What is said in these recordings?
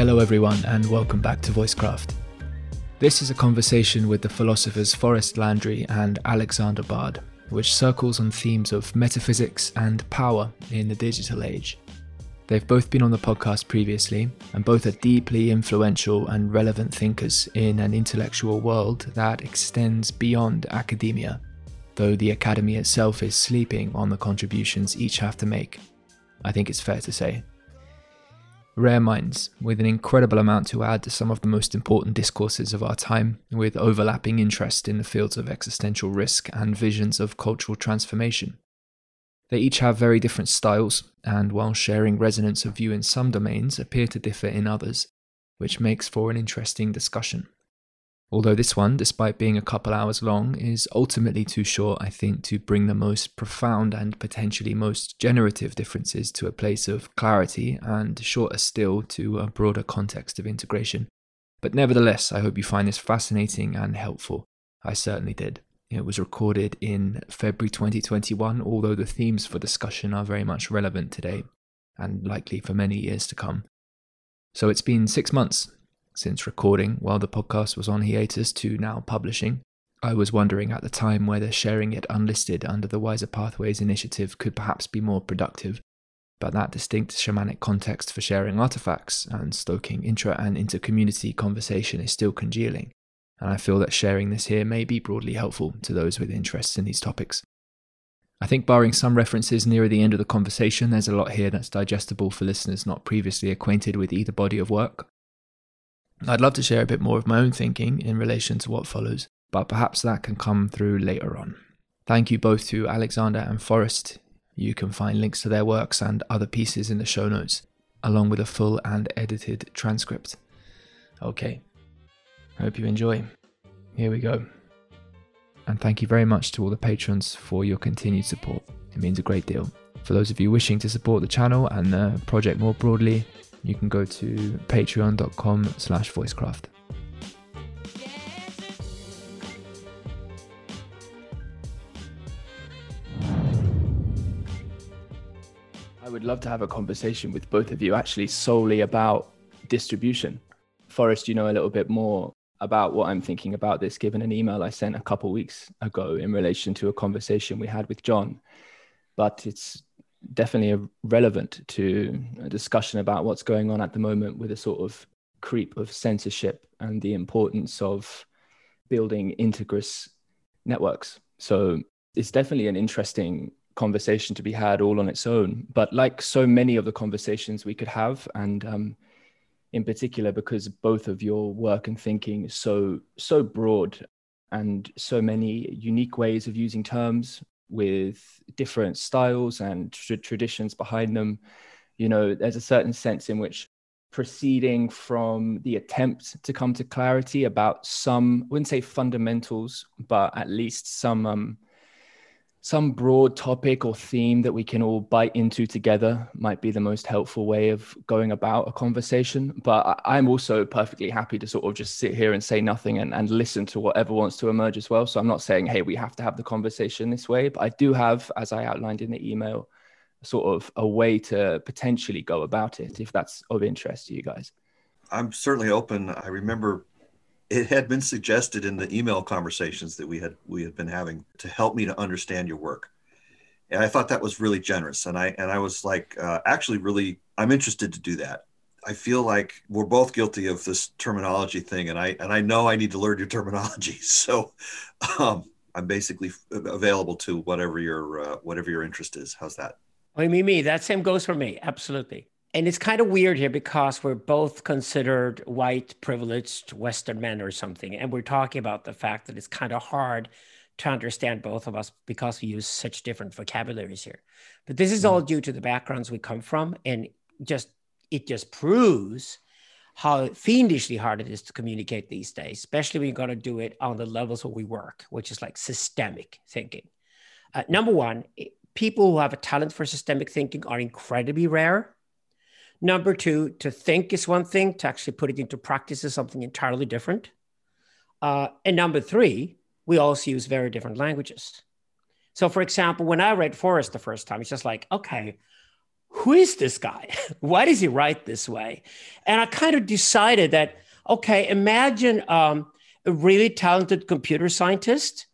Hello, everyone, and welcome back to Voicecraft. This is a conversation with the philosophers Forrest Landry and Alexander Bard, which circles on themes of metaphysics and power in the digital age. They've both been on the podcast previously, and both are deeply influential and relevant thinkers in an intellectual world that extends beyond academia, though the academy itself is sleeping on the contributions each have to make. I think it's fair to say. Rare minds, with an incredible amount to add to some of the most important discourses of our time, with overlapping interest in the fields of existential risk and visions of cultural transformation. They each have very different styles, and while sharing resonance of view in some domains, appear to differ in others, which makes for an interesting discussion. Although this one, despite being a couple hours long, is ultimately too short, I think, to bring the most profound and potentially most generative differences to a place of clarity, and shorter still to a broader context of integration. But nevertheless, I hope you find this fascinating and helpful. I certainly did. It was recorded in February 2021, although the themes for discussion are very much relevant today and likely for many years to come. So it's been six months since recording while the podcast was on hiatus to now publishing. I was wondering at the time whether sharing it unlisted under the Wiser Pathways initiative could perhaps be more productive, but that distinct shamanic context for sharing artifacts and stoking intra and inter-community conversation is still congealing, and I feel that sharing this here may be broadly helpful to those with interests in these topics. I think, barring some references nearer the end of the conversation, there's a lot here that's digestible for listeners not previously acquainted with either body of work, I'd love to share a bit more of my own thinking in relation to what follows, but perhaps that can come through later on. Thank you both to Alexander and Forrest. You can find links to their works and other pieces in the show notes, along with a full and edited transcript. Okay, hope you enjoy. Here we go. And thank you very much to all the patrons for your continued support. It means a great deal. For those of you wishing to support the channel and the project more broadly, you can go to patreon.com slash voicecraft. I would love to have a conversation with both of you actually solely about distribution. Forrest, you know a little bit more about what I'm thinking about this, given an email I sent a couple weeks ago in relation to a conversation we had with John. But it's definitely relevant to a discussion about what's going on at the moment with a sort of creep of censorship and the importance of building integrous networks. So it's definitely an interesting conversation to be had all on its own. But like so many of the conversations we could have, and um, in particular because both of your work and thinking is so so broad and so many unique ways of using terms with different styles and tra- traditions behind them. You know, there's a certain sense in which proceeding from the attempt to come to clarity about some, I wouldn't say fundamentals, but at least some um, some broad topic or theme that we can all bite into together might be the most helpful way of going about a conversation. But I'm also perfectly happy to sort of just sit here and say nothing and, and listen to whatever wants to emerge as well. So I'm not saying, hey, we have to have the conversation this way, but I do have, as I outlined in the email, sort of a way to potentially go about it if that's of interest to you guys. I'm certainly open. I remember it had been suggested in the email conversations that we had we had been having to help me to understand your work. And i thought that was really generous. And i and i was like uh, actually really i'm interested to do that. I feel like we're both guilty of this terminology thing and i and i know i need to learn your terminology. So um, i'm basically available to whatever your uh, whatever your interest is. How's that? I mean, me, that same goes for me. Absolutely and it's kind of weird here because we're both considered white, privileged Western men or something. And we're talking about the fact that it's kind of hard to understand both of us because we use such different vocabularies here. But this is all mm. due to the backgrounds we come from. And just it just proves how fiendishly hard it is to communicate these days, especially when you're going to do it on the levels where we work, which is like systemic thinking. Uh, number one, people who have a talent for systemic thinking are incredibly rare Number two, to think is one thing, to actually put it into practice is something entirely different. Uh, and number three, we also use very different languages. So, for example, when I read Forrest the first time, it's just like, okay, who is this guy? Why does he write this way? And I kind of decided that, okay, imagine um, a really talented computer scientist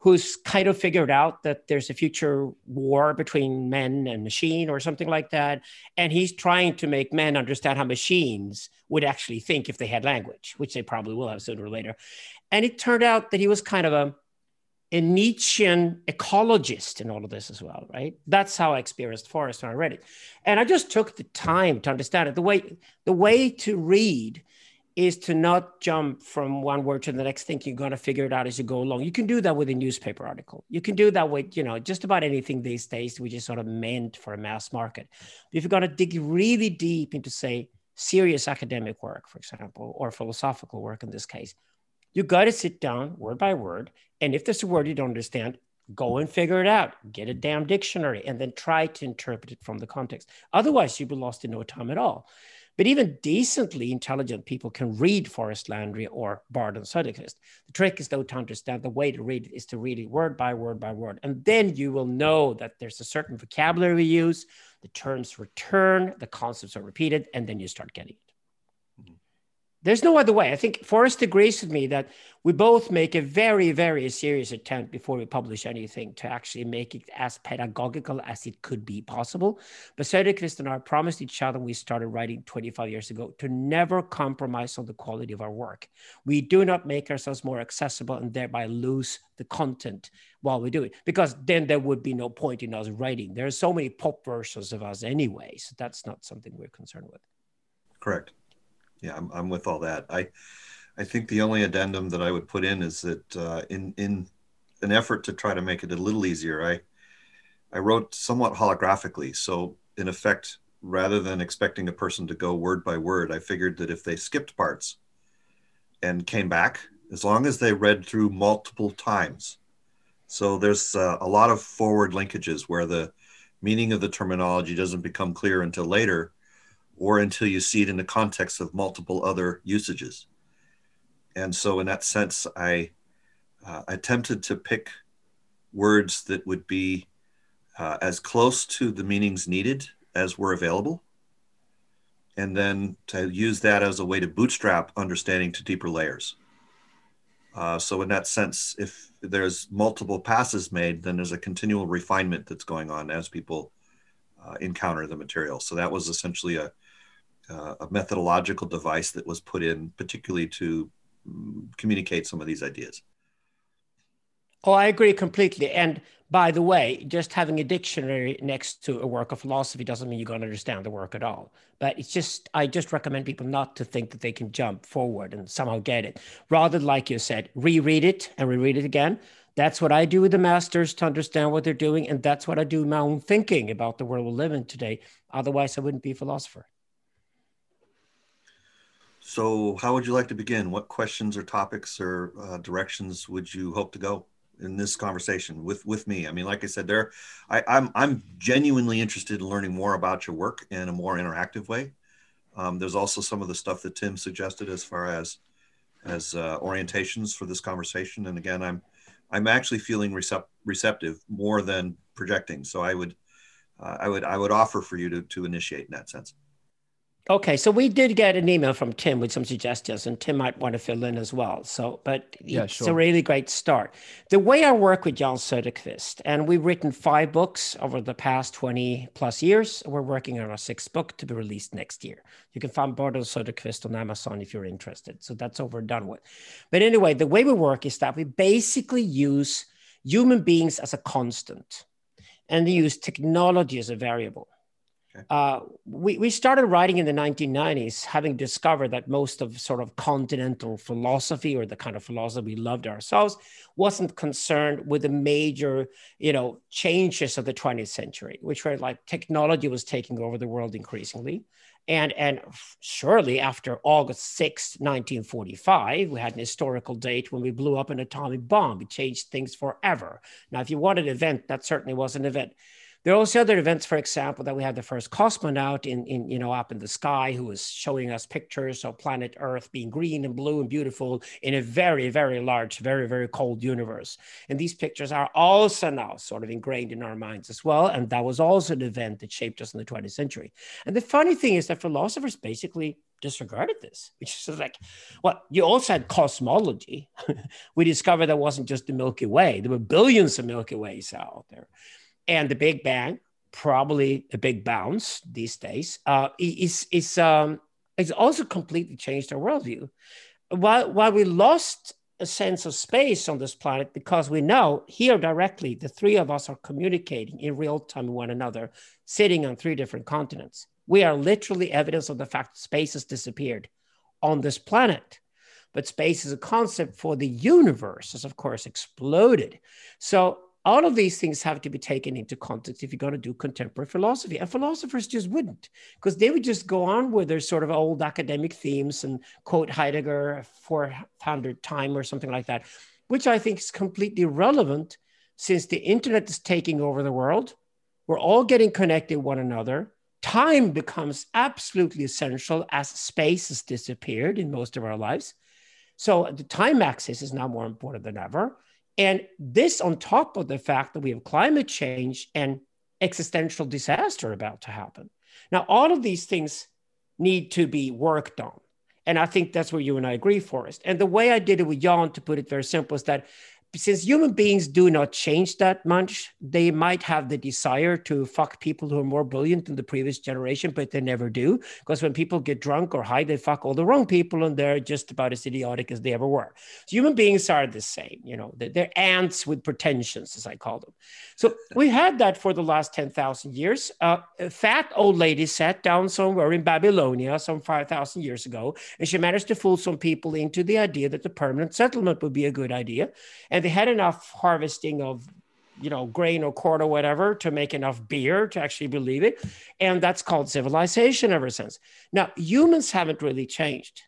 who's kind of figured out that there's a future war between men and machine or something like that. And he's trying to make men understand how machines would actually think if they had language, which they probably will have sooner or later. And it turned out that he was kind of a, a Nietzschean ecologist in all of this as well, right? That's how I experienced Forrest when I read it. And I just took the time to understand it. The way, the way to read is to not jump from one word to the next thing. You're going to figure it out as you go along. You can do that with a newspaper article. You can do that with you know just about anything these days which is sort of meant for a mass market. If you're going to dig really deep into say serious academic work for example or philosophical work in this case you got to sit down word by word and if there's a word you don't understand go and figure it out. Get a damn dictionary and then try to interpret it from the context. Otherwise you'll be lost in no time at all but even decently intelligent people can read Forrest Landry or Bard and Söderqvist. The trick is, though, to understand the way to read it is to read it word by word by word. And then you will know that there's a certain vocabulary we use, the terms return, the concepts are repeated, and then you start getting it. There's no other way. I think Forrest agrees with me that we both make a very, very serious attempt before we publish anything to actually make it as pedagogical as it could be possible. But Söderqvist and I promised each other we started writing 25 years ago to never compromise on the quality of our work. We do not make ourselves more accessible and thereby lose the content while we do it, because then there would be no point in us writing. There are so many pop versions of us anyway, so that's not something we're concerned with. Correct yeah, I'm, I'm with all that. I, I think the only addendum that I would put in is that uh, in in an effort to try to make it a little easier, I I wrote somewhat holographically. So in effect, rather than expecting a person to go word by word, I figured that if they skipped parts and came back, as long as they read through multiple times. So there's uh, a lot of forward linkages where the meaning of the terminology doesn't become clear until later or until you see it in the context of multiple other usages. And so, in that sense, I uh, attempted to pick words that would be uh, as close to the meanings needed as were available, and then to use that as a way to bootstrap understanding to deeper layers. Uh, so, in that sense, if there's multiple passes made, then there's a continual refinement that's going on as people uh, encounter the material. So, that was essentially a uh, a methodological device that was put in particularly to mm, communicate some of these ideas. Oh, I agree completely. And by the way, just having a dictionary next to a work of philosophy doesn't mean you're going to understand the work at all. But it's just, I just recommend people not to think that they can jump forward and somehow get it. Rather, like you said, reread it and reread it again. That's what I do with the masters to understand what they're doing. And that's what I do in my own thinking about the world we live in today. Otherwise, I wouldn't be a philosopher. So, how would you like to begin? What questions or topics or uh, directions would you hope to go in this conversation with with me? I mean, like I said, there, I, I'm I'm genuinely interested in learning more about your work in a more interactive way. Um, there's also some of the stuff that Tim suggested as far as as uh, orientations for this conversation. And again, I'm I'm actually feeling recept- receptive more than projecting. So I would uh, I would I would offer for you to to initiate in that sense. Okay, so we did get an email from Tim with some suggestions, and Tim might want to fill in as well. So, but yeah, it's sure. a really great start. The way I work with Jan Söderqvist, and we've written five books over the past 20 plus years. We're working on our sixth book to be released next year. You can find Bard Söderqvist on Amazon if you're interested. So that's over and done with. But anyway, the way we work is that we basically use human beings as a constant and we use technology as a variable. Okay. Uh, we, we started writing in the 1990s, having discovered that most of sort of continental philosophy or the kind of philosophy we loved ourselves wasn't concerned with the major, you know, changes of the 20th century, which were like technology was taking over the world increasingly. And, and surely after August 6, 1945, we had an historical date when we blew up an atomic bomb. It changed things forever. Now, if you want an event, that certainly was an event. There are also other events, for example, that we had the first cosmonaut in, in, you know, up in the sky who was showing us pictures of planet Earth being green and blue and beautiful in a very, very large, very, very cold universe. And these pictures are also now sort of ingrained in our minds as well. And that was also an event that shaped us in the 20th century. And the funny thing is that philosophers basically disregarded this, which is like, well, you also had cosmology. we discovered that wasn't just the Milky Way. There were billions of Milky Ways out there and the Big Bang, probably a big bounce these days, uh, is is um, it's also completely changed our worldview. While while we lost a sense of space on this planet because we know here directly the three of us are communicating in real time with one another, sitting on three different continents. We are literally evidence of the fact that space has disappeared on this planet. But space is a concept for the universe has, of course, exploded. So all of these things have to be taken into context if you're going to do contemporary philosophy. And philosophers just wouldn't, because they would just go on with their sort of old academic themes and quote Heidegger 400 time or something like that, which I think is completely relevant since the internet is taking over the world. We're all getting connected one another. Time becomes absolutely essential as space has disappeared in most of our lives. So the time axis is now more important than ever. And this on top of the fact that we have climate change and existential disaster about to happen. Now, all of these things need to be worked on. And I think that's where you and I agree, Forrest. And the way I did it with Jan, to put it very simple, is that since human beings do not change that much, they might have the desire to fuck people who are more brilliant than the previous generation, but they never do. Because when people get drunk or high, they fuck all the wrong people and they're just about as idiotic as they ever were. So human beings are the same, you know, they're ants with pretensions, as I call them. So we had that for the last 10,000 years. Uh, a fat old lady sat down somewhere in Babylonia some 5,000 years ago, and she managed to fool some people into the idea that the permanent settlement would be a good idea. And they had enough harvesting of you know grain or corn or whatever to make enough beer to actually believe it. And that's called civilization ever since. Now humans haven't really changed.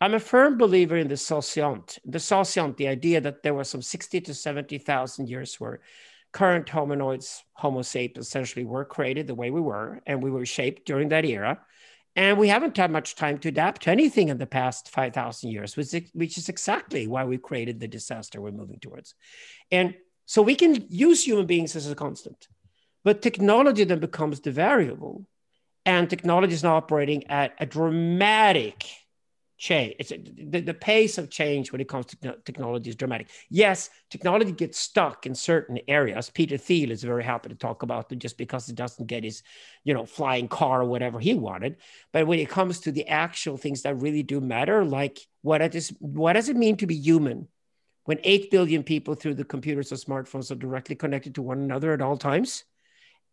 I'm a firm believer in the sociant the sociant the idea that there was some 60 to 70,000 years where current hominoids homo sapiens essentially were created the way we were and we were shaped during that era and we haven't had much time to adapt to anything in the past 5,000 years, which, is exactly why we created the disaster we're moving towards. And so we can use human beings as a constant, but technology then becomes the variable. And technology is now operating at a dramatic change. It's the, the pace of change when it comes to technology is dramatic. Yes, technology gets stuck in certain areas. Peter Thiel is very happy to talk about it just because he doesn't get his, you know, flying car or whatever he wanted. But when it comes to the actual things that really do matter, like what it is, what does it mean to be human? When 8 billion people through the computers or smartphones are directly connected to one another at all times.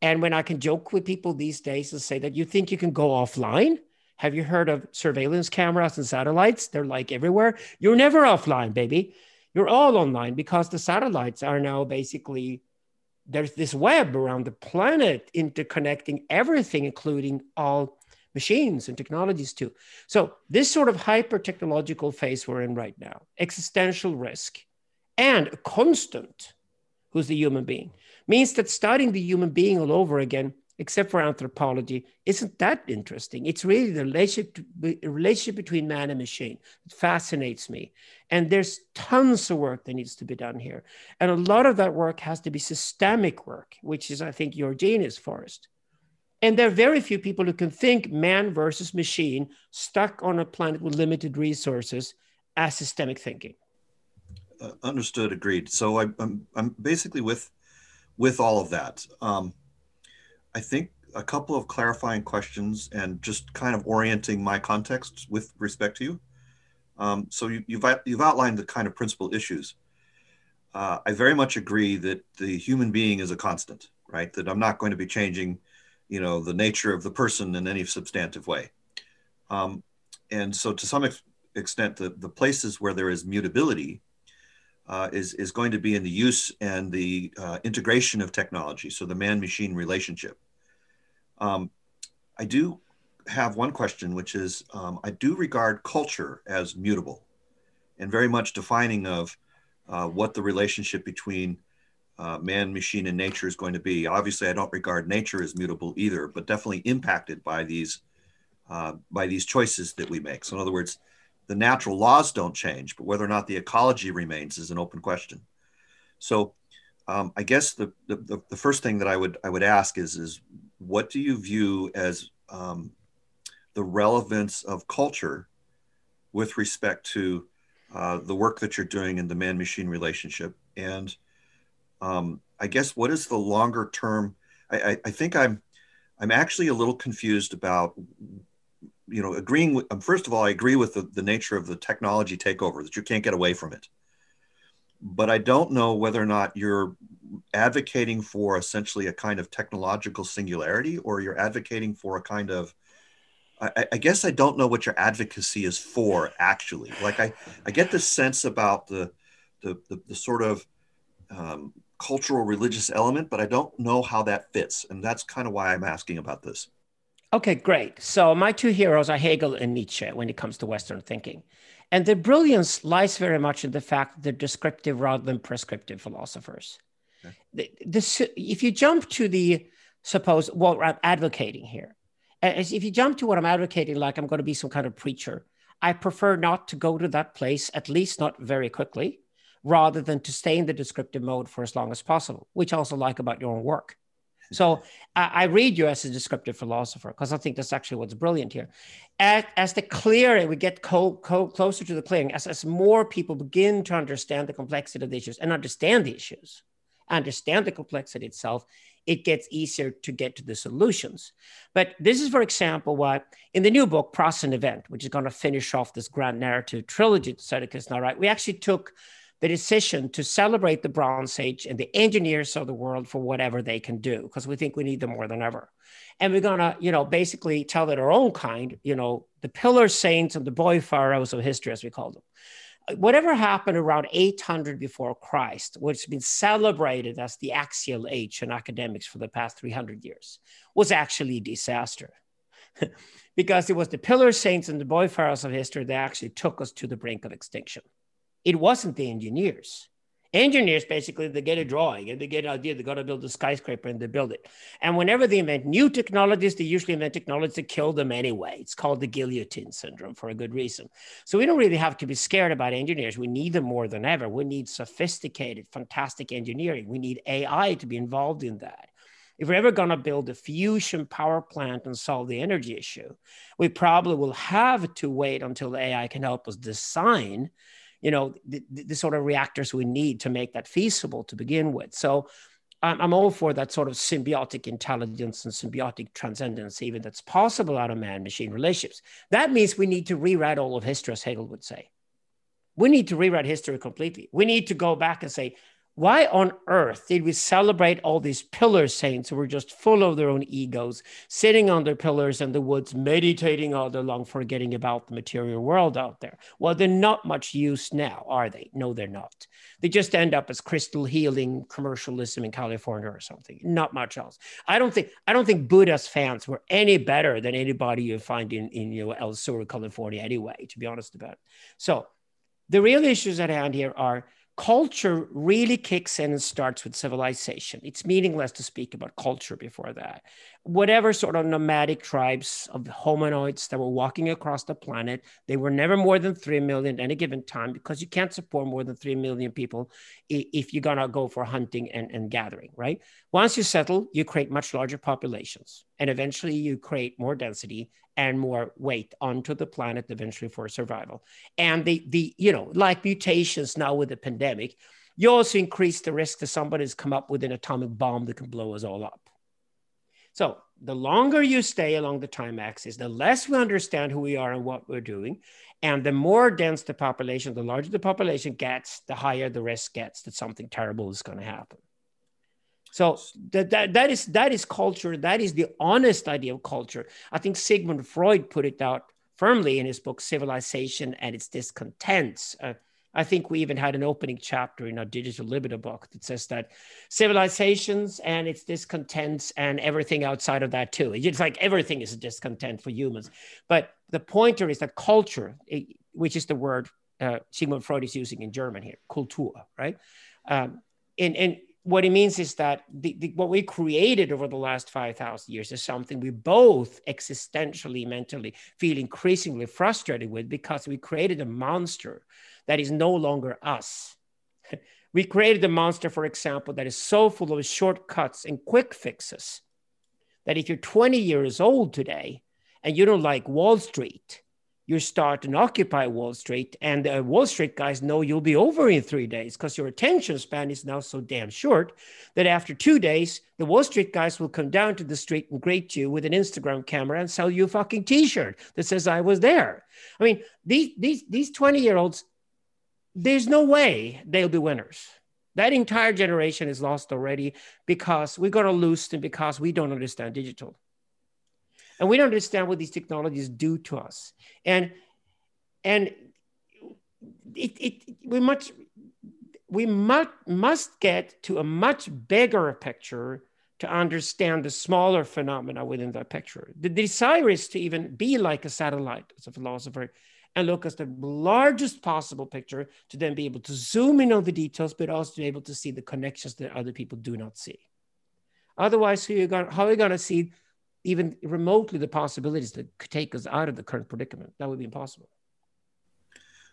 And when I can joke with people these days and say that you think you can go offline, have you heard of surveillance cameras and satellites? They're like everywhere. You're never offline, baby. You're all online because the satellites are now basically there's this web around the planet interconnecting everything, including all machines and technologies too. So this sort of hyper technological phase we're in right now, existential risk and a constant who's the human being means that starting the human being all over again except for anthropology, isn't that interesting? It's really the relationship, relationship between man and machine. It fascinates me. And there's tons of work that needs to be done here. And a lot of that work has to be systemic work, which is, I think, your genius, Forrest. And there are very few people who can think man versus machine stuck on a planet with limited resources as systemic thinking. Uh, understood, agreed. So I, I'm, I'm basically with, with all of that. Um, I think a couple of clarifying questions and just kind of orienting my context with respect to you. Um, so you, have you've, outlined the kind of principal issues. Uh, I very much agree that the human being is a constant, right? That I'm not going to be changing, you know, the nature of the person in any substantive way. Um, and so to some ex- extent, the, the places where there is mutability uh, is, is going to be in the use and the uh, integration of technology. So the man-machine relationship. Um, I do have one question, which is um, I do regard culture as mutable and very much defining of uh, what the relationship between uh, man, machine, and nature is going to be. Obviously, I don't regard nature as mutable either, but definitely impacted by these uh, by these choices that we make. So, in other words, the natural laws don't change, but whether or not the ecology remains is an open question. So, um, I guess the, the, the first thing that I would I would ask is is what do you view as um, the relevance of culture with respect to uh, the work that you're doing in the man machine relationship and um, I guess what is the longer term? I, I, I, think I'm I'm actually a little confused about you know agreeing with um, first of all I agree with the, the nature of the technology takeover that you can't get away from it. But I don't know whether or not you're advocating for essentially a kind of technological singularity or you're advocating for a kind of I, I, guess I don't know what your advocacy is for actually. Like I, I get this sense about the, the, the, the sort of um, cultural religious element, but I don't know how that fits. And that's kind of why I'm asking about this. Okay, great. So my two heroes are Hegel and Nietzsche when it comes to Western thinking. And their brilliance lies very much in the fact that they're descriptive rather than prescriptive philosophers. The, the, if you jump to the suppose what I'm advocating here, as if you jump to what I'm advocating, like I'm going to be some kind of preacher, I prefer not to go to that place, at least not very quickly, rather than to stay in the descriptive mode for as long as possible, which I also like about your own work. So I, I read you as a descriptive philosopher because I think that's actually what's brilliant here. As, as the clearing, we get co, co, closer to the clearing, as, as more people begin to understand the complexity of the issues and understand the issues, understand the complexity itself, it gets easier to get to the solutions. But this is, for example, why in the new book, Process and Event, which is going to finish off this grand narrative trilogy to Sedicus now, right? We actually took the decision to celebrate the Bronze Age and the engineers of the world for whatever they can do, because we think we need them more than ever. And we're gonna, you know, basically tell that our own kind, you know, the pillar saints and the boy pharaohs of history, as we call them. Whatever happened around 800 before Christ, which has been celebrated as the axial age in academics for the past 300 years, was actually a disaster. because it was the pillar saints and the boy pharaohs of history that actually took us to the brink of extinction. It wasn't the engineers. Engineers basically they get a drawing and they get an idea. They got to build a skyscraper and they build it. And whenever they invent new technologies, they usually invent technologies that kill them anyway. It's called the guillotine syndrome for a good reason. So we don't really have to be scared about engineers. We need them more than ever. We need sophisticated, fantastic engineering. We need AI to be involved in that. If we're ever going to build a fusion power plant and solve the energy issue, we probably will have to wait until AI can help us design you know the, the, sort of reactors we need to make that feasible to begin with. So I'm, I'm all for that sort of symbiotic intelligence and symbiotic transcendence even that's possible out of man machine relationships. That means we need to rewrite all of history as hegel would say. We need to rewrite history completely. We need to go back and say why on earth did we celebrate all these pillar saints who were just full of their own egos, sitting on their pillars in the woods, meditating all day long, forgetting about the material world out there? Well, they're not much use now, are they? No, they're not. They just end up as crystal healing commercialism in California or something. Not much else. I don't think I don't think Buddha's fans were any better than anybody you find in, in you know, El Sur, California, anyway, to be honest about it. So the real issues at hand here are culture really kicks in and starts with civilization. It's meaningless to speak about culture before that. Whatever sort of nomadic tribes of hominoids that were walking across the planet, they were never more than 3 million at any given time because you can't support more than 3 million people if you're going to go for hunting and, and gathering, right? Once you settle, you create much larger populations and eventually you create more density and more weight onto the planet eventually for survival. And the the you know like mutations now with the pandemic, you also increase the risk that somebody's come up with an atomic bomb that can blow us all up. So the longer you stay along the time axis, the less we understand who we are and what we're doing. And the more dense the population, the larger the population gets, the higher the risk gets that something terrible is going to happen. So that, that, that is that is culture. That is the honest idea of culture. I think Sigmund Freud put it out firmly in his book Civilization and its Discontents. Uh, I think we even had an opening chapter in our digital libido book that says that civilizations and its discontents and everything outside of that too. It's like everything is a discontent for humans. But the pointer is that culture, which is the word uh, Sigmund Freud is using in German here, Kultur, right? Um, and, and what it means is that the, the, what we created over the last 5,000 years is something we both existentially, mentally feel increasingly frustrated with because we created a monster that is no longer us. we created a monster, for example, that is so full of shortcuts and quick fixes that if you're 20 years old today and you don't like Wall Street, you start and occupy Wall Street, and the Wall Street guys know you'll be over in three days because your attention span is now so damn short that after two days, the Wall Street guys will come down to the street and greet you with an Instagram camera and sell you a fucking T-shirt that says "I was there." I mean, these these these twenty year olds, there's no way they'll be winners. That entire generation is lost already because we're going to lose them because we don't understand digital. And we don't understand what these technologies do to us. And and it, it we much we must must get to a much bigger picture to understand the smaller phenomena within that picture. The desire is to even be like a satellite as a philosopher and look at the largest possible picture to then be able to zoom in on the details but also to be able to see the connections that other people do not see otherwise how are you going, to see even remotely the possibilities that could take us out of the current predicament. That would be impossible.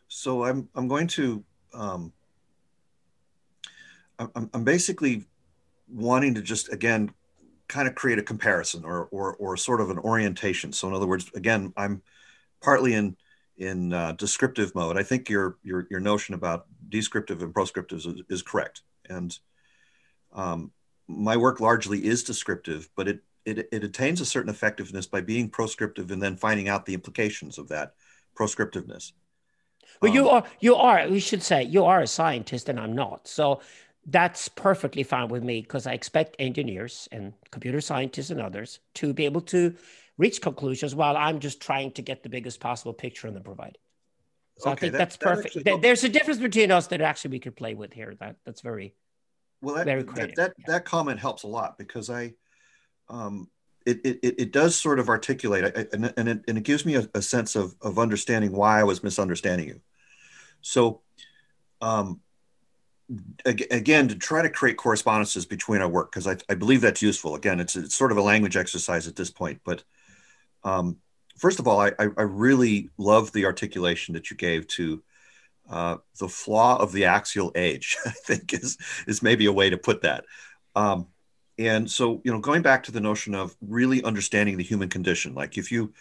So I'm I'm going to um, I'm, I'm basically wanting to just again kind of create a comparison or, or or sort of an orientation. So in other words, again, I'm partly in in uh, descriptive mode. I think your your your notion about descriptive and proscriptive is, is correct, and um, my work largely is descriptive, but it it, it attains a certain effectiveness by being proscriptive and then finding out the implications of that proscriptiveness. Well, um, you are you are we should say you are a scientist and I'm not. So that's perfectly fine with me because I expect engineers and computer scientists and others to be able to reach conclusions while I'm just trying to get the biggest possible picture and then provide. So okay, I think that, that's perfect. That actually, There's a difference between us that actually we could play with here. That that's very well. That, very creative. That that, yeah. that comment helps a lot because I um, it, it, it does sort of articulate and, and, it, and it gives me a, a, sense of, of understanding why I was misunderstanding you. So, um, again, to try to create correspondences between our work, because I, I believe that's useful. Again, it's, it's sort of a language exercise at this point. But um, first of all, I, I really love the articulation that you gave to uh, the flaw of the axial age, I think is, is maybe a way to put that. Um, and so you know going back to the notion of really understanding the human condition like if you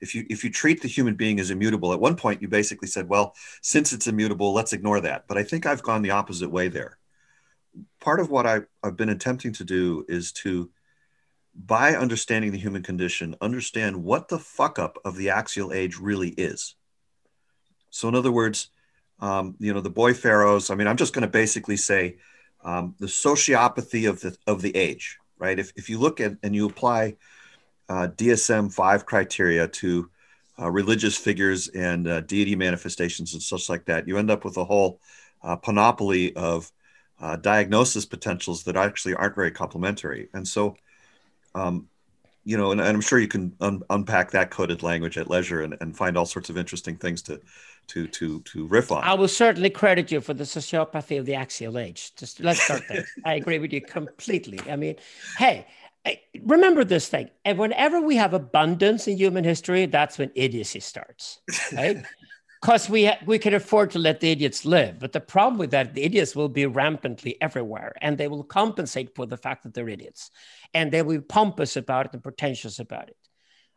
if you if you treat the human being as immutable at one point you basically said well since it's immutable let's ignore that but i think i've gone the opposite way there part of what I, i've been attempting to do is to by understanding the human condition understand what the fuck up of the axial age really is so in other words um, you know the boy pharaohs i mean i'm just going to basically say um, the sociopathy of the of the age, right? If, if you look at and you apply uh, DSM five criteria to uh, religious figures and uh, deity manifestations and such like that, you end up with a whole uh, panoply of uh, diagnosis potentials that actually aren't very complementary. And so, um, you know, and, and, I'm sure you can un- unpack that coded language at leisure and, and find all sorts of interesting things to to to to riff on. I will certainly credit you for the sociopathy of the axial age. Just let's start there. I agree with you completely. I mean, hey, remember this thing. And whenever we have abundance in human history, that's when idiocy starts, right? Because we ha- we can afford to let the idiots live, but the problem with that, the idiots will be rampantly everywhere, and they will compensate for the fact that they're idiots, and they will be pompous about it and pretentious about it.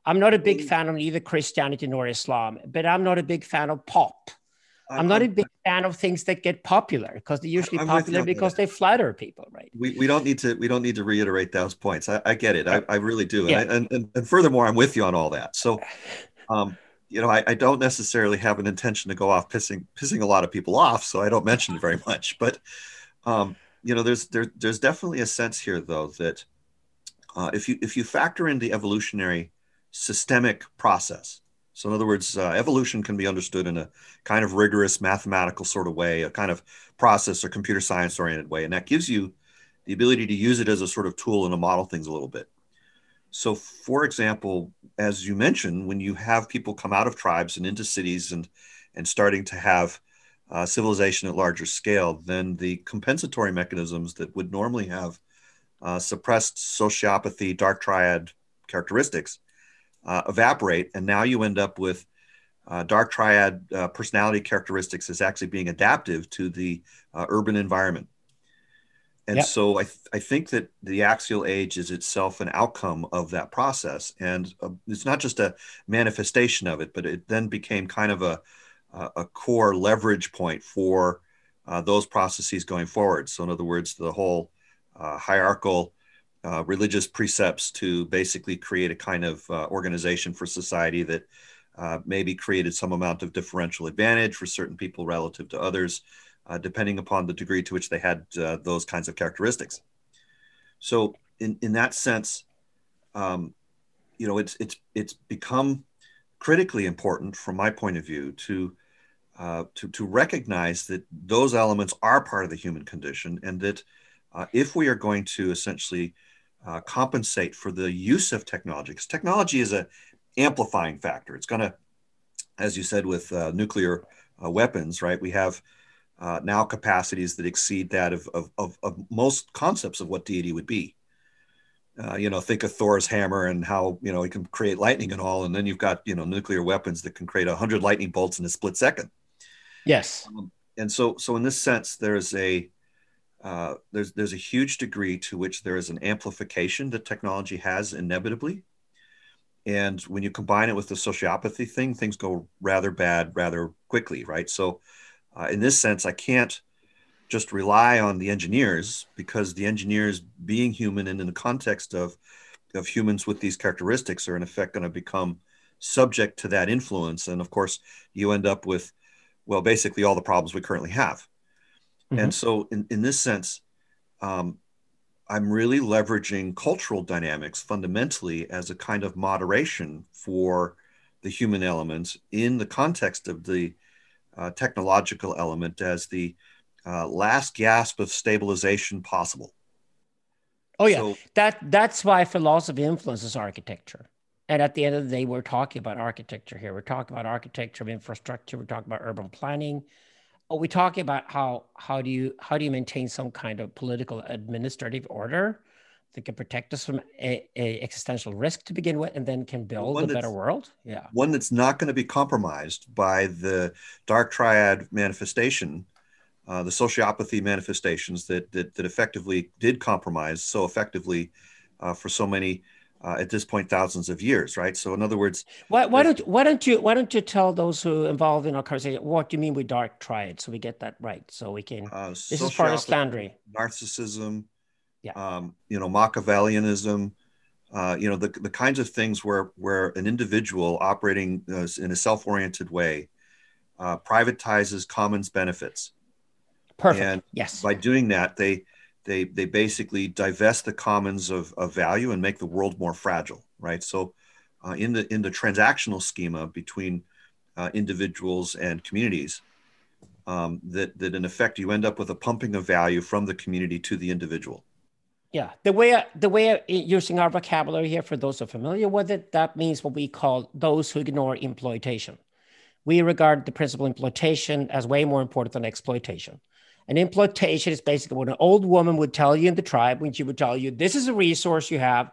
I'm not a big fan of either Christianity nor Islam, but I'm not a big fan of pop. I'm, not a big fan of things that get popular because they're usually I'm popular because they flatter people, right? We, we don't need to we don't need to reiterate those points. I, I get it. I, I really do. Yeah. And, and, and furthermore, I'm with you on all that. So, um, you know, I, I don't necessarily have an intention to go off pissing pissing a lot of people off, so I don't mention it very much. But um, you know, there's there, there's definitely a sense here though that uh, if you if you factor in the evolutionary systemic process. So, in other words, uh, evolution can be understood in a kind of rigorous mathematical sort of way, a kind of process or computer science oriented way. And that gives you the ability to use it as a sort of tool and to model things a little bit. So, for example, as you mentioned, when you have people come out of tribes and into cities and, and starting to have uh, civilization at larger scale, then the compensatory mechanisms that would normally have uh, suppressed sociopathy, dark triad characteristics uh, evaporate. And now you end up with uh, dark triad uh, personality characteristics as actually being adaptive to the uh, urban environment. And yep. so I, th- I think that the axial age is itself an outcome of that process. And uh, it's not just a manifestation of it, but it then became kind of a, a core leverage point for uh, those processes going forward. So, in other words, the whole uh, hierarchical uh, religious precepts to basically create a kind of uh, organization for society that uh, maybe created some amount of differential advantage for certain people relative to others, uh, depending upon the degree to which they had those kinds of characteristics. So, in, in that sense, um, you know, it's it's it's become critically important from my point of view to uh, to, to recognize that those elements are part of the human condition and that uh, if we are going to essentially uh, compensate for the use of technology, because technology is a amplifying factor. It's going to, as you said, with uh, nuclear uh, weapons, right? We have now capacities that exceed that of, of, of, of, most concepts of what deity would be. you know, think of Thor's hammer and how you know he can create lightning and all, and then you've got you know nuclear weapons that can create hundred lightning bolts in a split second. Yes. Um, and so, so in this sense, there's a uh, there's there's a huge degree to which there is an amplification that technology has inevitably, and when you combine it with the sociopathy thing, things go rather bad rather quickly, right? So, uh, in this sense, I can't just rely on the engineers because the engineers, being human and in the context of of humans with these characteristics, are in effect going to become subject to that influence, and of course, you end up with well, basically all the problems we currently have. Mm-hmm. And so, in, in this sense, um, I'm really leveraging cultural dynamics fundamentally as a kind of moderation for the human elements in the context of the uh, technological element as the uh, last gasp of stabilization possible. Oh yeah, so, that that's why philosophy influences architecture. And at the end of the day, we're talking about architecture here. We're talking about architecture of infrastructure. We're talking about urban planning. Are we talking about how how do you how do you maintain some kind of political administrative order that can protect us from a, a existential risk to begin with, and then can build a better world? Yeah, one that's not going to be compromised by the dark triad manifestation, uh, the sociopathy manifestations that, that that effectively did compromise so effectively uh, for so many uh, at this point thousands of years, right? So in other words, why, why don't why don't you why don't you tell those who involved in our conversation what do you mean with dark triad so we get that right so we can uh, this is Forrest Landry narcissism, yeah, um, you know Machiavellianism, uh, you know the the kinds of things where where an individual operating uh, in a self oriented way uh, privatizes commons benefits. Perfect. And yes. By doing that, they they they basically divest the commons of, of value and make the world more fragile right so uh, in the in the transactional schema between uh, individuals and communities um, that that in effect you end up with a pumping of value from the community to the individual yeah the way the way eh, using our vocabulary here for those who are familiar with it that means what we call those who ignore exploitation we regard the principle exploitation as way more important than exploitation And implantation is basically what an old woman would tell you in the tribe when she would tell you, this is a resource you have.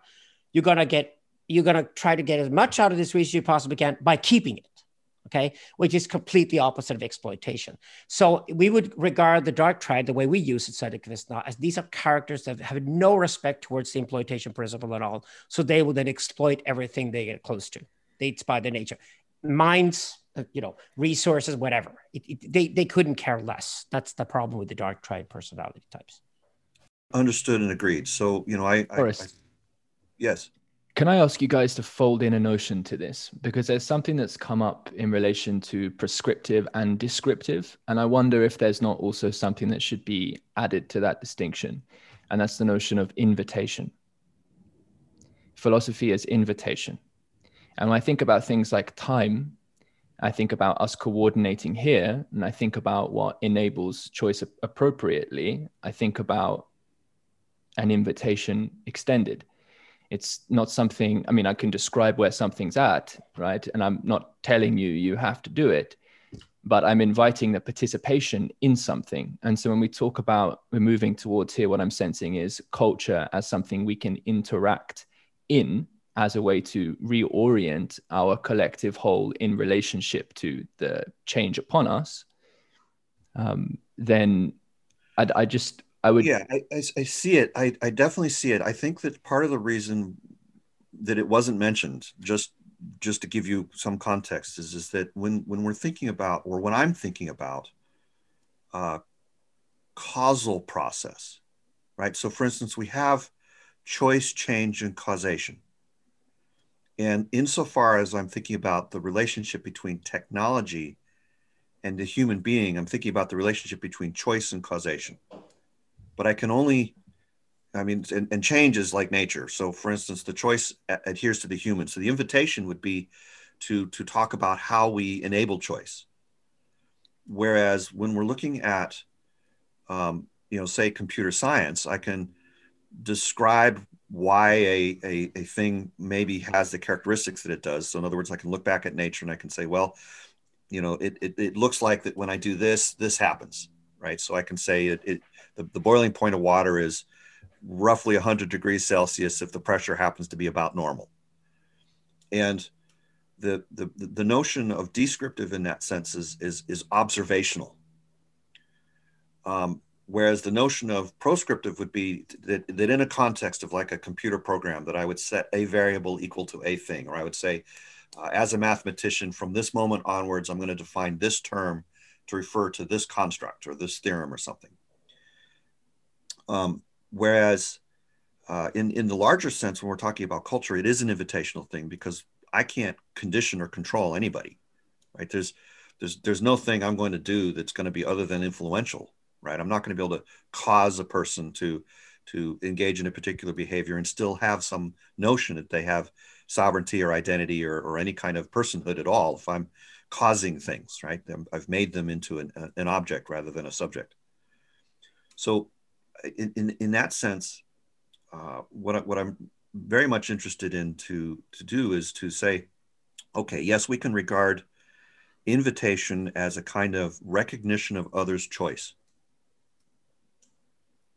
You're to get, you're to try to get as much out of this resource as you possibly can by keeping it. Okay. Which is completely opposite of exploitation. So we would regard the dark triad, the way we use it, Söderqvist as these are characters that have no respect towards the exploitation principle at all. So they will then exploit everything they get close to. It's by their nature. Minds, uh, you know, resources, whatever. It, it, they, they couldn't care less. That's the problem with the dark triad personality types. Understood and agreed. So, you know, I, I, I yes. Can I ask you guys to fold in a notion to this? Because there's something that's come up in relation to prescriptive and descriptive. And I wonder if there's not also something that should be added to that distinction. And that's the notion of invitation. Philosophy is invitation. And when I think about things like time, I think about us coordinating here, and I think about what enables choice appropriately. I think about an invitation extended. It's not something, I mean, I can describe where something's at, right? And I'm not telling you you have to do it. but I'm inviting the participation in something. And so when we talk about we're moving towards here, what I'm sensing is culture as something we can interact in as a way to reorient our collective whole in relationship to the change upon us. Um, then I'd, I just I would yeah I, I, I see it I, I definitely see it I think that part of the reason that it wasn't mentioned just just to give you some context is, is that when, when we're thinking about, or when I'm thinking about uh, causal process, right? So for instance, we have choice, change, and causation. And insofar as I'm thinking about the relationship between technology and the human being, I'm thinking about the relationship between choice and causation. But I can only I mean, and, and, change is like nature. So, for instance, the choice adheres to the human. So, the invitation would be to to talk about how we enable choice. Whereas when we're looking at, um, you know, say computer science, I can describe why a, a, a thing maybe has the characteristics that it does. So, in other words, I can look back at nature and I can say, well, you know, it, it, it looks like that when I do this, this happens, right? So I can say it, it the, the boiling point of water is roughly 100 degrees Celsius if the pressure happens to be about normal. And the, the, the notion of descriptive in that sense is, is, is observational. Um, whereas the notion of proscriptive would be that, that in a context of like a computer program that I would set a variable equal to a thing, or I would say, uh, as a mathematician, from this moment onwards, I'm going to define this term to refer to this construct or this theorem or something. Um, Whereas uh, in, in the larger sense, when we're talking about culture, it is an invitational thing because I can't condition or control anybody, right? There's, there's, there's no thing I'm going to do that's going to be other than influential, right? I'm not going to be able to cause a person to, to engage in a particular behavior and still have some notion that they have sovereignty or identity or, or any kind of personhood at all if I'm causing things, right? I've made them into an, an object rather than a subject. So in, in, that sense, uh, what, what I'm very much interested in to, to do is to say, okay, yes, we can regard invitation as a kind of recognition of others' choice.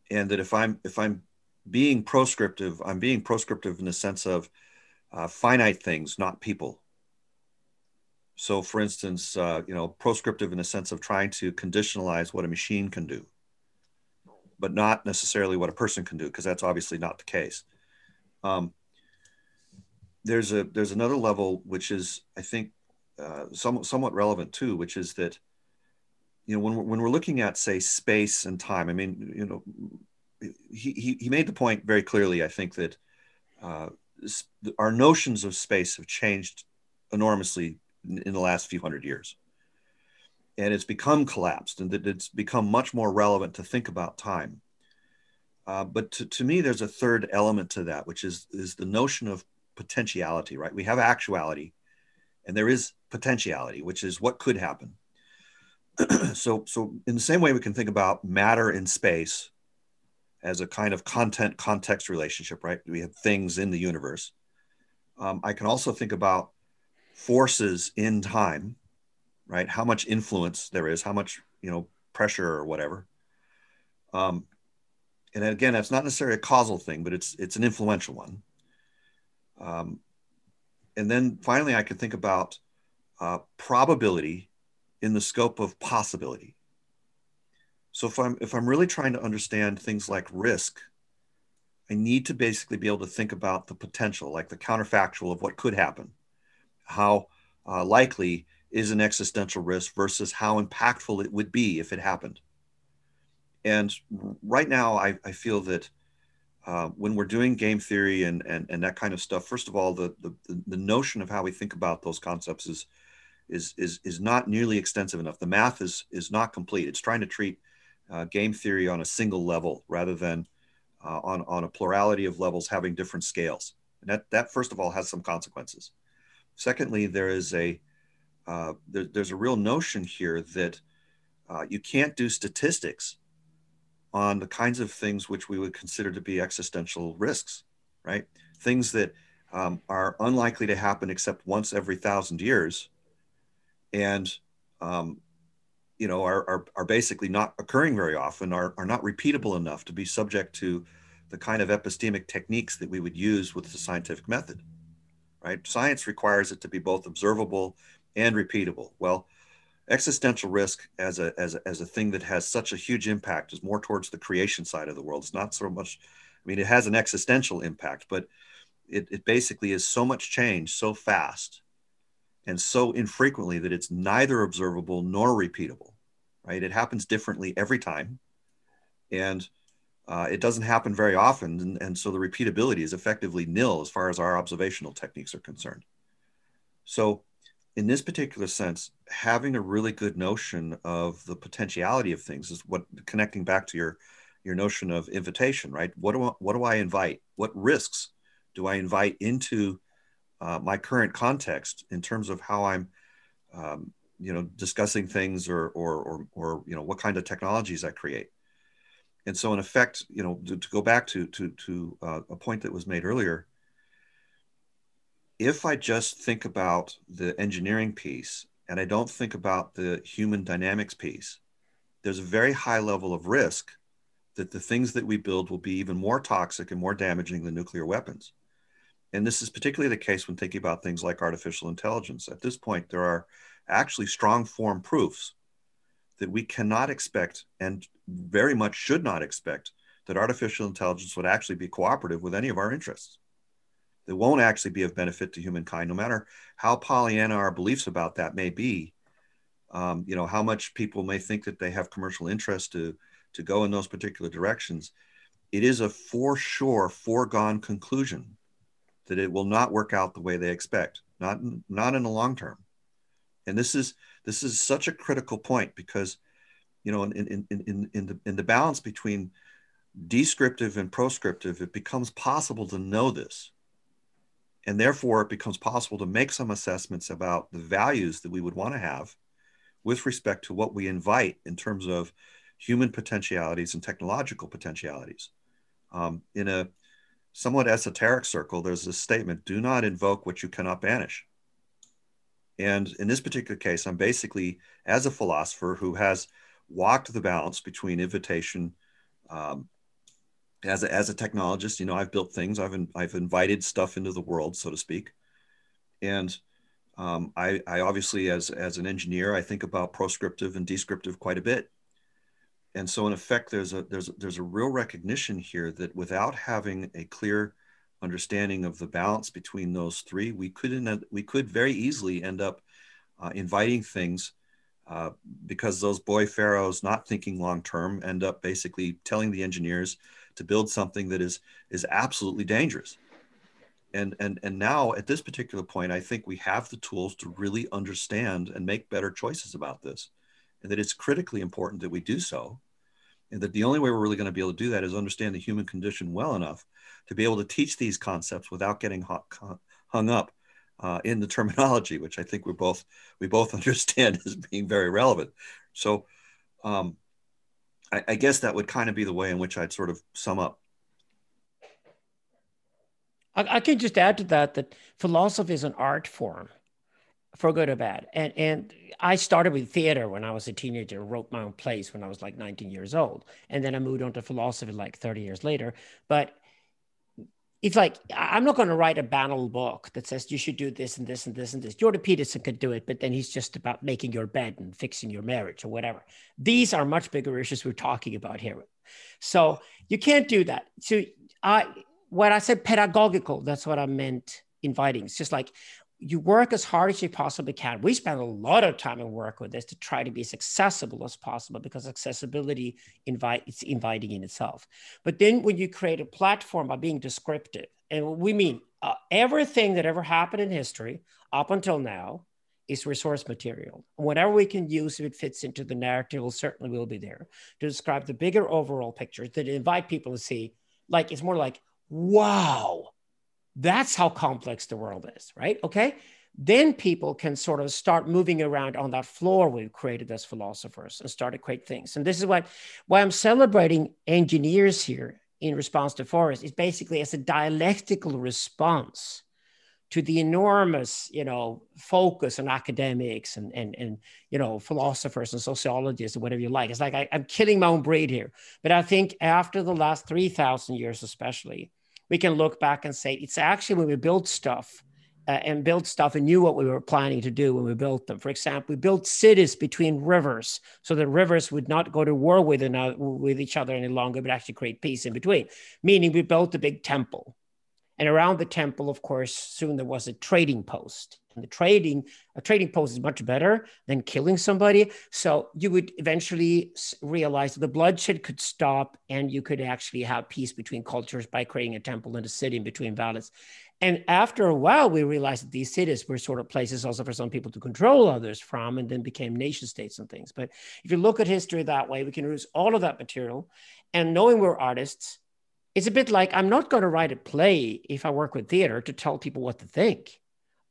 And that if I'm if I'm being proscriptive, I'm being proscriptive in the sense of uh, finite things, not people. So, for instance, uh, you know, proscriptive in the sense of trying to conditionalize what a machine can do but not necessarily what a person can do, because that's obviously not the case. Um, there's a there's another level which is I think uh, somewhat somewhat relevant too, which is that you know when we're, when we're looking at say space and time, I mean you know he he, he made the point very clearly. I think that uh, our notions of space have changed enormously in, in the last few hundred years and it's become collapsed and that it's become much more relevant to think about time. Uh, but to, to me, there's a third element to that, which is, is the notion of potentiality, right? We have actuality and there is potentiality, which is what could happen. so, so in the same way, we can think about matter in space as a kind of content context relationship, right? We have things in the universe. Um, I can also think about forces in time right? How much influence there is, how much you know pressure or whatever. Um, and again, that's not necessarily a causal thing, but it's it's an influential one. Um, and then finally, I could think about uh, probability in the scope of possibility. So if I'm if I'm really trying to understand things like risk, I need to basically be able to think about the potential, like the counterfactual of what could happen, how uh, likely is an existential risk versus how impactful it would be if it happened. And right now, I, I feel that uh, when we're doing game theory and, and, and that kind of stuff, first of all, the, the, the notion of how we think about those concepts is, is, is, is not nearly extensive enough. The math is, is not complete. It's trying to treat uh, game theory on a single level rather than uh, on, on a plurality of levels having different scales. And that, that, first of all, has some consequences. Secondly, there is a, uh, there, there's a real notion here that uh, you can't do statistics on the kinds of things which we would consider to be existential risks, right? Things that um, are unlikely to happen except once every thousand years, and um, you know, are, are, are basically not occurring very often, are, are not repeatable enough to be subject to the kind of epistemic techniques that we would use with the scientific method, right? Science requires it to be both observable and repeatable. Well, existential risk as a, as a, as a thing that has such a huge impact is more towards the creation side of the world. It's not so much, I mean, it has an existential impact, but it, it basically is so much change so fast and so infrequently that it's neither observable nor repeatable, right? It happens differently every time. And uh, it doesn't happen very often. And, and so the repeatability is effectively nil as far as our observational techniques are concerned. So, in this particular sense, having a really good notion of the potentiality of things is what connecting back to your your notion of invitation, right? What do I, what do I invite? What risks do I invite into uh, my current context in terms of how I'm, um, you know, discussing things or, or, or, or, you know, what kind of technologies I create. And so in effect, you know, to, to go back to, to, to uh, a point that was made earlier, if I just think about the engineering piece and I don't think about the human dynamics piece, there's a very high level of risk that the things that we build will be even more toxic and more damaging than nuclear weapons. And this is particularly the case when thinking about things like artificial intelligence. At this point, there are actually strong form proofs that we cannot expect and very much should not expect that artificial intelligence would actually be cooperative with any of our interests. It won't actually be of benefit to humankind, no matter how Pollyanna our beliefs about that may be. Um, you know, how much people may think that they have commercial interest to, to go in those particular directions. It is a for sure foregone conclusion that it will not work out the way they expect, not not in the long term. And this is this is such a critical point because, you know, in in in in the in the balance between descriptive and proscriptive, it becomes possible to know this. And therefore, it becomes possible to make some assessments about the values that we would want to have with respect to what we invite in terms of human potentialities and technological potentialities. Um, in a somewhat esoteric circle, there's this statement do not invoke what you cannot banish. And in this particular case, I'm basically, as a philosopher who has walked the balance between invitation, um, as, a, as a technologist, you know, I've built things, I've, in, I've invited stuff into the world, so to speak. And um, I, I obviously, as, as an engineer, I think about proscriptive and descriptive quite a bit and so in effect there's a there's there's a real recognition here that without having a clear understanding of the balance between those three we could end, we could very easily end up uh, inviting things uh, because those boy pharaohs not thinking long term end up basically telling the engineers to build something that is is absolutely dangerous and and and now at this particular point i think we have the tools to really understand and make better choices about this and that it's critically important that we do so and that the only way we're really going to be able to do that is understand the human condition well enough to be able to teach these concepts without getting hung up uh, in the terminology, which I think we both we both understand as being very relevant. So, um, I, I guess that would kind of be the way in which I'd sort of sum up. I, I can just add to that that philosophy is an art form for good or bad. And and I started with theater when I was a teenager, wrote my own plays when I was like 19 years old. And then I moved on to philosophy like 30 years later. But it's like I'm not going to write a banal book that says you should do this and this and this and this. Jordan Peterson could do it, but then he's just about making your bed and fixing your marriage or whatever. These are much bigger issues we're talking about here. So you can't do that. So I when I said pedagogical, that's what I meant inviting. It's just like you work as hard as you possibly can. We spend a lot of time and work with this to try to be as accessible as possible because accessibility invite it's inviting in itself. But then when you create a platform by being descriptive, and we mean uh, everything that ever happened in history up until now is resource material. Whatever we can use, if it fits into the narrative, will certainly will be there to describe the bigger overall picture that invite people to see. Like it's more like, wow, that's how complex the world is, right? Okay. Then people can sort of start moving around on that floor we've created as philosophers and start to create things. And this is what why I'm celebrating engineers here in response to Forrest is basically as a dialectical response to the enormous, you know, focus on academics and and and you know philosophers and sociologists or whatever you like. It's like I, I'm killing my own breed here. But I think after the last three thousand years, especially, we can look back and say it's actually when we built stuff uh, and built stuff and knew what we were planning to do when we built them. For example, we built cities between rivers so that rivers would not go to war with, another, with each other any longer, but actually create peace in between. Meaning, we built a big temple. And around the temple, of course, soon there was a trading post. The trading, a trading post is much better than killing somebody. So you would eventually realize the bloodshed could stop and you could actually have peace between cultures by creating a temple and a city in between valleys. And after a while, we realized that these cities were sort of places also for some people to control others from and then became nation states and things. But if you look at history that way, we can use all of that material. And knowing we're artists, it's a bit like I'm not going to write a play if I work with theater to tell people what to think.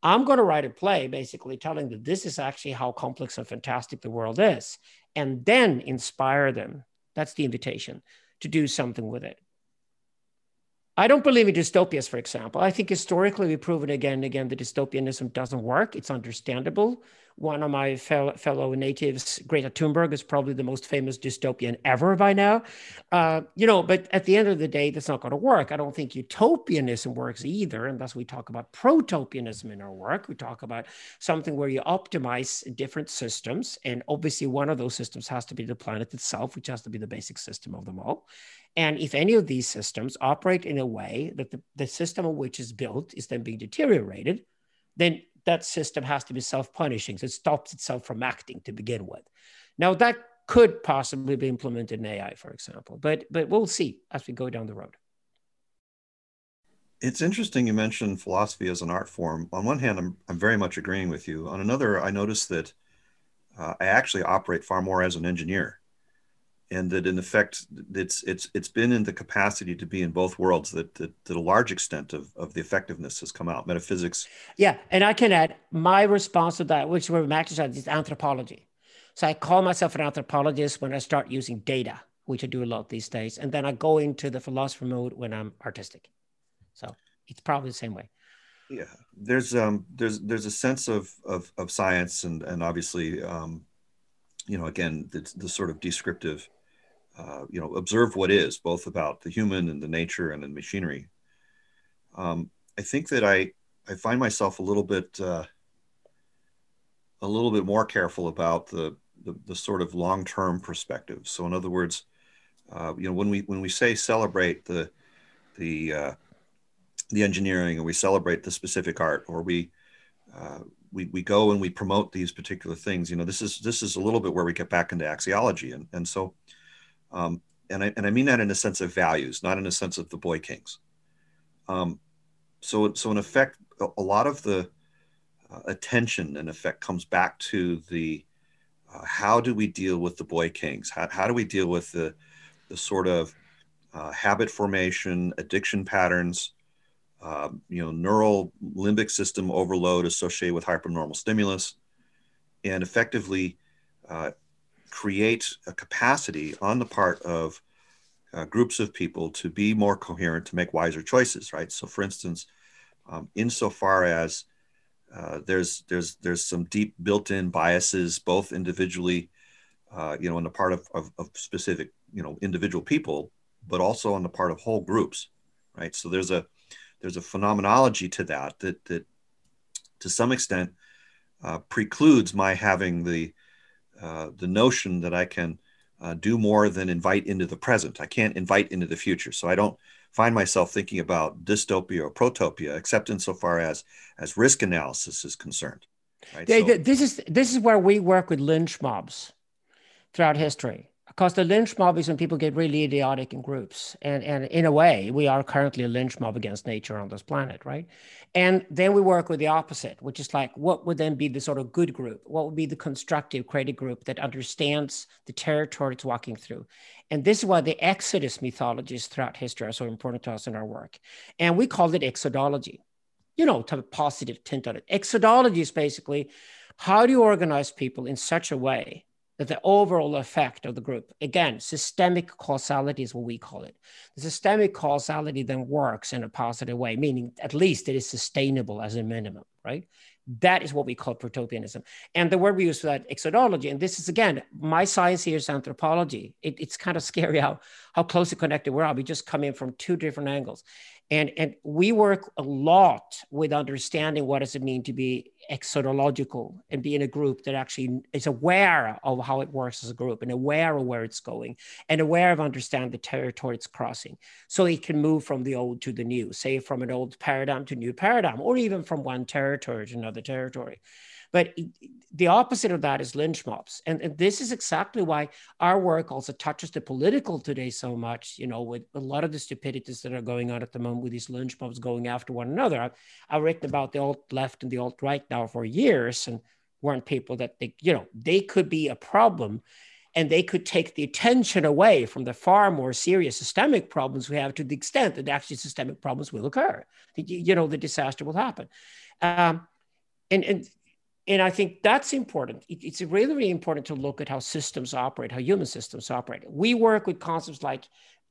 I'm going to write a play basically telling that this is actually how complex and fantastic the world is, and then inspire them. That's the invitation to do something with it. I don't believe in dystopias, for example. I think historically we've proven again and again that dystopianism doesn't work. It's understandable one of my fellow, fellow natives, Greta Thunberg, is probably the most famous dystopian ever by now. Uh, you know, but at the end of the day, that's not going to work. I don't think utopianism works either. And thus we talk about protopianism in our work. We talk about something where you optimize different systems. And obviously, one of those systems has to be the planet itself, which has to be the basic system of them all. And if any of these systems operate in a way that the, the system which is built is then being deteriorated, then that system has to be self-punishing. So it stops itself from acting to begin with. Now that could possibly be implemented in AI, for example, but but we'll see as we go down the road. It's interesting you mentioned philosophy as an art form. On one hand, I'm, I'm very much agreeing with you. On another, I noticed that uh, I actually operate far more as an engineer and that in effect it's it's it's been in the capacity to be in both worlds that that, that a large extent of, of the effectiveness has come out. Metaphysics. Yeah and i can add my response to that which we're matches is anthropology. So i call myself an anthropologist when i start using data which i do a lot these days and then i go into the philosopher mode when i'm artistic. So it's probably the same way. Yeah there's um there's there's a sense of of, of science and and obviously um you know again the, the sort of descriptive uh, you know, observe what is, both about the human and the nature and the machinery. Um, I think that I I find myself a little bit uh, a little bit more careful about the the, the sort of long term perspective. So, in other words, uh, you know, when we when we say celebrate the the uh, the engineering, or we celebrate the specific art, or we uh, we, we go and we promote these particular things. You know, this is this is a little bit where we get back into axiology, and and so um, and, I, and I mean that in a sense of values, not in a sense of the boy kings. Um, so, so in effect, a, lot of the uh, attention in effect comes back to the uh, how do we deal with the boy kings? How, how do we deal with the, the sort of uh, habit formation, addiction patterns, um, you know, neural limbic system overload associated with hypernormal stimulus, and effectively uh, create a capacity on the part of uh, groups of people to be more coherent, to make wiser choices, right? So, for instance, um, insofar as uh, there's there's there's some deep built-in biases, both individually, uh, you know, on the part of, of, of, specific, you know, individual people, but also on the part of whole groups, right? So there's a there's a phenomenology to that that that to some extent uh, precludes my having the uh, the notion that I can uh, do more than invite into the present. I can't invite into the future. So I don't find myself thinking about dystopia or protopia, except insofar as as risk analysis is concerned. Right? so, this is this is where we work with lynch mobs throughout history because the lynch mob is when people get really idiotic in groups. And and in a way we are currently a lynch mob against nature on this planet right? And then we work with the opposite which is like what would then be the sort of good group? What would be the constructive creative group that understands the territory it's walking through? And this is why the exodus mythologies throughout history are so important to us in our work. And we call it exodology. You know to have a positive tint on it. Exodology is basically how do you organize people in such a way the overall effect of the group, again, systemic causality is what we call it. The systemic causality then works in a positive way, meaning at least it is sustainable as a minimum, right? That is what we call protopianism. And the word we use for that, exodology, and this is again, my science here is anthropology. It, it's kind of scary how, how closely connected we are. We just come in from two different angles. And, and we work a lot with understanding what does it mean to be exodological and be in a group that actually is aware of how it works as a group and aware of where it's going and aware of understand the territory it's crossing. So it can move from the old to the new say from an old paradigm to new paradigm or even from one territory to another territory but the opposite of that is lynch mobs. And, and, this is exactly why our work also touches the political today so much, you know, with a lot of the stupidities that are going on at the moment with these lynch mobs going after one another. I've, I've written about the alt left and the alt right now for years and weren't people that they, you know, they could be a problem and they could take the attention away from the far more serious systemic problems we have to the extent that actually systemic problems will occur. You know, the disaster will happen. Um, and, and and I think that's important. it's really, really important to look at how systems operate, how human systems operate. We work with concepts like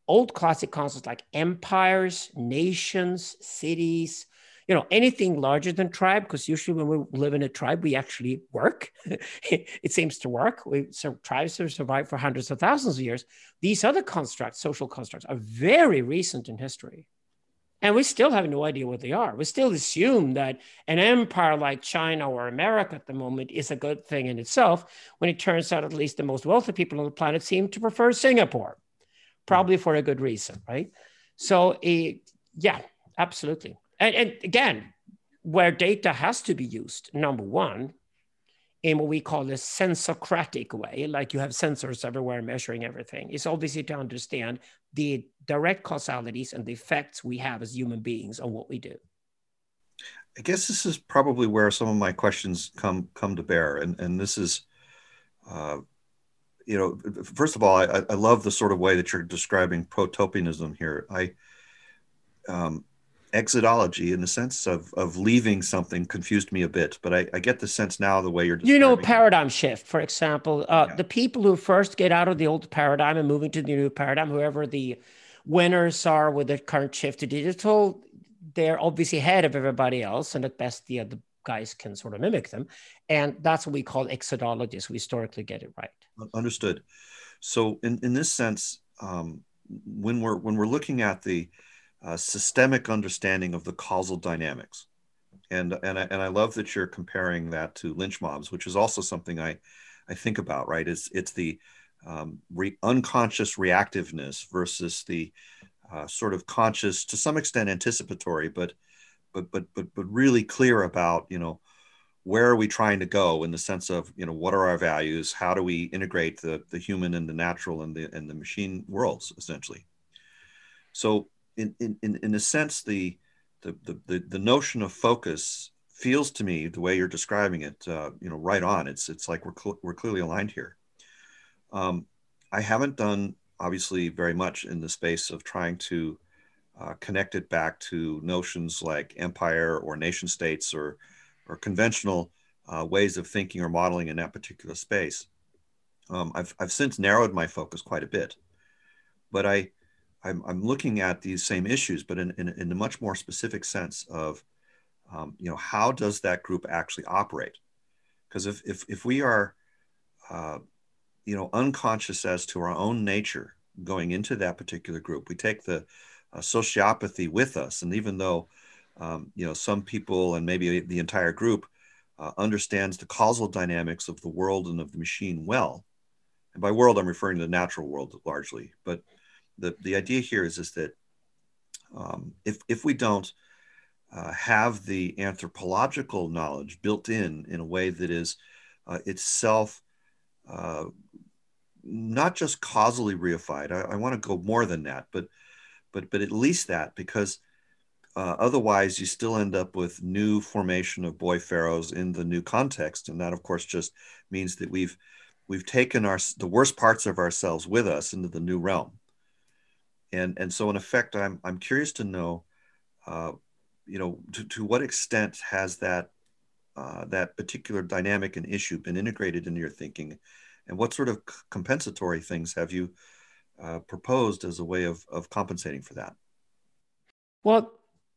old classic concepts like empires, nations, cities, you know, anything larger than tribe, because usually when we live in a tribe, we actually work. it seems to work. We so tribes have survived for hundreds of thousands of years. These other constructs, social constructs, are very recent in history. And we still have no idea what they are. We still assume that an empire like China or America at the moment is a good thing in itself, when it turns out at least the most wealthy people on the planet seem to prefer Singapore, probably for a good reason, right? So, uh, yeah, absolutely. And, and again, where data has to be used, number one, in what we call a sensocratic way, like you have sensors everywhere measuring everything, is obviously to understand the direct causalities and the effects we have as human beings on what we do. I guess this is probably where some of my questions come come to bear, and and this is, uh, you know, first of all, I, I love the sort of way that you're describing protopianism here. I, um, exodology in the sense of of leaving something confused me a bit but i, I get the sense now the way you're you know paradigm shift for example uh, yeah. the people who first get out of the old paradigm and moving to the new paradigm whoever the winners are with the current shift to digital they're obviously ahead of everybody else and at best the other guys can sort of mimic them. And that's what we call exodologists. We historically get it right. Understood. So in, in this sense um, when we're when we're looking at the uh, systemic understanding of the causal dynamics. And, and, I, and I love that you're comparing that to lynch mobs, which is also something I, I think about, right? It's, it's the um, re- unconscious reactiveness versus the uh, sort of conscious, to some extent anticipatory, but, but, but, but, but really clear about, you know, where are we trying to go in the sense of, you know, what are our values? How do we integrate the, the human and the natural and the, and the machine worlds, essentially? So in, in, in a sense, the, the, the, the notion of focus feels to me the way you're describing it, uh, you know, right on. It's, it's like we're, cl- we're clearly aligned here. Um, I haven't done obviously very much in the space of trying to uh, connect it back to notions like empire or nation states or, or conventional uh, ways of thinking or modeling in that particular space. Um, I've, I've since narrowed my focus quite a bit, but I, I'm, I'm looking at these same issues, but in, in, in a much more specific sense of, um, you know, how does that group actually operate? Because if, if, if we are, uh, you know, unconscious as to our own nature going into that particular group, we take the uh, sociopathy with us. And even though, um, you know, some people and maybe the entire group uh, understands the causal dynamics of the world and of the machine well, and by world, I'm referring to the natural world largely, but the, the idea here is, is that um, if, if we don't uh, have the anthropological knowledge built in in a way that is uh, itself uh, not just causally reified, I, I want to go more than that, but, but, but at least that, because uh, otherwise you still end up with new formation of boy pharaohs in the new context. And that of course just means that we've, we've taken our, the worst parts of ourselves with us into the new realm and and so in effect i'm i'm curious to know uh, you know to, to what extent has that uh, that particular dynamic and issue been integrated into your thinking And what sort of compensatory things have you uh, proposed as a way of, of compensating for that? Well,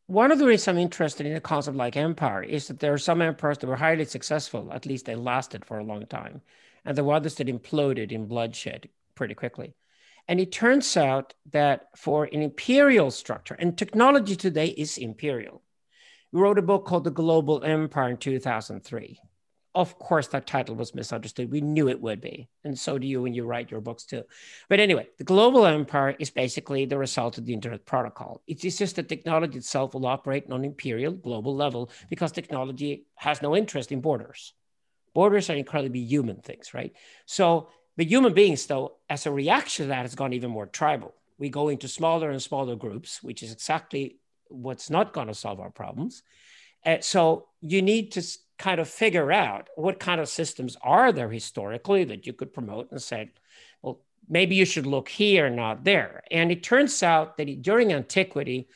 one of the reasons I'm interested in a concept like empire is that there are some empires that were highly successful, at least they lasted for a long time, and there were others that imploded in bloodshed pretty quickly. And it turns out that for an imperial structure, and technology today is imperial. We wrote a book called The Global Empire in 2003 of course that title was misunderstood. We knew it would be. And so do you when you write your books too. But anyway the global empire is basically the result of the internet protocol. It's just that technology itself will operate on imperial global level because technology has no interest in borders. Borders are incredibly human things right? So the human beings though as a reaction to that has gone even more tribal we go into smaller and smaller groups which is exactly what's not going to solve our problems uh, so you need to kind of figure out what kind of systems are there historically that you could promote and say, well, maybe you should look here, not there. And it turns out that during antiquity,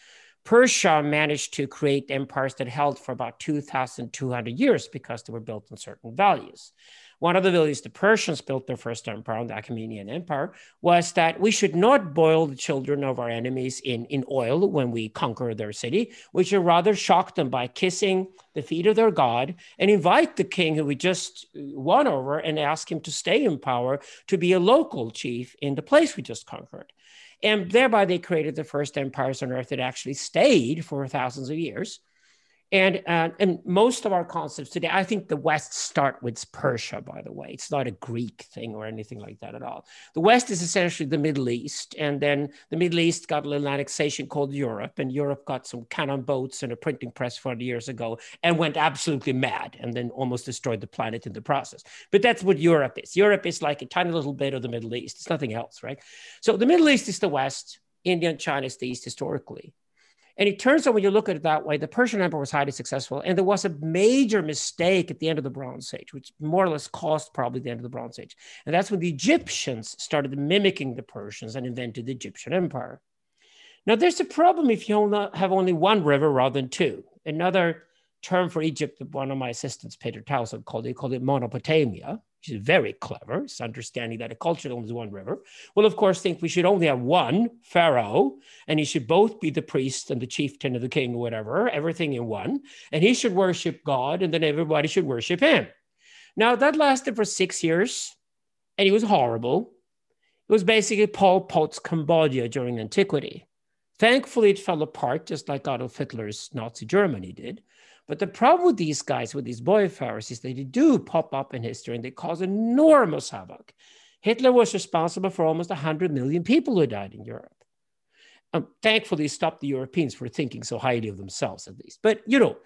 Persia managed to create empires that held for about 2,200 years because they were built on certain values. One of the values the Persians built their first empire, the Achaemenid Empire, was that we should not boil the children of our enemies in, in oil when we conquer their city. We should rather shock them by kissing the feet of their god and invite the king who we just uh, won over and ask him to stay in power to be a local chief in the place we just conquered. And thereby they created the first empires on earth that actually stayed for thousands of years. And, uh, and most of our concepts today, I think the West start with Persia, by the way. It's not a Greek thing or anything like that at all. The West is essentially the Middle East. And then the Middle East got a little annexation called Europe. And Europe got some cannon boats and a printing press 40 years ago and went absolutely mad and then almost destroyed the planet in the process. But that's what Europe is. Europe is like a tiny little bit of the Middle East. It's nothing else, right? So the Middle East is the West. India and China is the East historically. And it turns out when you look at it that way, the Persian Empire was highly successful. And there was a major mistake at the end of the Bronze Age, which more or less caused probably the end of the Bronze Age. And that's when the Egyptians started mimicking the Persians and invented the Egyptian Empire. Now, there's a problem if you have only one river rather than two. Another term for Egypt, that one of my assistants, Peter Townsend, called it, called it Monopotamia. She's very clever. It's understanding that a culture owns one river. Will, of course, think we should only have one pharaoh, and he should both be the priest and the chieftain of the king or whatever, everything in one. And he should worship God, and then everybody should worship him. Now, that lasted for six years, and it was horrible. It was basically Pol Pot's Cambodia during antiquity. Thankfully, it fell apart, just like Adolf Hitler's Nazi Germany did. But the problem with these guys, with these boy pharaohs, is they do pop up in history and they cause enormous havoc. Hitler was responsible for almost 100 million people who died in Europe. Um, thankfully, stopped the Europeans for thinking so highly of themselves, at least. But, you know,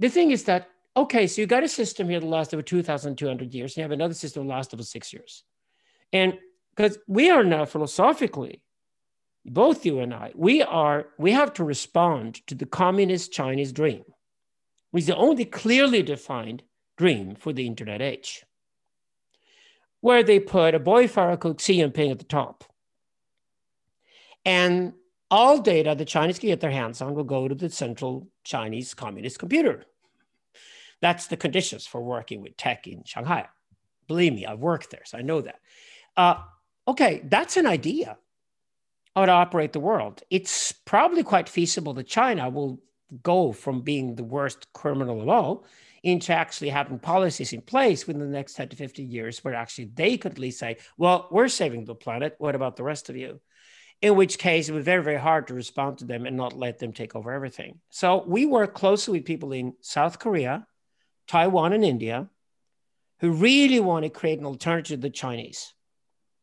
the thing is that, okay, so you got a system here that lasts over 2,200 years, and you have another system that lasts over six years. And because we are now philosophically, both you and I, we are, we have to respond to the communist Chinese dream is the only clearly defined dream for the internet age, where they put a boy Xi Jinping at the top. And all data the Chinese can get their hands on will go to the central Chinese communist computer. That's the conditions for working with tech in Shanghai. Believe me, I've worked there, so I know that. Uh, okay, that's an idea how to operate the world. It's probably quite feasible that China will go from being the worst criminal of all into actually having policies in place within the next 10 to 50 years where actually they could at least say, well, we're saving the planet. What about the rest of you? In which case, it would be very, very hard to respond to them and not let them take over everything. So we work closely with people in South Korea, Taiwan, and India who really want to create an alternative to the Chinese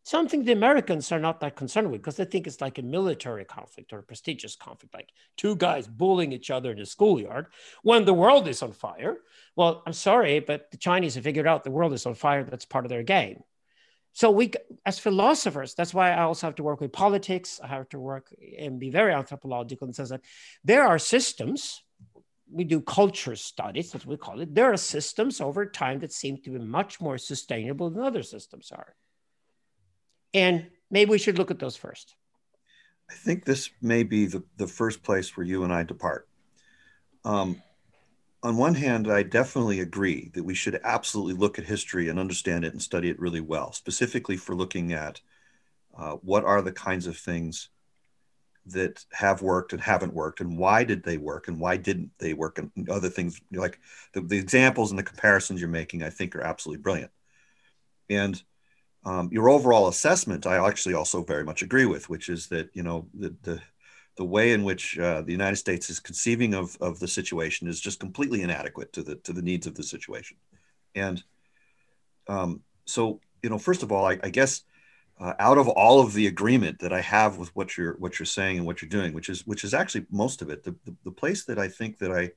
something the Americans are not that concerned with because they think it's like a military conflict or a prestigious conflict, like two guys bullying each other in a schoolyard when the world is on fire. Well, I'm sorry, but the Chinese have figured out the world is on fire. That's part of their game. So we, as philosophers, that's why I also have to work with politics. I have to work and be very anthropological the sense that there are systems. We do culture studies, what we call it. There are systems over time that seem to be much more sustainable than other systems are. And maybe we should look at those first. I think this may be the, the first place where you and I depart. Um, on one hand, I definitely agree that we should absolutely look at history and understand it and study it really well, specifically for looking at uh, what are the kinds of things that have worked and haven't worked and why did they work and why didn't they work and other things like the, the examples and the comparisons you're making i think are absolutely brilliant and um, your overall assessment i actually also very much agree with which is that you know the the, the way in which uh, the united states is conceiving of, of the situation is just completely inadequate to the to the needs of the situation and um, so you know first of all i, I guess uh, out of all of the agreement that I have with what you're what you're saying and what you're doing, which is which is actually most of it. The, the, the place that I think that I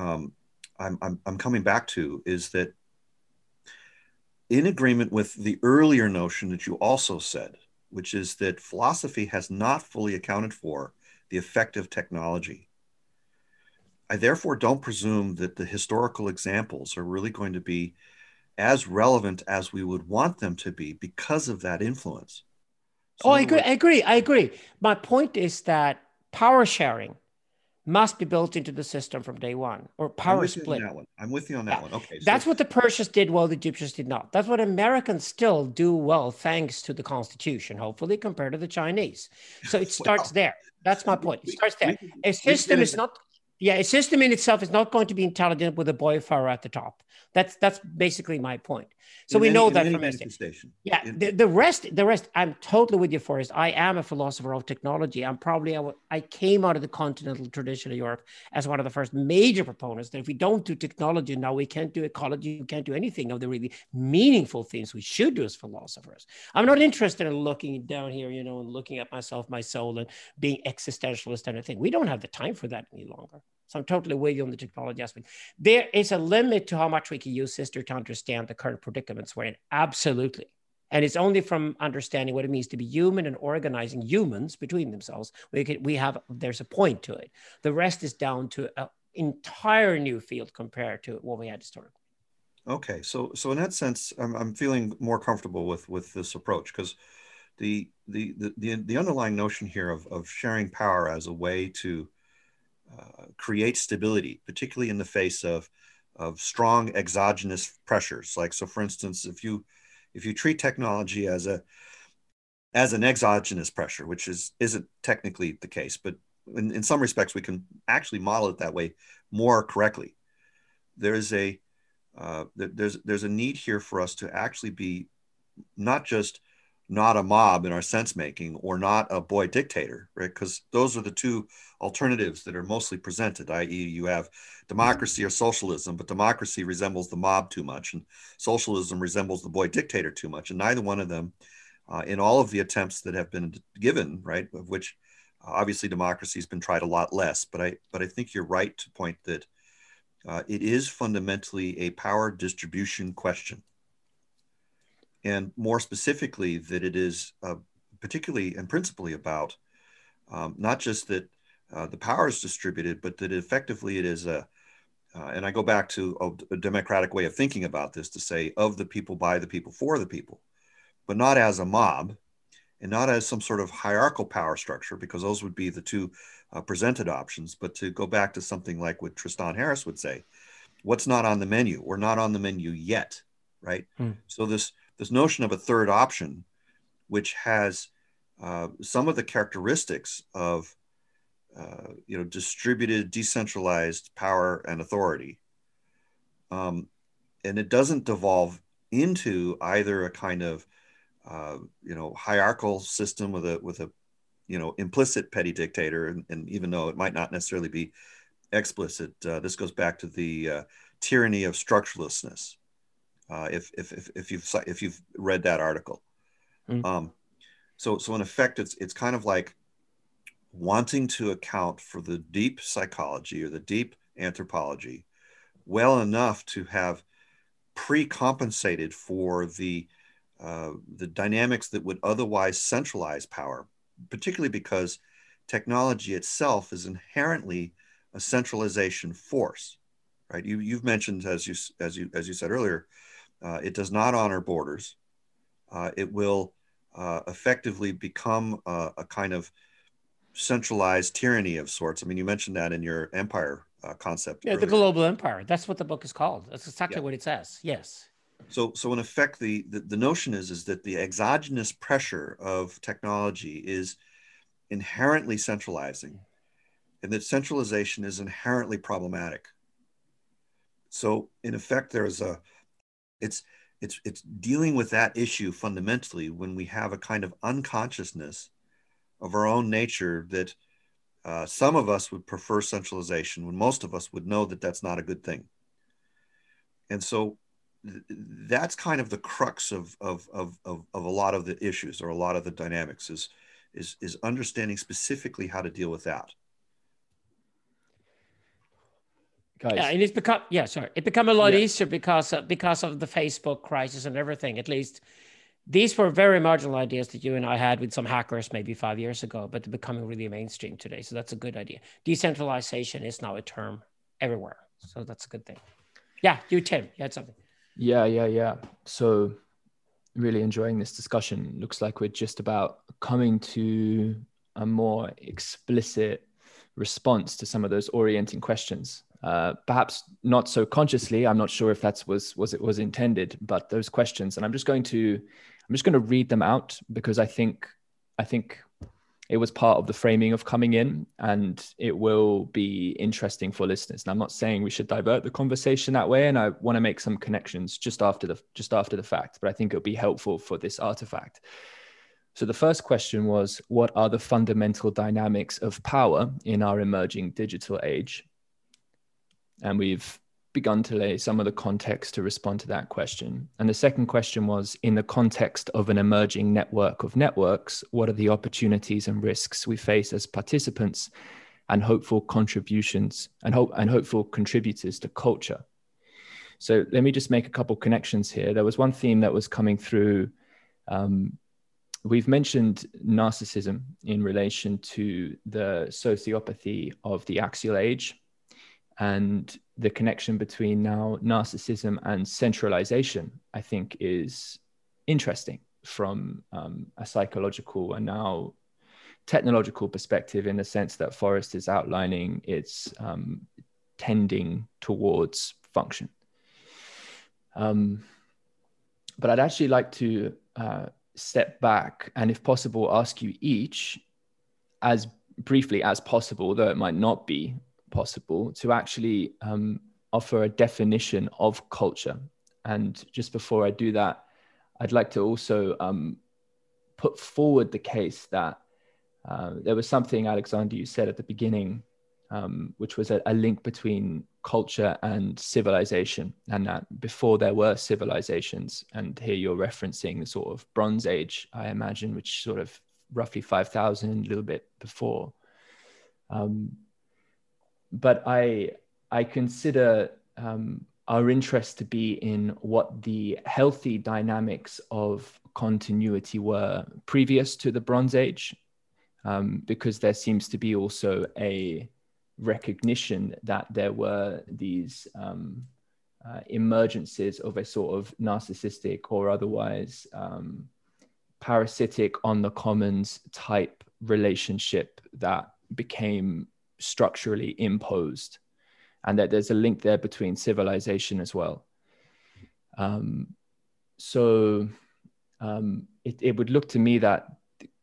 um, I'm, I'm, I'm coming back to is that in agreement with the earlier notion that you also said, which is that philosophy has not fully accounted for the effect of technology. I therefore don't presume that the historical examples are really going to be as relevant as we would want them to be because of that influence. So oh, I agree. I agree. I agree. My point is that power sharing must be built into the system from day one, or power split. I'm with you on that yeah. one. Okay, so. that's what the Persians did well. The Egyptians did not. That's what Americans still do well, thanks to the Constitution. Hopefully, compared to the Chinese. So it starts well, there. That's my point. It starts there. a system is not yeah, a system in itself is not going to be intelligent with a boy pharaoh at the top. That's that's basically my point. So in we any, know that from manifestation. Yeah, in, the, the rest, the rest, I'm totally with you, Forrest. I am a philosopher of technology. I'm probably I came out of the continental tradition of Europe as one of the first major proponents that if we don't do technology now, we can't do ecology, we can't do anything of the really meaningful things we should do as philosophers. I'm not interested in looking down here, you know, and looking at myself, my soul, and being existentialist and anything. We don't have the time for that any longer. So I'm totally with you on the technology aspect. There is a limit to how much we can use sister to understand the current predicaments we're in. Absolutely. And it's only from understanding what it means to be human and organizing humans between themselves. We can, we have there's a point to it. The rest is down to an entire new field compared to what we had historically. Okay, so so in that sense, I'm, I'm feeling more comfortable with with this approach because the, the the the underlying notion here of of sharing power as a way to create stability, particularly in the face of, of strong exogenous pressures. Like, so for instance, if you, if you treat technology as a, as an exogenous pressure, which is, isn't technically the case, but in, in some respects, we can actually model it that way more correctly. There is a, uh, there's, there's a need here for us to actually be not just not a mob in our sense making or not a boy dictator, right? Because those are the two alternatives that are mostly presented, i.e., you have democracy or socialism, but democracy resembles the mob too much, and socialism resembles the boy dictator too much. And neither one of them, uh, in all of the attempts that have been given, right, of which uh, obviously democracy has been tried a lot less, but I, but I think you're right to point that uh, it is fundamentally a power distribution question and more specifically that it is uh, particularly and principally about um, not just that uh, the power is distributed, but that effectively it is a, uh, and I go back to a, a, democratic way of thinking about this to say of the people, by the people, for the people, but not as a mob and not as some sort of hierarchical power structure, because those would be the two uh, presented options, but to go back to something like what Tristan Harris would say, what's not on the menu? We're not on the menu yet, right? Hmm. So this this notion of a third option, which has uh, some of the characteristics of uh, you know distributed, decentralized power and authority, um, and it doesn't devolve into either a kind of uh, you know hierarchical system with a with a you know implicit petty dictator, and, and even though it might not necessarily be explicit, uh, this goes back to the uh, tyranny of structurelessness uh, if, if, if, if, you've, if you've read that article. Mm. Um, so, so in effect, it's, it's kind of like wanting to account for the deep psychology or the deep anthropology well enough to have pre-compensated for the uh, the dynamics that would otherwise centralize power, particularly because technology itself is inherently a centralization force, right? You, you've mentioned, as you as you as you said earlier, uh, it does not honor borders. Uh, it will uh, effectively become a, a, kind of centralized tyranny of sorts. I mean, you mentioned that in your empire uh, concept. Yeah, the global empire. That's what the book is called. That's exactly yeah. what it says. Yes. So, so in effect, the, the the notion is is that the exogenous pressure of technology is inherently centralizing, and that centralization is inherently problematic. So, in effect, there's a it's it's it's dealing with that issue fundamentally when we have a kind of unconsciousness of our own nature that uh, some of us would prefer centralization when most of us would know that that's not a good thing. And so th- that's kind of the crux of, of, of, of, of a lot of the issues or a lot of the dynamics is, is, is understanding specifically how to deal with that. Guys. Yeah, and it's become yeah, sorry, it become a lot yeah. easier because of, because of the Facebook crisis and everything. At least these were very marginal ideas that you and I had with some hackers maybe five years ago, but they're becoming really mainstream today. So that's a good idea. Decentralization is now a term everywhere. So that's a good thing. Yeah, you, Tim, you had something. Yeah, yeah, yeah. So really enjoying this discussion. Looks like we're just about coming to a more explicit response to some of those orienting questions. Uh, perhaps not so consciously. I'm not sure if that's was was it was intended, but those questions, and I'm just going to I'm just going to read them out because I think I think it was part of the framing of coming in and it will be interesting for listeners. And I'm not saying we should divert the conversation that way and I want to make some connections just after the just after the fact, but I think it'll be helpful for this artifact. So the first question was what are the fundamental dynamics of power in our emerging digital age? And we've begun to lay some of the context to respond to that question. And the second question was in the context of an emerging network of networks, what are the opportunities and risks we face as participants and hopeful contributions and hope and hopeful contributors to culture? So let me just make a couple connections here. There was one theme that was coming through. Um, we've mentioned narcissism in relation to the sociopathy of the axial age and the connection between now narcissism and centralization, I think, is interesting from um, a psychological and now technological perspective, in the sense that Forrest is outlining its um, tending towards function. Um, but I'd actually like to uh, step back and, if possible, ask you each, as briefly as possible, though it might not be possible to actually um, offer a definition of culture. And just before I do that, I'd like to also um, put forward the case that uh, there was something, Alexander, you said at the beginning, um, which was a, a, link between culture and civilization, and that before there were civilizations, and here you're referencing the sort of Bronze Age, I imagine, which sort of roughly 5,000, a little bit before. Um, but I I consider um, our interest to be in what the healthy dynamics of continuity were previous to the Bronze Age, um, because there seems to be also a recognition that there were these um, uh, emergences of a sort of narcissistic or otherwise um, parasitic on the commons type relationship that became structurally imposed, and that there's a link there between civilization as well. Um, so um, it, it would look to me that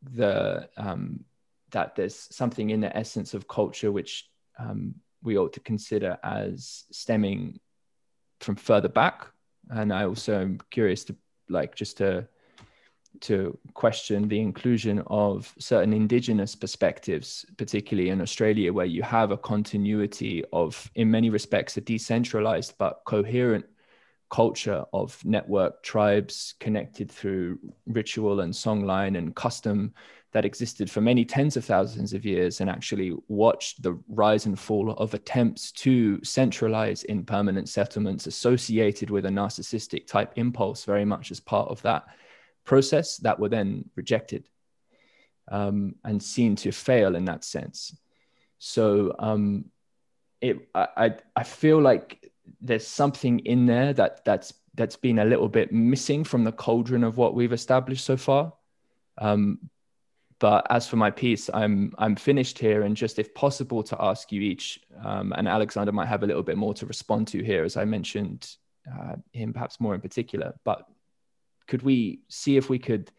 the um, that there's something in the essence of culture which um, we ought to consider as stemming from further back. And I also am curious to like just to to question the inclusion of certain indigenous perspectives, particularly in Australia, where you have a continuity of, in many respects, a decentralized but coherent culture of network tribes connected through ritual and songline and custom that existed for many tens of thousands of years and actually watched the rise and fall of attempts to centralize in permanent settlements associated with a narcissistic type impulse very much as part of that process that were then rejected um, and seen to fail in that sense. So um, it, I, I feel like there's something in there that that's that's been a little bit missing from the cauldron of what we've established so far. Um, but as for my piece, I'm I'm finished here, and just if possible to ask you each, um, and Alexander might have a little bit more to respond to here, as I mentioned uh, him perhaps more in particular. But could we see if we could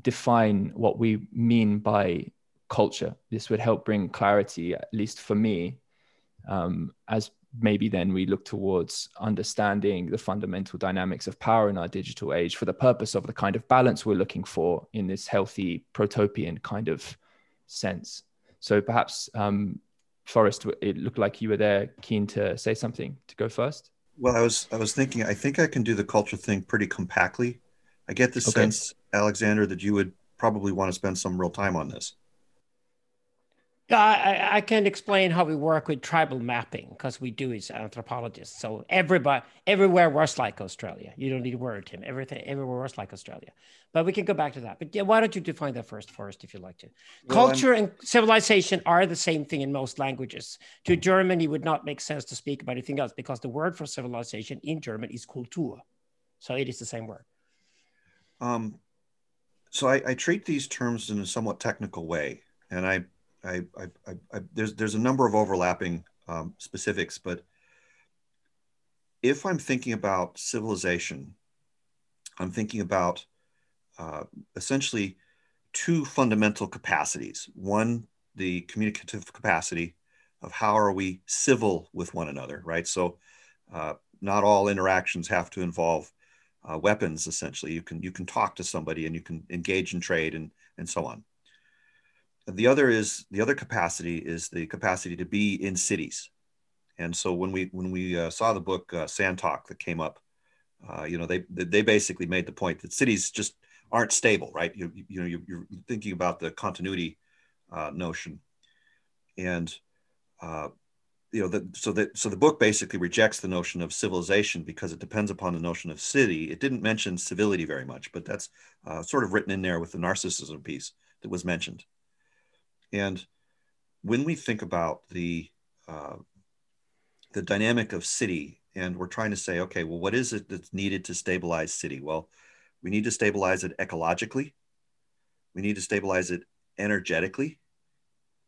define what we mean by culture? This would help bring clarity, at least for me, um, as maybe then we look towards understanding the fundamental dynamics of power in our digital age for the purpose of the kind of balance we're looking for in this healthy protopian kind of sense. So perhaps, um, Forrest, it looked like you were there keen to say something to go first. Well, I was I was thinking I think I can do the culture thing pretty compactly. I get the okay. sense, Alexander, that you would probably want to spend some real time on this. I, I can explain how we work with tribal mapping because we do as anthropologists. So everybody, everywhere works like Australia. You don't need to worry, Tim. Everything, everywhere works like Australia. But we can go back to that. But yeah, why don't you define that first, first, if you like to? Well, Culture I'm... and civilization are the same thing in most languages. To German, it would not make sense to speak about anything else because the word for civilization in German is Kultur. So it is the same word. Um, so I, I treat these terms in a somewhat technical way, and I I, I, I, there's there's a number of overlapping um, specifics, but if I'm thinking about civilization, I'm thinking about uh, essentially two fundamental capacities. One, the communicative capacity of how are we civil with one another, right? So, uh, not all interactions have to involve uh, weapons. Essentially, you can you can talk to somebody and you can engage in trade and and so on. The other is the other capacity is the capacity to be in cities. And so when we when we uh, saw the book uh, sand talk that came up uh, you know they they basically made the point that cities just aren't stable right? You, you know you're, you're thinking about the continuity uh, notion. And uh, you know the, so that so the book basically rejects the notion of civilization because it depends upon the notion of city it didn't mention civility very much but that's uh, sort of written in there with the narcissism piece that was mentioned and when we think about the uh, the dynamic of city, and we're trying to say, okay, well, what is it that's needed to stabilize city? Well, we need to stabilize it ecologically. We need to stabilize it energetically,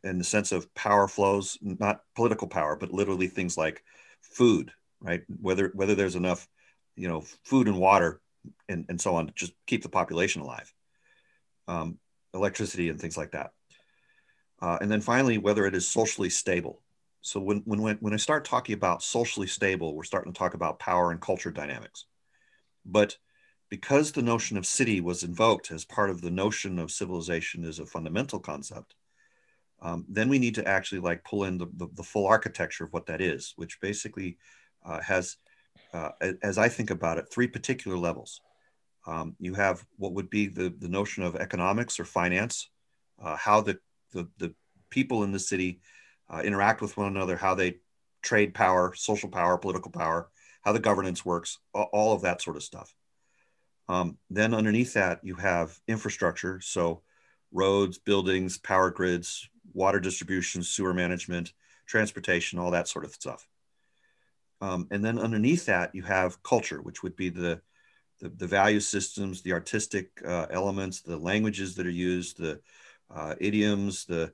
in the sense of power flows, not political power, but literally things like food, right? Whether whether there's enough, you know, food and water, and, and so on, to just keep the population alive. Um, electricity and things like that. Uh, and then finally, whether it is socially stable. So when, when, when I start talking about socially stable, we're starting to talk about power and culture dynamics. But because the notion of city was invoked as part of the notion of civilization as a fundamental concept, um, then we need to actually like pull in the, the, the, full architecture of what that is, which basically uh, has, uh, as I think about it, three particular levels. Um, you have what would be the, the notion of economics or finance, uh, how the the, the people in the city uh, interact with one another, how they trade power, social power, political power, how the governance works, all of that sort of stuff. Um, then underneath that, you have infrastructure. So roads, buildings, power grids, water distribution, sewer management, transportation, all that sort of stuff. Um, and then underneath that, you have culture, which would be the, the, the value systems, the artistic uh, elements, the languages that are used, the, uh, idioms, the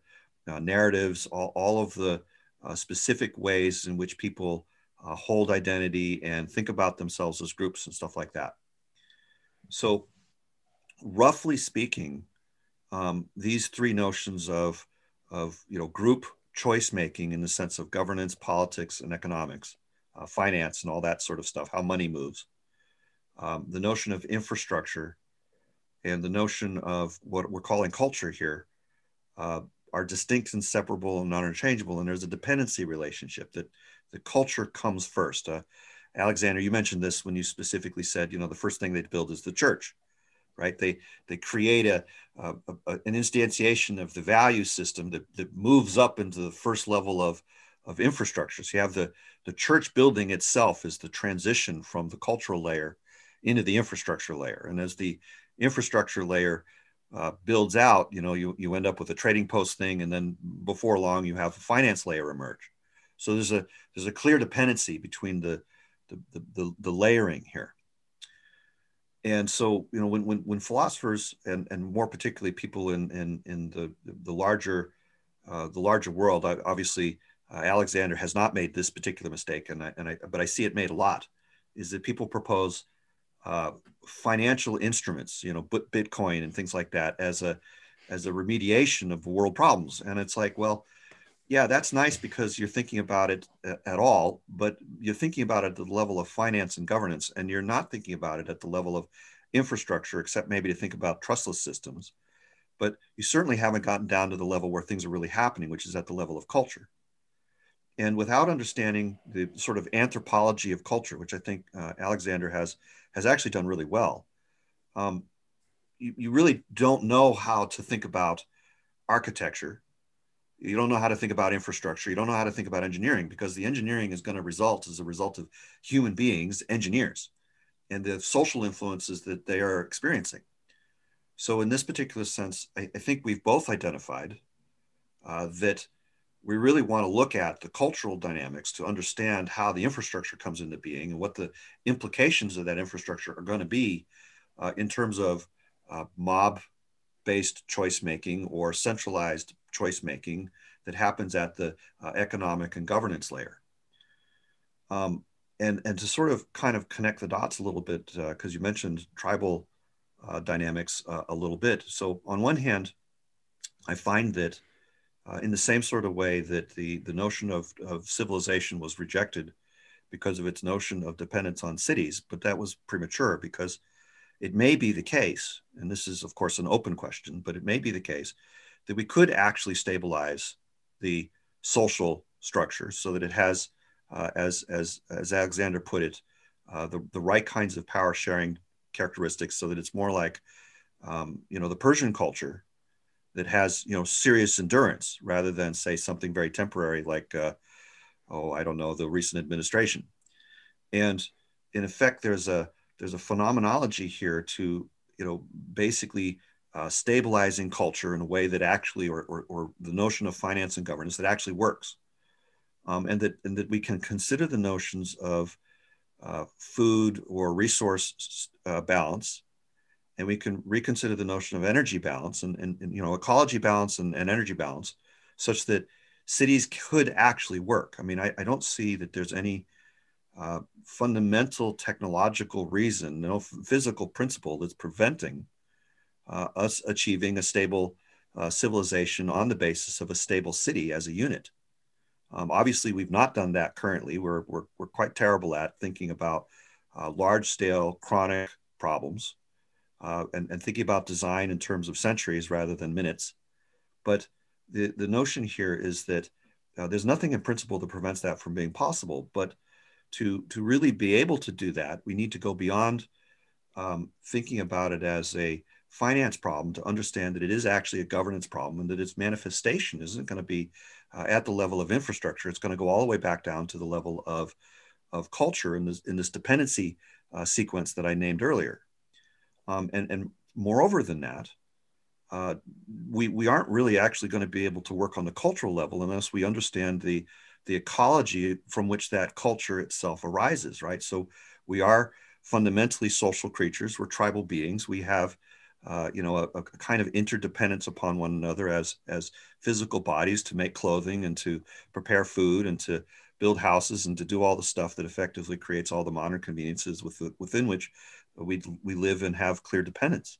uh, narratives, all, all of the uh, specific ways in which people uh, hold identity and think about themselves as groups and stuff like that. So, roughly speaking, um, these three notions of, of you know, group choice making in the sense of governance, politics, and economics, uh, finance, and all that sort of stuff, how money moves. Um, the notion of infrastructure and the notion of what we're calling culture here uh, are distinct and separable and non-interchangeable and there's a dependency relationship that the culture comes first uh, alexander you mentioned this when you specifically said you know the first thing they build is the church right they they create a, a, a, an instantiation of the value system that, that moves up into the first level of of infrastructure so you have the the church building itself is the transition from the cultural layer into the infrastructure layer and as the infrastructure layer uh, builds out, you know, you, you end up with a trading post thing, and then before long you have a finance layer emerge. So there's a there's a clear dependency between the the, the, the, the layering here. And so you know when when, when philosophers and and more particularly people in in in the the larger uh, the larger world obviously uh, Alexander has not made this particular mistake and I, and I but I see it made a lot is that people propose uh, financial instruments you know Bitcoin and things like that as a as a remediation of world problems. And it's like well yeah that's nice because you're thinking about it at all but you're thinking about it at the level of finance and governance and you're not thinking about it at the level of infrastructure except maybe to think about trustless systems. But you certainly haven't gotten down to the level where things are really happening which is at the level of culture. And without understanding the sort of anthropology of culture which i think uh, alexander has has actually done really well um, you, you really don't know how to think about architecture you don't know how to think about infrastructure you don't know how to think about engineering because the engineering is going to result as a result of human beings engineers and the social influences that they are experiencing. So in this particular sense i, I think we've both identified uh, that we really want to look at the cultural dynamics to understand how the infrastructure comes into being and what the implications of that infrastructure are going to be uh, in terms of uh, mob based choice making or centralized choice making that happens at the uh, economic and governance layer. Um, and, and to sort of kind of connect the dots a little bit, because uh, you mentioned tribal uh, dynamics uh, a little bit. So, on one hand, I find that uh, in the same sort of way that the, the notion of, of civilization was rejected because of its notion of dependence on cities, but that was premature because it may be the case, and this is, of course, an open question, but it may be the case that we could actually stabilize the social structure so that it has, uh, as, as, as Alexander put it, uh, the, the right kinds of power sharing characteristics so that it's more like, um, you know, the Persian culture that has, you know, serious endurance rather than say something very temporary like, uh, oh, I don't know, the recent administration. And in effect, there's a, there's a phenomenology here to, you know, basically uh, stabilizing culture in a way that actually, or, or, or, the notion of finance and governance that actually works. Um, and, that, and that we can consider the notions of uh, food or resource uh, balance, and we can reconsider the notion of energy balance and, and, and you know, ecology balance and, and, energy balance such that cities could actually work. I mean, I, I don't see that there's any uh, fundamental technological reason, no physical principle that's preventing uh, us achieving a stable uh, civilization on the basis of a stable city as a unit. Um, obviously, we've not done that currently. We're, we're, we're quite terrible at thinking about uh, large scale chronic problems uh, and, and thinking about design in terms of centuries rather than minutes. But the, the notion here is that uh, there's nothing in principle that prevents that from being possible. But to, to really be able to do that, we need to go beyond um, thinking about it as a finance problem to understand that it is actually a governance problem and that its manifestation isn't going to be uh, at the level of infrastructure. It's going to go all the way back down to the level of, of culture in this, in this dependency uh, sequence that I named earlier. Um, and, and moreover than that, uh, we, we aren't really actually going to be able to work on the cultural level unless we understand the, the ecology from which that culture itself arises, right? So we are fundamentally social creatures. We're tribal beings. We have uh, you know, a, a, kind of interdependence upon one another as as physical bodies to make clothing and to prepare food and to build houses and to do all the stuff that effectively creates all the modern conveniences with, within which we we live and have clear dependence.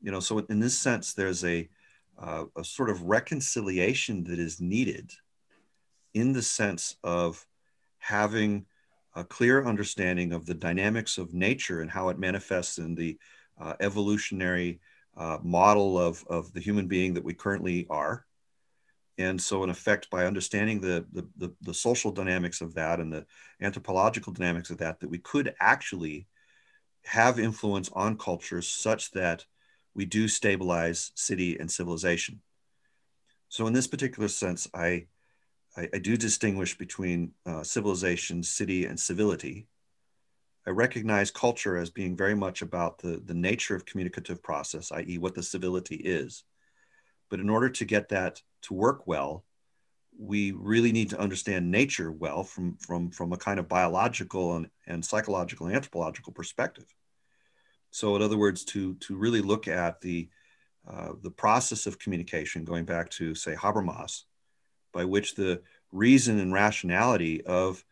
You know, so in this sense, there's a uh, a sort of reconciliation that is needed in the sense of having a clear understanding of the dynamics of nature and how it manifests in the uh, evolutionary uh, model of, of the human being that we currently are. And so, in effect, by understanding the, the, the, the social dynamics of that and the anthropological dynamics of that, that we could actually have influence on cultures such that we do stabilize city and civilization. So, in this particular sense, I, I, I do distinguish between uh, civilization, city, and civility. I recognize culture as being very much about the, the nature of communicative process, i.e., what the civility is. But in order to get that to work well, we really need to understand nature well from, from, from a kind of biological and, and psychological and anthropological perspective. So, in other words, to, to really look at the, uh, the process of communication, going back to, say, Habermas, by which the reason and rationality of,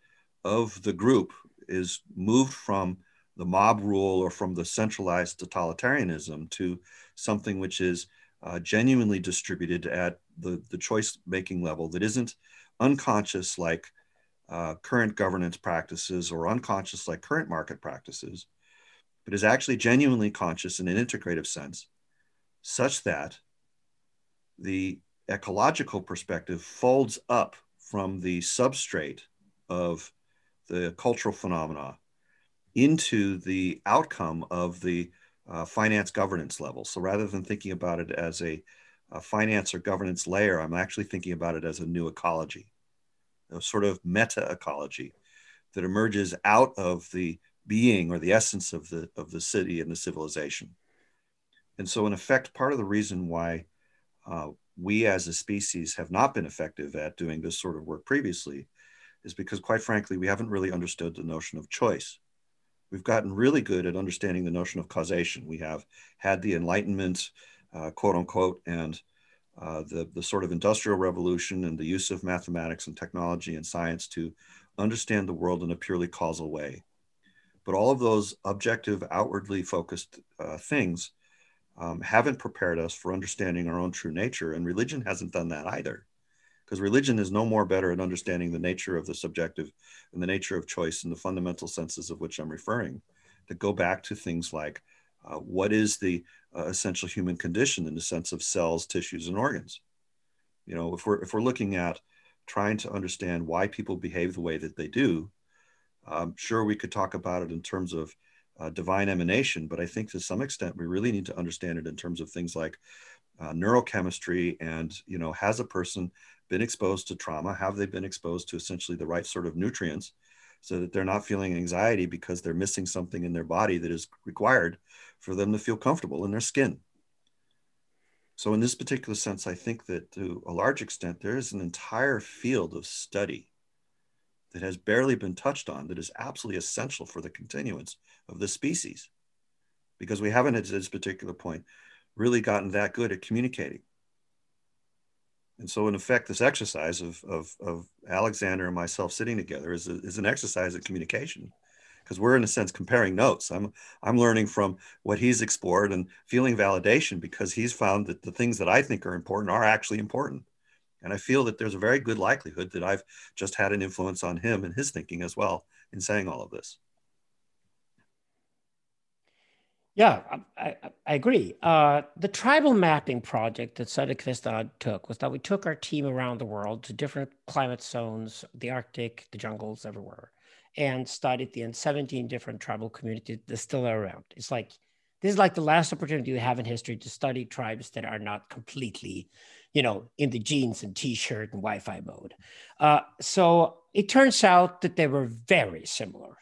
of the group is moved from the mob rule or from the centralized totalitarianism to something which is uh, genuinely distributed at the, the choice making level that isn't unconscious like uh, current governance practices or unconscious like current market practices, but is actually genuinely conscious in an integrative sense, such that the ecological perspective folds up from the substrate of the cultural phenomena into the outcome of the uh, finance governance level. So rather than thinking about it as a, a, finance or governance layer, I'm actually thinking about it as a new ecology, a sort of meta ecology that emerges out of the being or the essence of the of the city and the civilization. And so, in effect, part of the reason why uh, we as a species have not been effective at doing this sort of work previously is because, quite frankly, we haven't really understood the notion of choice we've gotten really good at understanding the notion of causation. We have had the Enlightenment, uh, quote unquote, and uh, the, the sort of industrial revolution and the use of mathematics and technology and science to understand the world in a purely causal way. But all of those objective, outwardly focused uh, things um, haven't prepared us for understanding our own true nature, and religion hasn't done that either because religion is no more better at understanding the nature of the subjective and the nature of choice and the fundamental senses of which I'm referring that go back to things like uh, what is the uh, essential human condition in the sense of cells, tissues, and organs. You know, if we're if we're looking at trying to understand why people behave the way that they do, um, sure we could talk about it in terms of uh, divine emanation, but I think to some extent we really need to understand it in terms of things like uh, neurochemistry and you know has a person been exposed to trauma? Have they been exposed to essentially the right sort of nutrients so that they're not feeling anxiety because they're missing something in their body that is required for them to feel comfortable in their skin? So, in this particular sense, I think that to a large extent, there is an entire field of study that has barely been touched on that is absolutely essential for the continuance of the species because we haven't at this particular point really gotten that good at communicating and so, in effect, this exercise of, of, of Alexander and myself sitting together is, a, is an exercise of communication because we're, in a sense, comparing notes. I'm, I'm learning from what he's explored and feeling validation because he's found that the things that I think are important are actually important. And I feel that there's a very good likelihood that I've just had an influence on him and his thinking as well in saying all of this. Yeah, I, I agree. Uh, the tribal mapping project that Söderqvist took was that we took our team around the world to different climate zones, the Arctic, the jungles, everywhere, and studied the 17 different tribal communities that still are around. It's like this is like the last opportunity we have in history to study tribes that are not completely, you know, in the jeans and t-shirt and Wi-Fi mode. Uh, so it turns out that they were very similar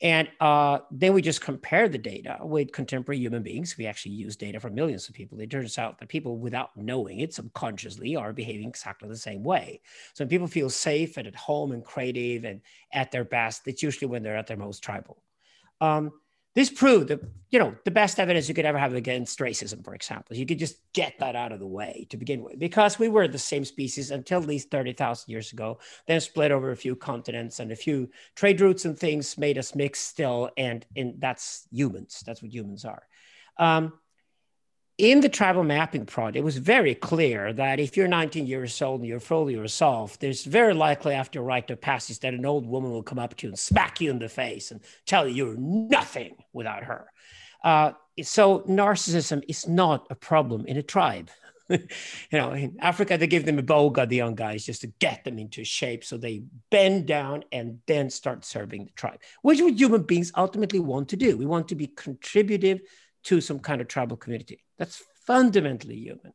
and uh, then we just compare the data with contemporary human beings. We actually use data from millions of people. It turns out that people, without knowing it subconsciously, are behaving exactly the same way. So when people feel safe and at home and creative and at their best, it's usually when they're at their most tribal. Um, this proved that you know the best evidence you could ever have against racism for example you could just get that out of the way to begin with because we were the same species until at least 30,000 years ago then split over a few continents and a few trade routes and things made us mix still and and that's humans. That's what humans are. Um, in the tribal mapping project, it was very clear that if you're 19 years old and you're fully yourself, there's very likely after a rite of passage that an old woman will come up to you and smack you in the face and tell you you're nothing without her. Uh, so narcissism is not a problem in a tribe. you know, in Africa, they give them a boga, the young guys, just to get them into shape. So they bend down and then start serving the tribe, which what human beings ultimately want to do. We want to be contributive to some kind of tribal community. That's fundamentally human.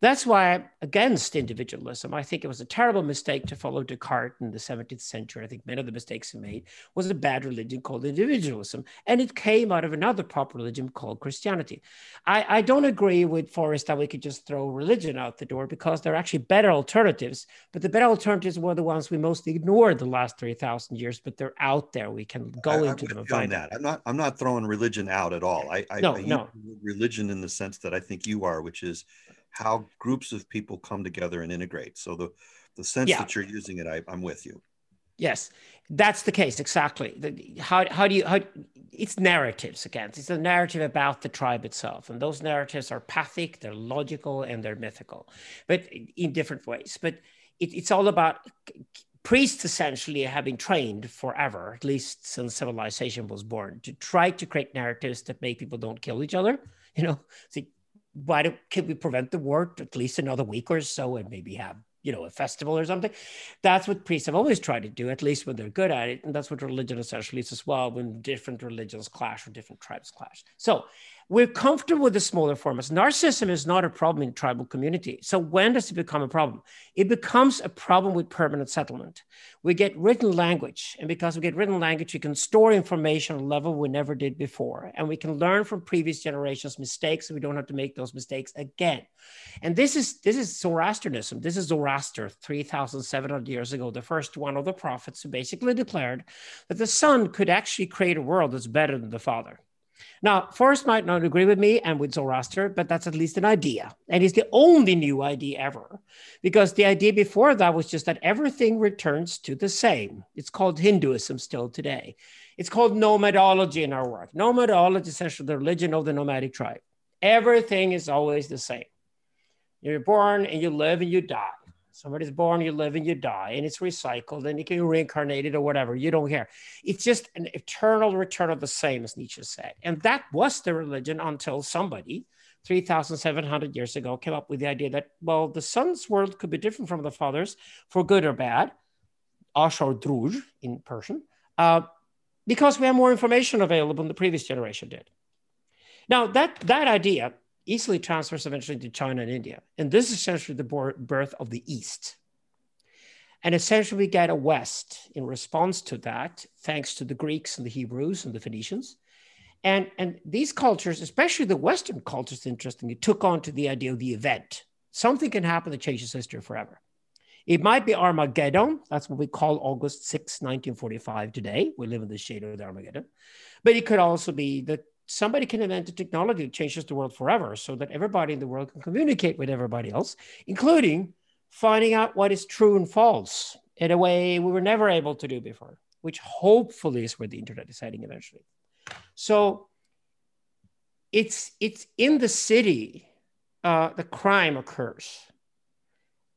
That's why I'm against individualism. I think it was a terrible mistake to follow Descartes in the 17th century. I think many of the mistakes he made was a bad religion called individualism, and it came out of another pop religion called Christianity. I, I don't agree with Forrest that we could just throw religion out the door because there are actually better alternatives, but the better alternatives were the ones we mostly ignored the last 3,000 years, but they're out there. We can go I, into them and find that. I'm not, I'm not throwing religion out at all. I, I, no, I no. religion in the sense that I think you are, which is how groups of people come together and integrate. So the the sense Yeah. that you're using it, I, I'm with you. Yes, that's the case exactly. The- How how do you how it's narratives again. It's a narrative about the tribe itself, and those narratives are pathic, they're logical, and they're mythical, but in different ways. But it, it's all about priests essentially have been trained forever, at least since civilization was born, to try to create narratives that make people don't kill each other. You know, see, why don't can we prevent the war at least another week or so, and maybe have you know a festival or something? That's what priests have always tried to do, at least when they're good at it. And that's what religion essentially is as well, when different religions clash or different tribes clash. So we're comfortable with the smaller formats. Narcissism is not a problem in tribal community. So when does it become a problem? It becomes a problem with permanent settlement. We get written language, and because we get written language, we can store information on a level we never did before, and we can learn from previous generations' mistakes, so we don't have to make those mistakes again. And this is this is Zoroastrianism. This is Zoroaster, three thousand seven hundred years ago, the first one of the prophets who basically declared that the son could actually create a world that's better than the father. Now, Forrest might not agree with me and with Zoroaster, but that's at least an idea. And it's the only new idea ever, because the idea before that was just that everything returns to the same. It's called Hinduism still today. It's called nomadology in our work. Nomadology is essentially the religion of the nomadic tribe. Everything is always the same. You're born and you live and you die. Somebody's born, you live and you die, and it's recycled, and you can reincarnate it or whatever. You don't care. It's just an eternal return of the same, as Nietzsche said. And that was the religion until somebody 3,700 years ago came up with the idea that, well, the son's world could be different from the father's for good or bad, Ash or Druj in Persian, uh, because we have more information available than the previous generation did. Now, that, that idea easily transfers eventually to China and India. And this is essentially the birth of the East. And essentially, we get a West in response to that, thanks to the Greeks and the Hebrews and the Phoenicians. And, and these cultures, especially the Western cultures, interestingly, took on to the idea of the event. Something can happen that changes history forever. It might be Armageddon. That's what we call August 6, 1945 today. We live in the shade of the Armageddon. But it could also be that somebody can invent a technology that changes the world forever so that everybody in the world can communicate with everybody else, including finding out what is true and false in a way we were never able to do before, which hopefully is where the internet is heading eventually. So it's it's in the city uh, the crime occurs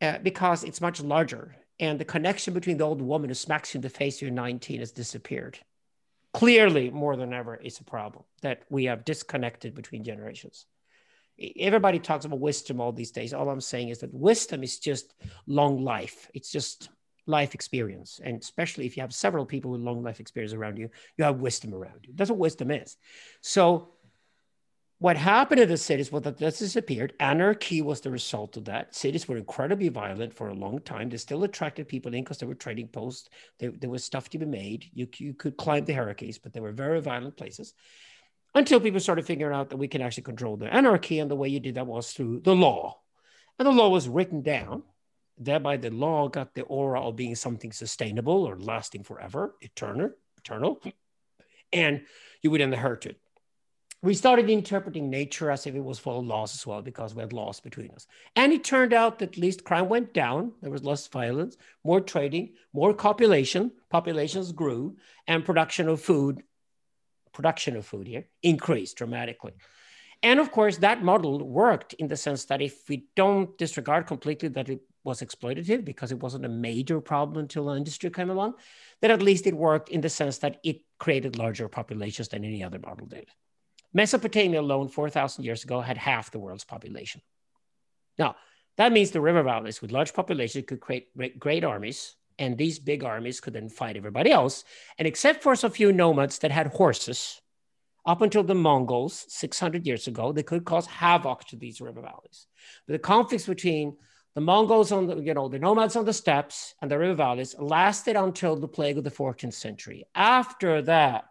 uh, because it's much larger, and the connection between the old woman who smacks you in the face when you're 19 has disappeared. Clearly, more than ever, it's a problem that we have disconnected between generations. Everybody talks about wisdom all these days. All I'm saying is that wisdom is just long life. It's just life experience. And especially if you have several people with long life experience around you, you have wisdom around you. That's what wisdom is. So what happened in the cities was that this disappeared. Anarchy was the result of that. Cities were incredibly violent for a long time. They still attracted people in because they were trading posts. There, there was stuff to be made. You, you could climb the hierarchies, but they were very violent places until people started figuring out that we can actually control the anarchy. And the way you did that was through the law. And the law was written down. Thereby, the law got the aura of being something sustainable or lasting forever, eternal, eternal. And you would inherit it. We started interpreting nature as if it was full of laws as well, because we had laws between us. And it turned out that at least crime went down. There was less violence, more trading, more copulation. Populations grew, and production of food production of food here increased dramatically. And of course, that model worked in the sense that if we don't disregard completely that it was exploitative because it wasn't a major problem until industry came along, then at least it worked in the sense that it created larger populations than any other model did. Mesopotamia alone, 4,000 years ago, had half the world's population. Now, that means the river valleys with large populations could create great, armies and these big armies could then fight everybody else. And except for some few nomads that had horses, up until the Mongols 600 years ago, they could cause havoc to these river valleys. But the conflicts between the Mongols on the, you know, the nomads on the steppes and the river valleys lasted until the plague of the 14th century. After that,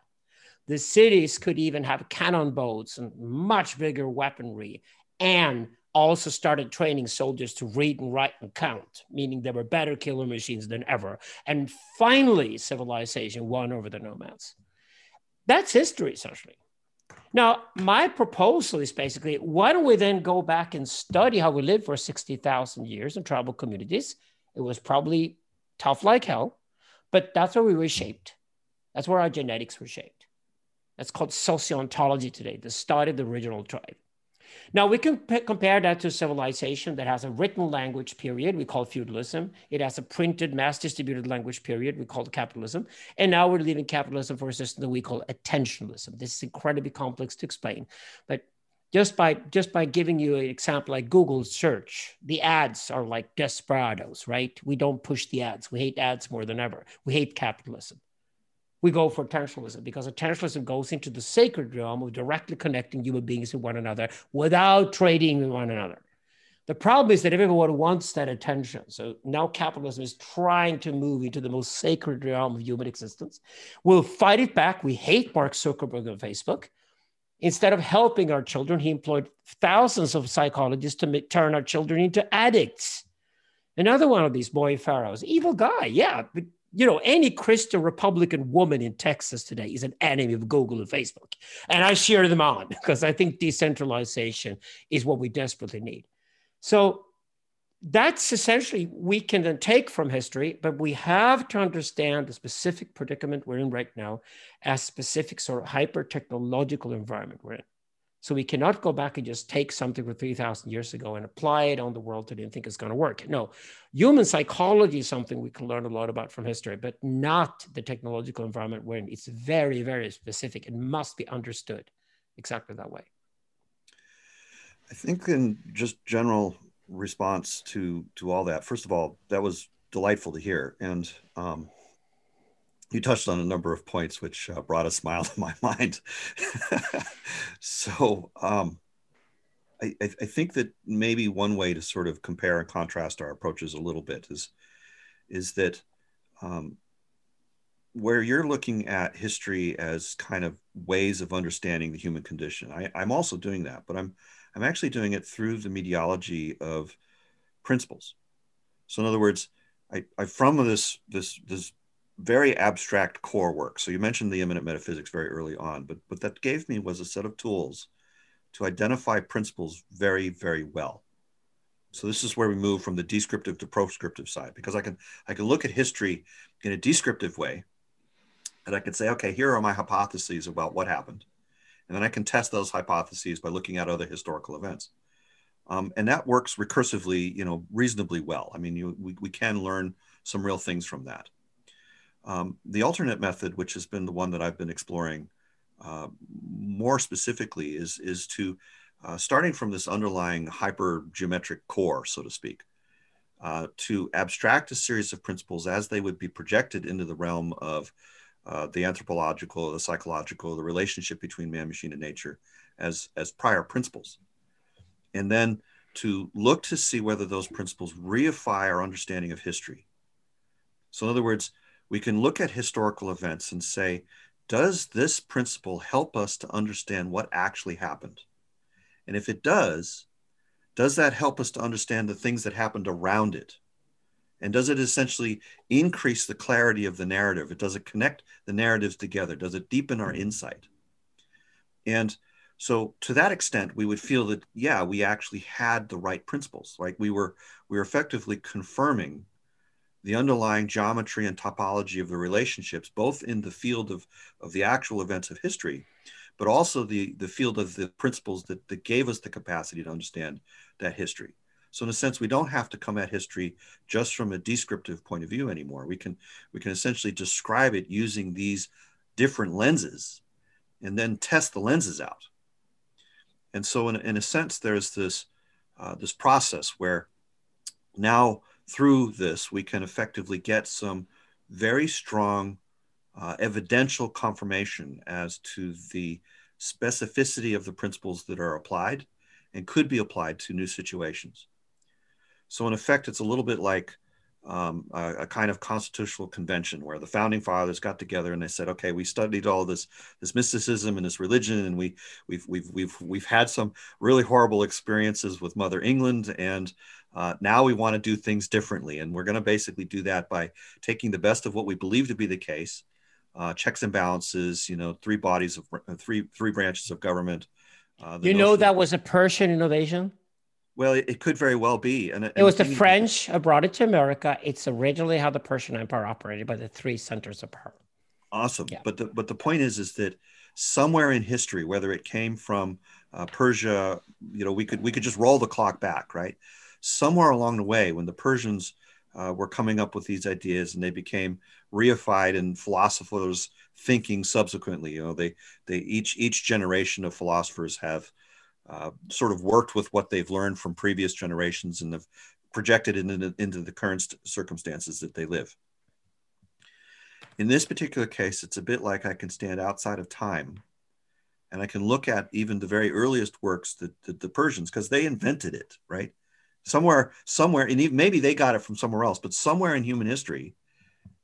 the cities could even have cannon boats and much bigger weaponry and also started training soldiers to read and write and count, meaning they were better killer machines than ever. And finally, civilization won over the nomads. That's history, essentially. Now, my proposal is basically why don't we then go back and study how we lived for 60,000 years in tribal communities? It was probably tough like hell, but that's where we were shaped. That's where our genetics were shaped. That's called sociontology today, the study of the original tribe. Now we can compare that to civilization that has a written language period we call feudalism. It has a printed mass distributed language period we call capitalism. And now we're leaving capitalism for a system that we call attentionalism. This is incredibly complex to explain, but just by just by giving you an example like Google search, the ads are like desperados, right? We don't push the ads. We hate ads more than ever. We hate capitalism we go for attentionalism because attentionalism goes into the sacred realm of directly connecting human beings with one another without trading with one another. The problem is that everyone wants that attention. So now capitalism is trying to move into the most sacred realm of human existence. We'll fight it back. We hate Mark Zuckerberg on Facebook. Instead of helping our children, he employed thousands of psychologists to make, turn our children into addicts. Another one of these boy pharaohs, evil guy, yeah, but you know, any Christian Republican woman in Texas today is an enemy of Google and Facebook. And I cheer them on because I think decentralization is what we desperately need. So that's essentially we can then take from history, but we have to understand the specific predicament we're in right now as specific sort of hyper technological environment we're in. So we cannot go back and just take something from 3,000 years ago and apply it on the world today and think it's going to work. No, human psychology is something we can learn a lot about from history, but not the technological environment we're in. It's very, very specific and must be understood exactly that way. I think in just general response to to all that, first of all, that was delightful to hear. And um, you touched on a number of points which uh, brought a smile to my mind. so um, I, I, think that maybe one way to sort of compare and contrast our approaches a little bit is is that um, where you're looking at history as kind of ways of understanding the human condition. I, I'm also doing that, but I'm I'm actually doing it through the mediology of principles. So in other words, I, I from this this this very abstract core work. So you mentioned the immanent metaphysics very early on, but what that gave me was a set of tools to identify principles very, very well. So this is where we move from the descriptive to proscriptive side, because I can I can look at history in a descriptive way, and I can say, okay, here are my hypotheses about what happened, and then I can test those hypotheses by looking at other historical events, um, and that works recursively, you know, reasonably well. I mean, you, we we can learn some real things from that. Um, the alternate method, which has been the one that I've been exploring uh, more specifically, is, is to uh, starting from this underlying hypergeometric core, so to speak, uh, to abstract a series of principles as they would be projected into the realm of uh, the anthropological, the psychological, the relationship between man, machine, and nature as, as prior principles. And then to look to see whether those principles reify our understanding of history. So, in other words, we can look at historical events and say, does this principle help us to understand what actually happened? And if it does, does that help us to understand the things that happened around it? And does it essentially increase the clarity of the narrative? Does it connect the narratives together? Does it deepen our insight? And so to that extent, we would feel that, yeah, we actually had the right principles, right? We were, we were effectively confirming the underlying geometry and topology of the relationships, both in the field of, of the actual events of history, but also the, the field of the principles that, that gave us the capacity to understand that history. So in a sense, we don't have to come at history just from a descriptive point of view anymore. We can we can essentially describe it using these different lenses and then test the lenses out. And so in, in a sense, there's this uh, this process where now through this, we can effectively get some very strong uh, evidential confirmation as to the specificity of the principles that are applied and could be applied to new situations. So, in effect, it's a little bit like um, a, a, kind of constitutional convention where the founding fathers got together and they said, "Okay, we studied all this this mysticism and this religion, and we we've we've we've we've had some really horrible experiences with Mother England, and uh, now we want to do things differently, and we're going to basically do that by taking the best of what we believe to be the case, uh, checks and balances, you know, three bodies of uh, three three branches of government." Uh, you know that was a Persian innovation. Well, it, it could very well be. And, and it was the French who brought it to America. It's originally how the Persian Empire operated by the three centers of power. Awesome. Yeah. But the but the point is is that somewhere in history, whether it came from uh, Persia, you know, we could we could just roll the clock back, right? Somewhere along the way, when the Persians uh, were coming up with these ideas and they became reified in philosophers' thinking subsequently, you know, they they each each generation of philosophers have uh, sort of worked with what they've learned from previous generations and have projected it into, into the current circumstances that they live. In this particular case, it's a bit like I can stand outside of time and I can look at even the very earliest works that, that the Persians, because they invented it, right? Somewhere, somewhere, and even, maybe they got it from somewhere else, but somewhere in human history,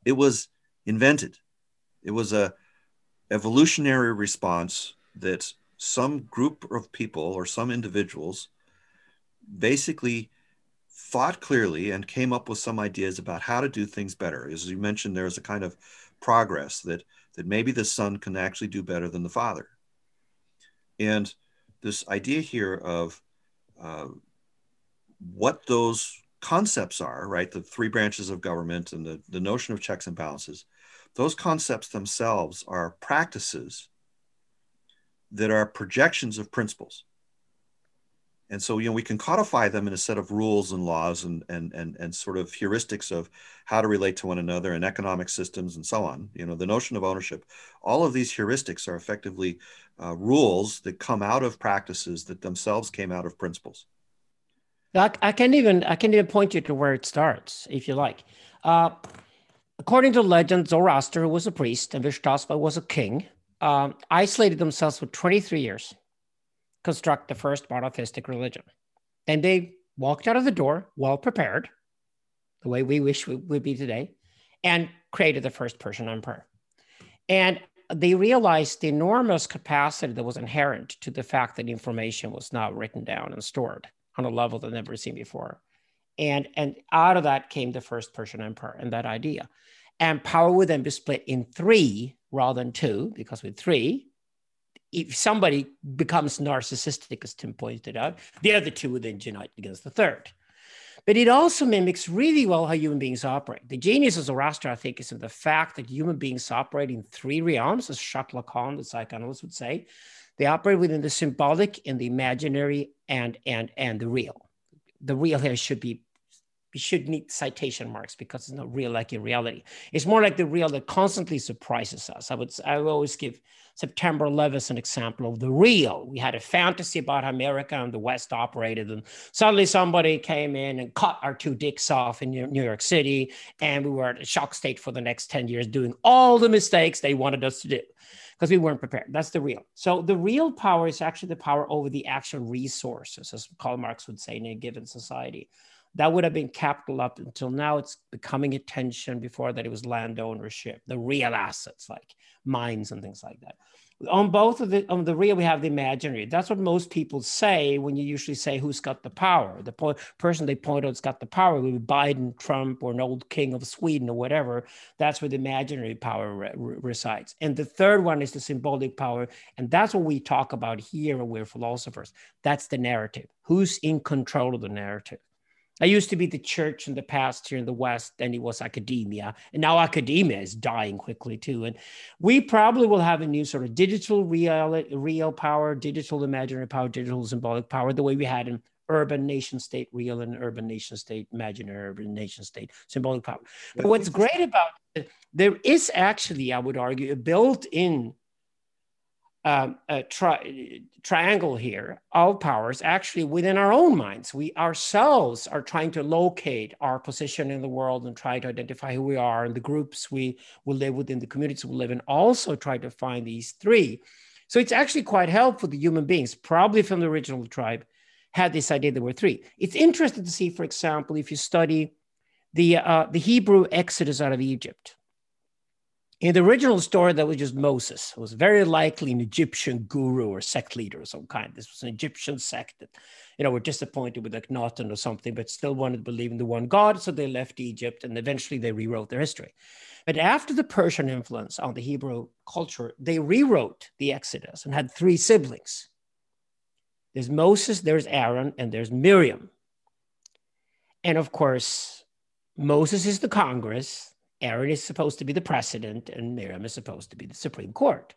it was invented. It was a evolutionary response that some group of people or some individuals basically thought clearly and came up with some ideas about how to do things better. As you mentioned, there's a kind of progress that that maybe the son can actually do better than the father. And this idea here of uh, what those concepts are, right? The three branches of government and the, the notion of checks and balances, those concepts themselves are practices that are projections of principles. And so, you know, we can codify them in a set of rules and laws and, and, and, and sort of heuristics of how to relate to one another and economic systems and so on. You know, the notion of ownership, all of these heuristics are effectively uh, rules that come out of practices that themselves came out of principles. I, I can even I can't even point you to where it starts, if you like. Uh, according to legend, Zoroaster was a priest and Vishtaspa was a king um, isolated themselves for 23 years, construct the first monotheistic religion. Then they walked out of the door well prepared, the way we wish we would be today, and created the first Persian empire. And they realized the enormous capacity that was inherent to the fact that information was now written down and stored on a level that never seen before. And, and out of that came the first Persian empire and that idea. And power would then be split in three rather than two, because with three, if somebody becomes narcissistic, as Tim pointed out, the other two would then unite against the third. But it also mimics really well how human beings operate. The genius of Zoroaster, I think, is in the fact that human beings operate in three realms, as Jacques Lacan, the psychoanalyst, would say. They operate within the symbolic and the imaginary and and and the real. The real here should be should need citation marks because it's not real like in reality. It's more like the real that constantly surprises us. I would I would always give September 11th as an example of the real. We had a fantasy about how America and the West operated, and suddenly somebody came in and cut our two dicks off in New York City, and we were at a shock state for the next 10 years, doing all the mistakes they wanted us to do because we weren't prepared. That's the real. So the real power is actually the power over the actual resources, as Karl Marx would say in a given society that would have been capital up until now it's becoming attention before that it was land ownership the real assets like mines and things like that on both of the on the real we have the imaginary. That's what most people say when you usually say who's got the power. The po- person they point out's got the power would be biden trump or an old king of sweden or whatever. That's where the imaginary power re- resides. And the third one is the symbolic power and that's what we talk about here when we're philosophers. That's the narrative. Who's in control of the narrative I used to be the church in the past here in the West, and it was academia. And now academia is dying quickly too. And we probably will have a new sort of digital real, real power, digital imaginary power, digital symbolic power, the way we had in urban nation state real and urban nation state imaginary urban nation state symbolic power. But what's great about it, there is actually, I would argue, a built-in um, a tri- triangle here of powers actually within our own minds. We ourselves are trying to locate our position in the world and try to identify who we are and the groups we will live within, the communities we live in, also try to find these three. So it's actually quite helpful. The human beings, probably from the original tribe, had this idea there were three. It's interesting to see, for example, if you study the uh, the Hebrew exodus out of Egypt. In the original story, that was just Moses. It was very likely an Egyptian guru or sect leader of some kind. This was an Egyptian sect that, you know, were disappointed with Akhenaten or something, but still wanted to believe in the one God. So they left Egypt and eventually they rewrote their history. But after the Persian influence on the Hebrew culture, they rewrote the Exodus and had three siblings. There's Moses, there's Aaron, and there's Miriam. And of course, Moses is the Congress, Aaron is supposed to be the president, and Miriam is supposed to be the Supreme Court.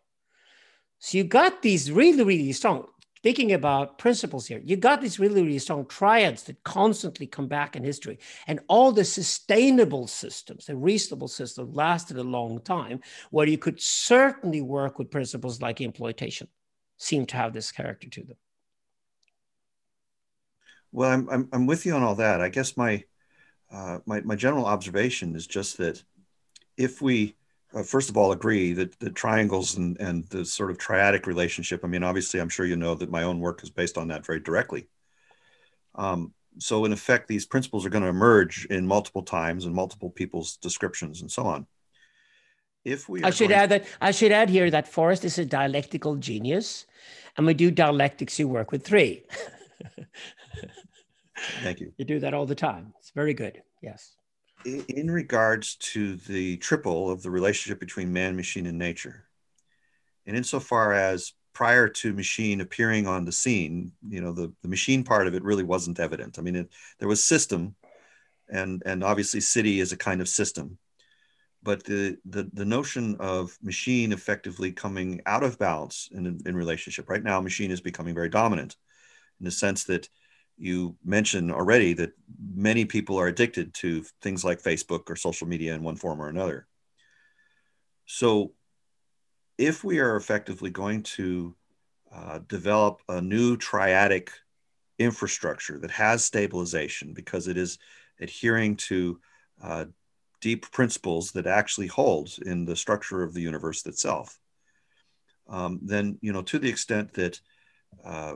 So you got these really, really strong speaking about principles here, you got these really, really strong triads that constantly come back in history. And all the sustainable systems, the reasonable systems, lasted a long time, where you could certainly work with principles like imploitation, seem to have this character to them. Well, I'm, I'm, I'm with you on all that. I guess my, uh, my, my general observation is just that if we uh, first of all agree that the triangles and, and the sort of triadic relationship. I mean, obviously, I'm sure you know that my own work is based on that very directly. Um, so, in effect, these principles are going to emerge in multiple times and multiple people's descriptions and so on. If we, I should add that I should add here that Forrest is a dialectical genius, and we do dialectics. You work with three. Thank you. You do that all the time. It's very good. Yes in regards to the triple of the relationship between man, machine, and nature, and insofar as prior to machine appearing on the scene, you know, the, the machine part of it really wasn't evident. I mean, it, there was system, and and obviously city is a kind of system, but the the, the notion of machine effectively coming out of balance in, in relationship right now, machine is becoming very dominant in the sense that you mentioned already that many people are addicted to things like Facebook or social media in one form or another. So, if we are effectively going to uh, develop a new triadic infrastructure that has stabilization because it is adhering to uh, deep principles that actually hold in the structure of the universe itself, um, then you know to the extent that uh,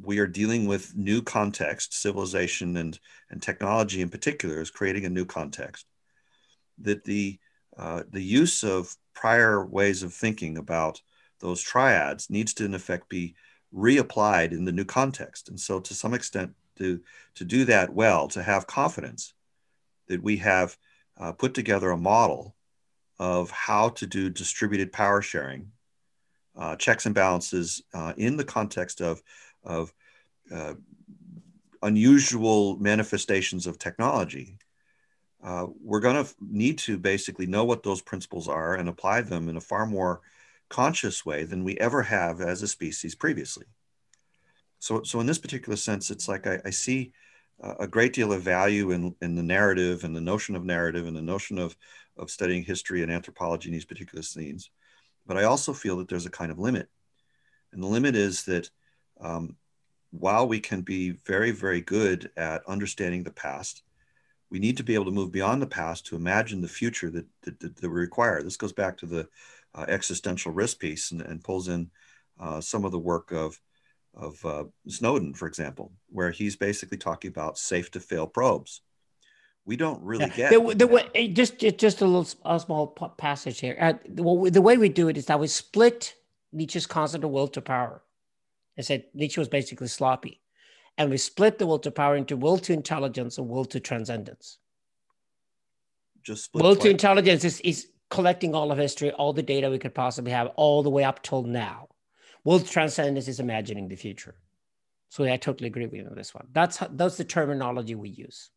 we are dealing with new context, civilization and, and technology in particular is creating a new context. That the, uh, the use of prior ways of thinking about those triads needs to, in effect, be reapplied in the new context. And so, to some extent, to, to do that well, to have confidence that we have uh, put together a model of how to do distributed power sharing, uh, checks and balances uh, in the context of of uh, unusual manifestations of technology, uh, we're going to need to basically know what those principles are and apply them in a far more conscious way than we ever have as a species previously. So, so in this particular sense, it's like I, I see a great deal of value in, in the narrative and the notion of narrative and the notion of, of studying history and anthropology in these particular scenes. But I also feel that there's a kind of limit. And the limit is that um, while we can be very, very good at understanding the past, we need to be able to move beyond the past to imagine the future that, that, that, that we require. This goes back to the uh, existential risk piece and, and pulls in uh, some of the work of, of uh, Snowden, for example, where he's basically talking about safe to fail probes. We don't really get the, the way, just just a little a small passage here. Uh, the, the way we do it is that we split Nietzsche's concept of will to power I said Nietzsche was basically sloppy. And we split the will to power into will to intelligence and will to transcendence. Just will to intelligence is, is collecting all of history, all the data we could possibly have, all the way up till now. Will to transcendence is imagining the future. So I totally agree with you on this one. That's how, that's the terminology we use.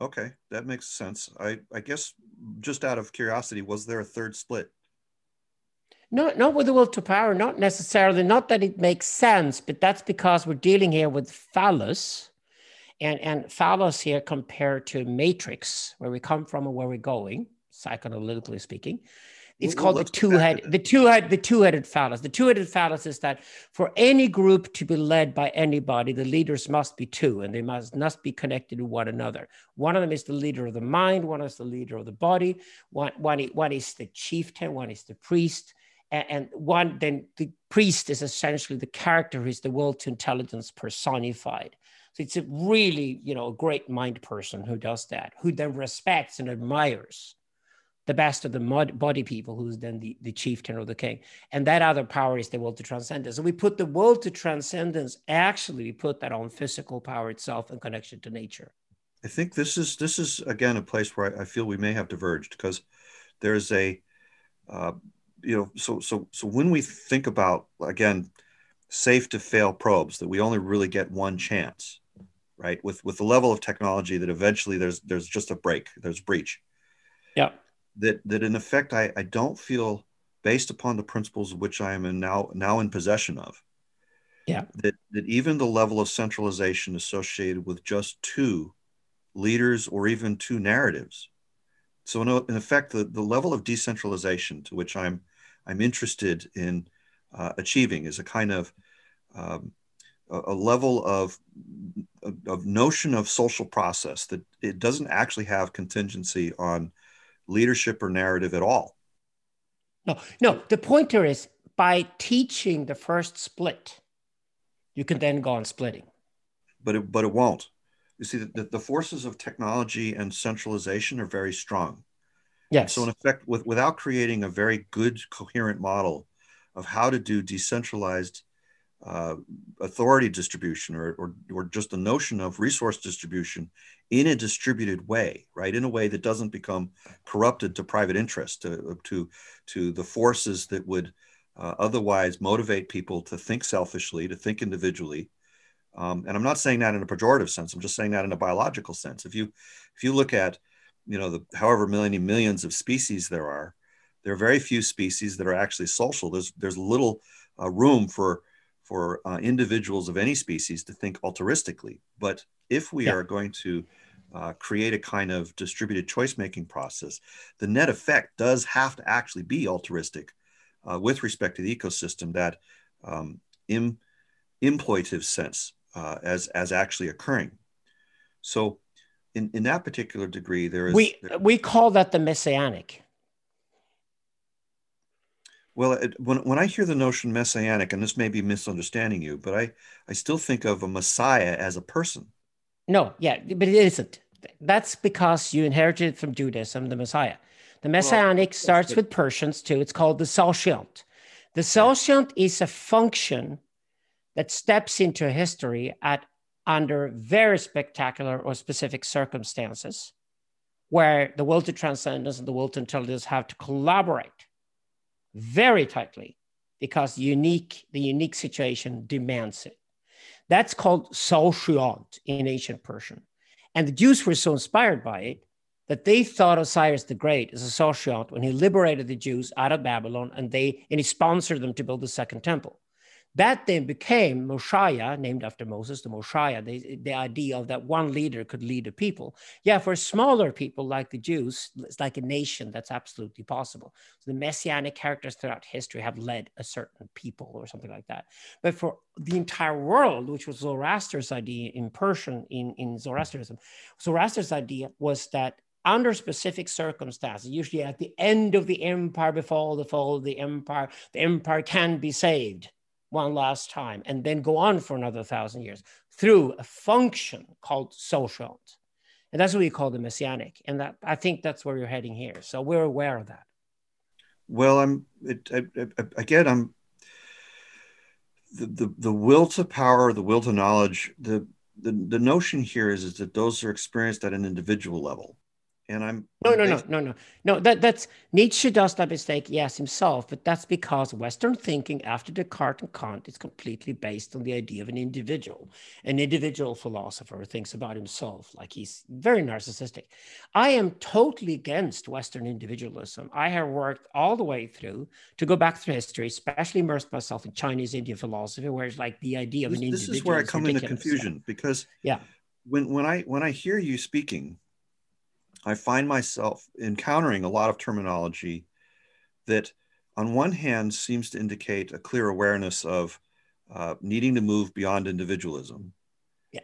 Okay, that makes sense. I, I guess just out of curiosity, was there a third split? Not, not with the will to power, not necessarily, not that it makes sense, but that's because we're dealing here with phallus. And, and phallus here compared to matrix, where we come from and where we're going, psychoanalytically speaking. It's well, called the two-head, the two-head, the two-headed phallus. The two-headed phallus is that for any group to be led by anybody, the leaders must be two, and they must must be connected to one another. One of them is the leader of the mind, one is the leader of the body, one, one, one is the chieftain, one is the priest, And, and one, then the priest is essentially the character who's the will to intelligence personified. So it's a really, you know, a great mind person who does that, who then respects and admires the best of the mud, body people, who's then the, the chieftain or the king. And that other power is the will to transcendence. So we put the will to transcendence, actually, we put that on physical power itself in connection to nature. I think this is this is again a place where I, I feel we may have diverged because there's a uh, you know so so so when we think about again safe to fail probes that we only really get one chance right with with the level of technology that eventually there's there's just a break there's breach yeah that that in effect I, I don't feel based upon the principles which I am in now now in possession of. Yeah. That that even the level of centralization associated with just two leaders or even two narratives. So in, in effect, the, the level of decentralization to which I'm I'm interested in uh, achieving is a kind of um, a, a level of of notion of social process that it doesn't actually have contingency on leadership or narrative at all. No, no. The pointer is by teaching the first split, you can then go on splitting. But it, but it won't. You see, the, the forces of technology and centralization are very strong. Yes. So in effect, with, without creating a very good, coherent model of how to do decentralized uh, authority distribution or, or, or just a notion of resource distribution in a distributed way, right? In a way that doesn't become corrupted to private interest, to, to, to the forces that would uh, otherwise motivate people to think selfishly, to think individually. Um, and I'm not saying that in a pejorative sense. I'm just saying that in a biological sense. If you, if you look at, you know, the however many millions of species there are, there are very few species that are actually social. There's, there's little uh, room for for uh, individuals of any species to think altruistically. But if we yeah. are going to uh, create a kind of distributed choice making process, the net effect does have to actually be altruistic uh, with respect to the ecosystem, that um, Im- imploitive sense uh, as, as actually occurring. So, in, in that particular degree, there is. We, there, we call that the messianic. Well, it, when, when I hear the notion messianic, and this may be misunderstanding you, but I, I still think of a Messiah as a person. No, yeah, but it isn't. That's because you inherited from Judaism the Messiah. The messianic well, starts with Persians too. It's called the Saoshyant. The Saoshyant is a function that steps into history at under very spectacular or specific circumstances where the will to transcendence and the will to intelligence have to collaborate very tightly because unique, the unique situation demands it. That's called Saoshyant in ancient Persian. And the Jews were so inspired by it that they thought Cyrus the Great as a Saoshyant when he liberated the Jews out of Babylon and they and he sponsored them to build the second temple. That then became Moshiach, named after Moses, the Moshiach, the, the idea of that one leader could lead a people. Yeah, for smaller people like the Jews, it's like a nation that's absolutely possible. So the messianic characters throughout history have led a certain people or something like that. But for the entire world, which was Zoroaster's idea in Persian, in, in Zoroastrianism, Zoroaster's idea was that under specific circumstances, usually at the end of the empire, before the fall of the empire, the empire can be saved one last time and then go on for another thousand years through a function called Saoshyant. And that's what we call the messianic. And that I think that's where you're heading here. So we're aware of that. Well, I'm it, I, I, again, I'm the, the, the will to power, the will to knowledge, the, the, the notion here is, is that those are experienced at an individual level and I'm no, no, no, no, no, no. That that's Nietzsche does that mistake, yes, himself, but that's because Western thinking after Descartes and Kant is completely based on the idea of an individual. An individual philosopher thinks about himself like he's very narcissistic. I am totally against Western individualism. I have worked all the way through to go back through history, especially immersed myself in Chinese Indian philosophy, where it's like the idea of this, an individual. This is where I come into confusion because yeah, when when I when I hear you speaking I find myself encountering a lot of terminology that, on one hand, seems to indicate a clear awareness of uh, needing to move beyond individualism. Yeah.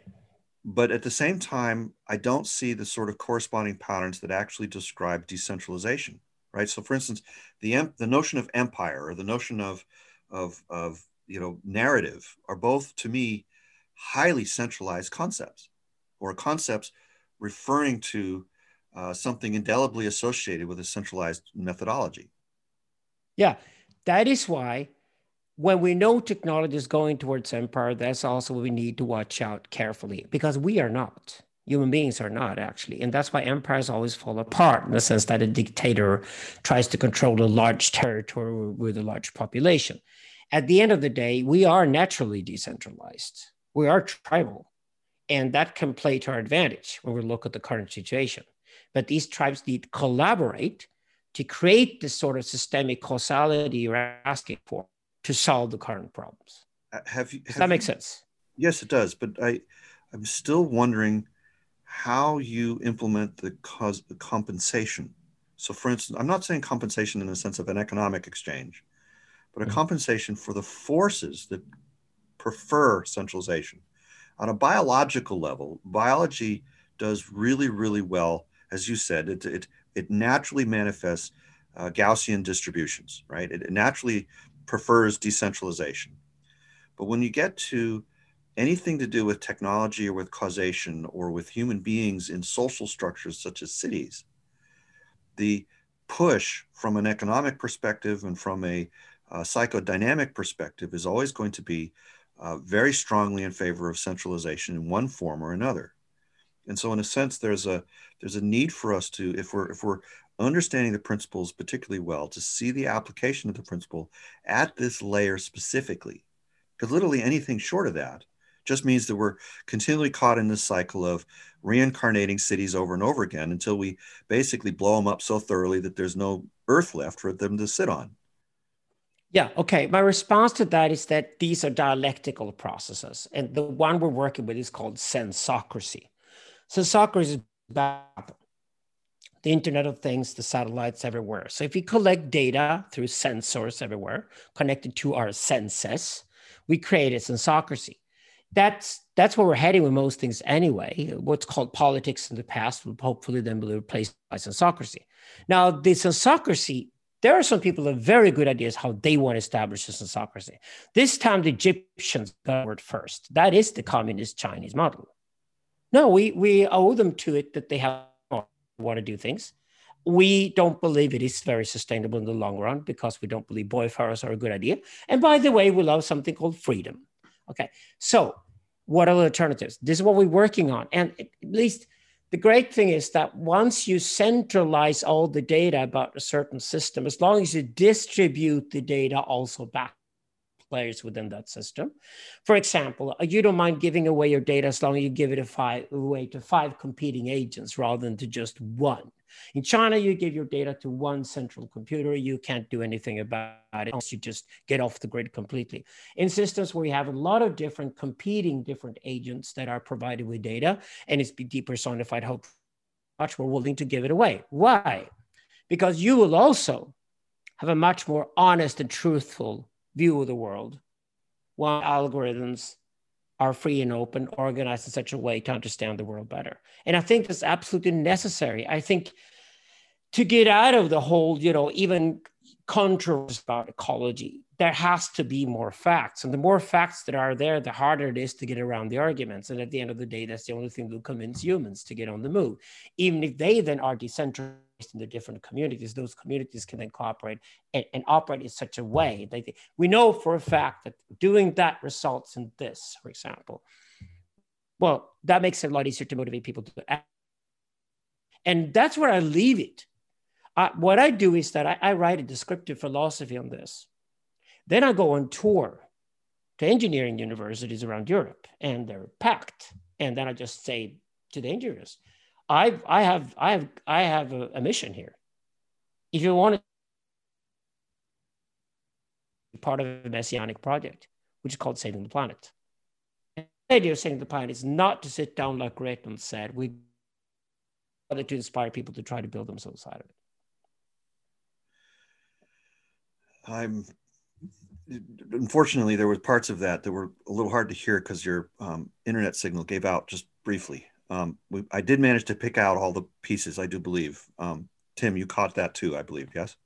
But at the same time, I don't see the sort of corresponding patterns that actually describe decentralization. right? So, for instance, the the notion of empire or the notion of of of you know narrative are both to me highly centralized concepts or concepts referring to uh, something indelibly associated with a centralized methodology. Yeah, that is why when we know technology is going towards empire, that's also we need to watch out carefully because we are not. Human beings are not actually. And that's why empires always fall apart in the sense that a dictator tries to control a large territory with a large population. At the end of the day, we are naturally decentralized, we are tribal. And that can play to our advantage when we look at the current situation. But these tribes need to collaborate to create this sort of systemic causality you're asking for to solve the current problems. Uh, have you? Have Does that make sense? Yes, it does. But I, I'm still wondering how you implement the cause the compensation. So, for instance, I'm not saying compensation in the sense of an economic exchange, but a mm-hmm. compensation for the forces that prefer centralization. On a biological level, biology does really, really well. As you said, it, it, it naturally manifests uh, Gaussian distributions, right? It, it naturally prefers decentralization. But when you get to anything to do with technology or with causation or with human beings in social structures such as cities, the push from an economic perspective and from a uh, psychodynamic perspective is always going to be uh, very strongly in favor of centralization in one form or another. And so, in a sense, there's a there's a need for us to, if we're if we're understanding the principles particularly well, to see the application of the principle at this layer specifically, because literally anything short of that just means that we're continually caught in this cycle of reincarnating cities over and over again until we basically blow them up so thoroughly that there's no earth left for them to sit on. Yeah, okay. My response to that is that these are dialectical processes. And the one we're working with is called sensocracy. Sensocracy is about the Internet of Things, the satellites everywhere. So if we collect data through sensors everywhere, connected to our senses, we create a sensocracy. That's that's where we're heading with most things anyway. What's called politics in the past will hopefully then be replaced by sensocracy. Now, the sensocracy there are some people have very good ideas how they want to establish this sensocracy. This time, the Egyptians got it first. That is the communist Chinese model. No, we, we owe them to it that they have want to do things. We don't believe it is very sustainable in the long run because we don't believe boy are a good idea. And by the way, we love something called freedom. Okay, so what are the alternatives? This is what we're working on. And at least the great thing is that once you centralize all the data about a certain system, as long as you distribute the data also back players within that system. For example, uh, you don't mind giving away your data as long as you give it five, away to five competing agents rather than to just one. In China, you give your data to one central computer. You can't do anything about it unless you just get off the grid completely. In systems where you have a lot of different competing different agents that are provided with data and it's depersonified, hope much more willing to give it away. Why? Because you will also have a much more honest and truthful view of the world, while algorithms are free and open, organized in such a way to understand the world better. And I think that's absolutely necessary. I think to get out of the whole, you know, even controversy about ecology, there has to be more facts. And the more facts that are there, the harder it is to get around the arguments. And at the end of the day, that's the only thing that will convince humans to get on the move. Even if they then are decentralized in the different communities, those communities can then cooperate and, and operate in such a way that they, we know for a fact that doing that results in this, for example. Well, that makes it a lot easier to motivate people to act. And that's where I leave it. Uh, what I do is that I, I write a descriptive philosophy on this then I go on tour to engineering universities around Europe, and they're packed. And then I just say to the engineers, I, I have, I have, I have a, a mission here. If you want to be part of a messianic project, which is called Saving the Planet. The idea of saving the planet is not to sit down like Greatland said. We rather to inspire people to try to build themselves out of it. I'm unfortunately, there were parts of that that were a little hard to hear because your um, internet signal gave out just briefly. Um, we, I did manage to pick out all the pieces, I do believe. Um, Tim, you caught that too, I believe. Yes.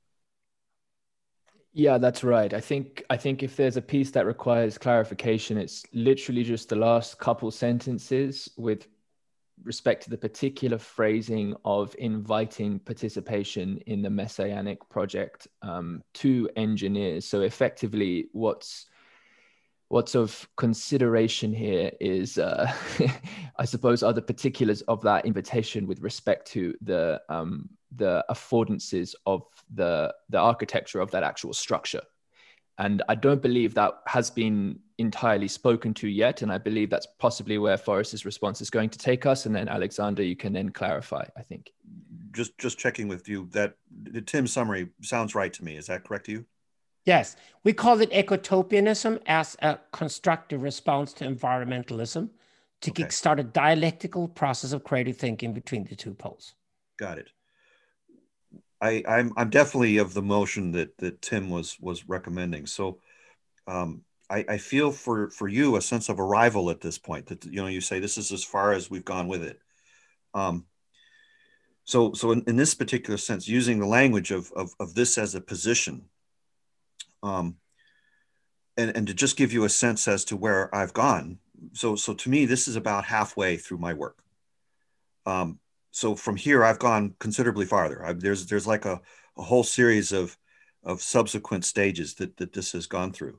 Yeah, that's right. I think I think if there's a piece that requires clarification, it's literally just the last couple sentences with respect to the particular phrasing of inviting participation in the messianic project um, to engineers. So effectively, what's what's of consideration here is, uh, I suppose, are the particulars of that invitation with respect to the um, the affordances of the the architecture of that actual structure. And i don't believe that has been entirely spoken to yet and i believe that's possibly where forrest's response is going to take us and then alexander you can then clarify i think. Just just checking with you that tim's summary sounds right to me. Is that correct to you yes we call it ecotopianism as a constructive response to environmentalism to okay. kickstart a dialectical process of creative thinking between the two poles got it I, I'm I'm definitely of the motion that that Tim was was recommending. So um, I, I feel for for you a sense of arrival at this point. That you know you say this is as far as we've gone with it. Um, so so in, in this particular sense, using the language of of, of this as a position, um, and and to just give you a sense as to where I've gone. So so to me, this is about halfway through my work. Um, so from here I've gone considerably farther. I, there's there's like a, a whole series of of subsequent stages that that this has gone through.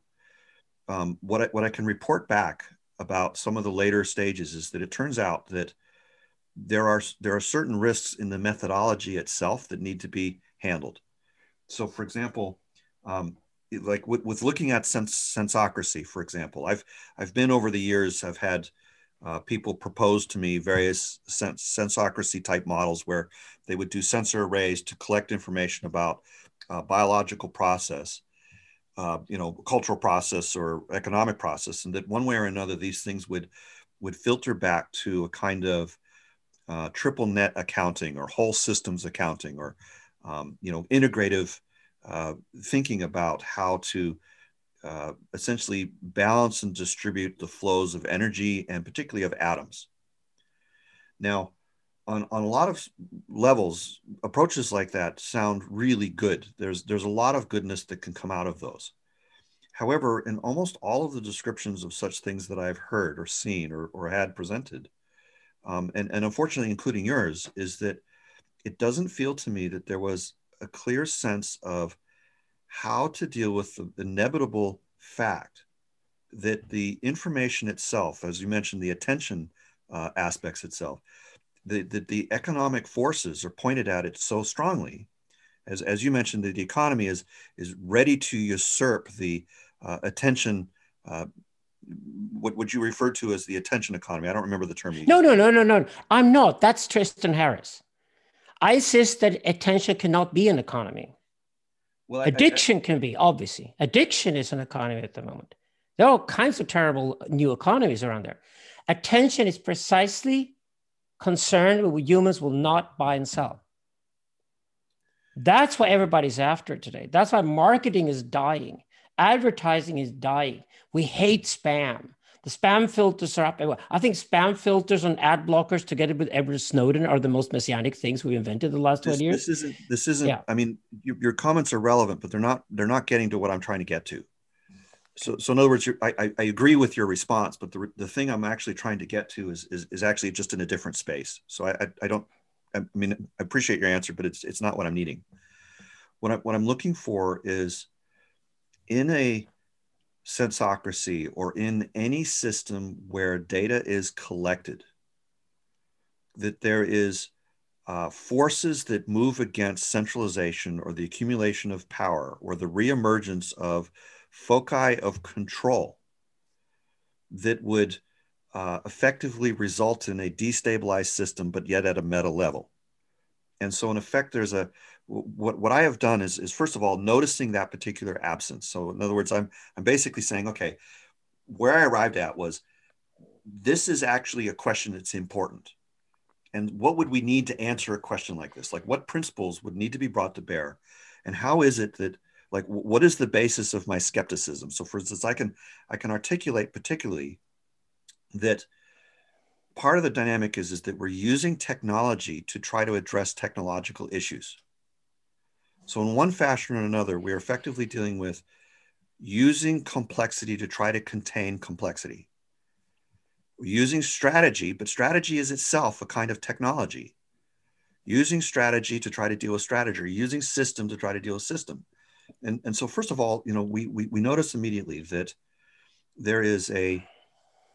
Um, what I, what I can report back about some of the later stages is that it turns out that there are there are certain risks in the methodology itself that need to be handled. So, for example, um, like with, with looking at sens- sensocracy, for example, I've I've been over the years. I've had uh, people propose to me various sens- sensocracy type models where they would do sensor arrays to collect information about uh, biological process, uh, you know, cultural process or economic process, and that one way or another these things would would filter back to a kind of uh, triple net accounting or whole systems accounting or um, you know integrative uh, thinking about how to uh, essentially balance and distribute the flows of energy and particularly of atoms. Now, on, on a lot of levels, approaches like that sound really good. There's, there's a lot of goodness that can come out of those. However, in almost all of the descriptions of such things that I've heard or seen or, or had presented, um, and, and unfortunately, including yours, is that it doesn't feel to me that there was a clear sense of how to deal with the inevitable fact that the information itself, as you mentioned, the attention uh, aspects itself, that the, the economic forces are pointed at it so strongly. As, as you mentioned, that the economy is, is ready to usurp the uh, attention uh, what would you refer to as the attention economy? I don't remember the term. No, no, no, no, no. I'm not. That's Tristan Harris. I insist that attention cannot be an economy. Well, addiction I, I, can be obviously addiction is an economy at the moment. There are all kinds of terrible new economies around there. Attention is precisely concerned with what humans will not buy and sell. That's what everybody's after today. That's why marketing is dying. Advertising is dying. We hate spam. The spam filters are up. I think spam filters and ad blockers together with Edward Snowden are the most messianic things we've invented the last this, 20 years. This isn't, this isn't, yeah. I mean, your, your, comments are relevant, but they're not, they're not getting to what I'm trying to get to. So, so in other words, I, I, I agree with your response, but the, the thing I'm actually trying to get to is, is, is actually just in a different space. So I, I, I don't, I mean, I appreciate your answer, but it's, it's not what I'm needing. What, I, what I'm looking for is in a sensocracy or in any system where data is collected, that there is uh, forces that move against centralization or the accumulation of power or the reemergence of foci of control that would uh, effectively result in a destabilized system, but yet at a meta level. And so, in effect, there's a what, what I have done is, is first of all, noticing that particular absence. So in other words, I'm, I'm basically saying, okay, where I arrived at was this is actually a question that's important. And what would we need to answer a question like this? Like what principles would need to be brought to bear? And how is it that like what is the basis of my skepticism? So for instance, I can I can articulate particularly that part of the dynamic is, is that we're using technology to try to address technological issues So, in one fashion or another, we are effectively dealing with using complexity to try to contain complexity. We're using strategy, but strategy is itself a kind of technology. Using strategy to try to deal with strategy, using system to try to deal with system. And, and so, first of all, you know, we, we, we notice immediately that there is a,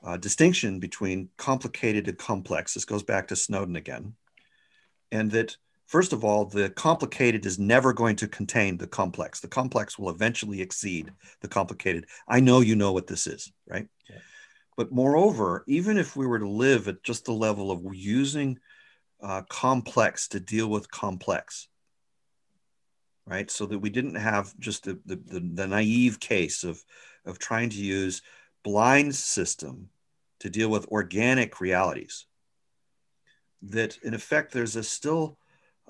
a distinction between complicated and complex. This goes back to Snowden again. And that First of all, the complicated is never going to contain the complex. The complex will eventually exceed the complicated. I know you know what this is, right? Yeah. But moreover, even if we were to live at just the level of using uh, complex to deal with complex, right? So that we didn't have just the, the, the, the naive case of, of trying to use blind system to deal with organic realities. That in effect, there's a still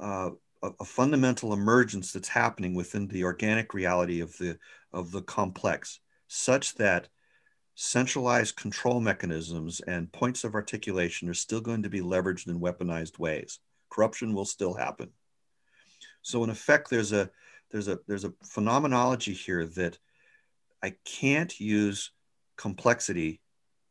uh, a, a, fundamental emergence that's happening within the organic reality of the of the complex, such that centralized control mechanisms and points of articulation are still going to be leveraged in weaponized ways. Corruption will still happen. So in effect, there's a there's a there's a phenomenology here that I can't use complexity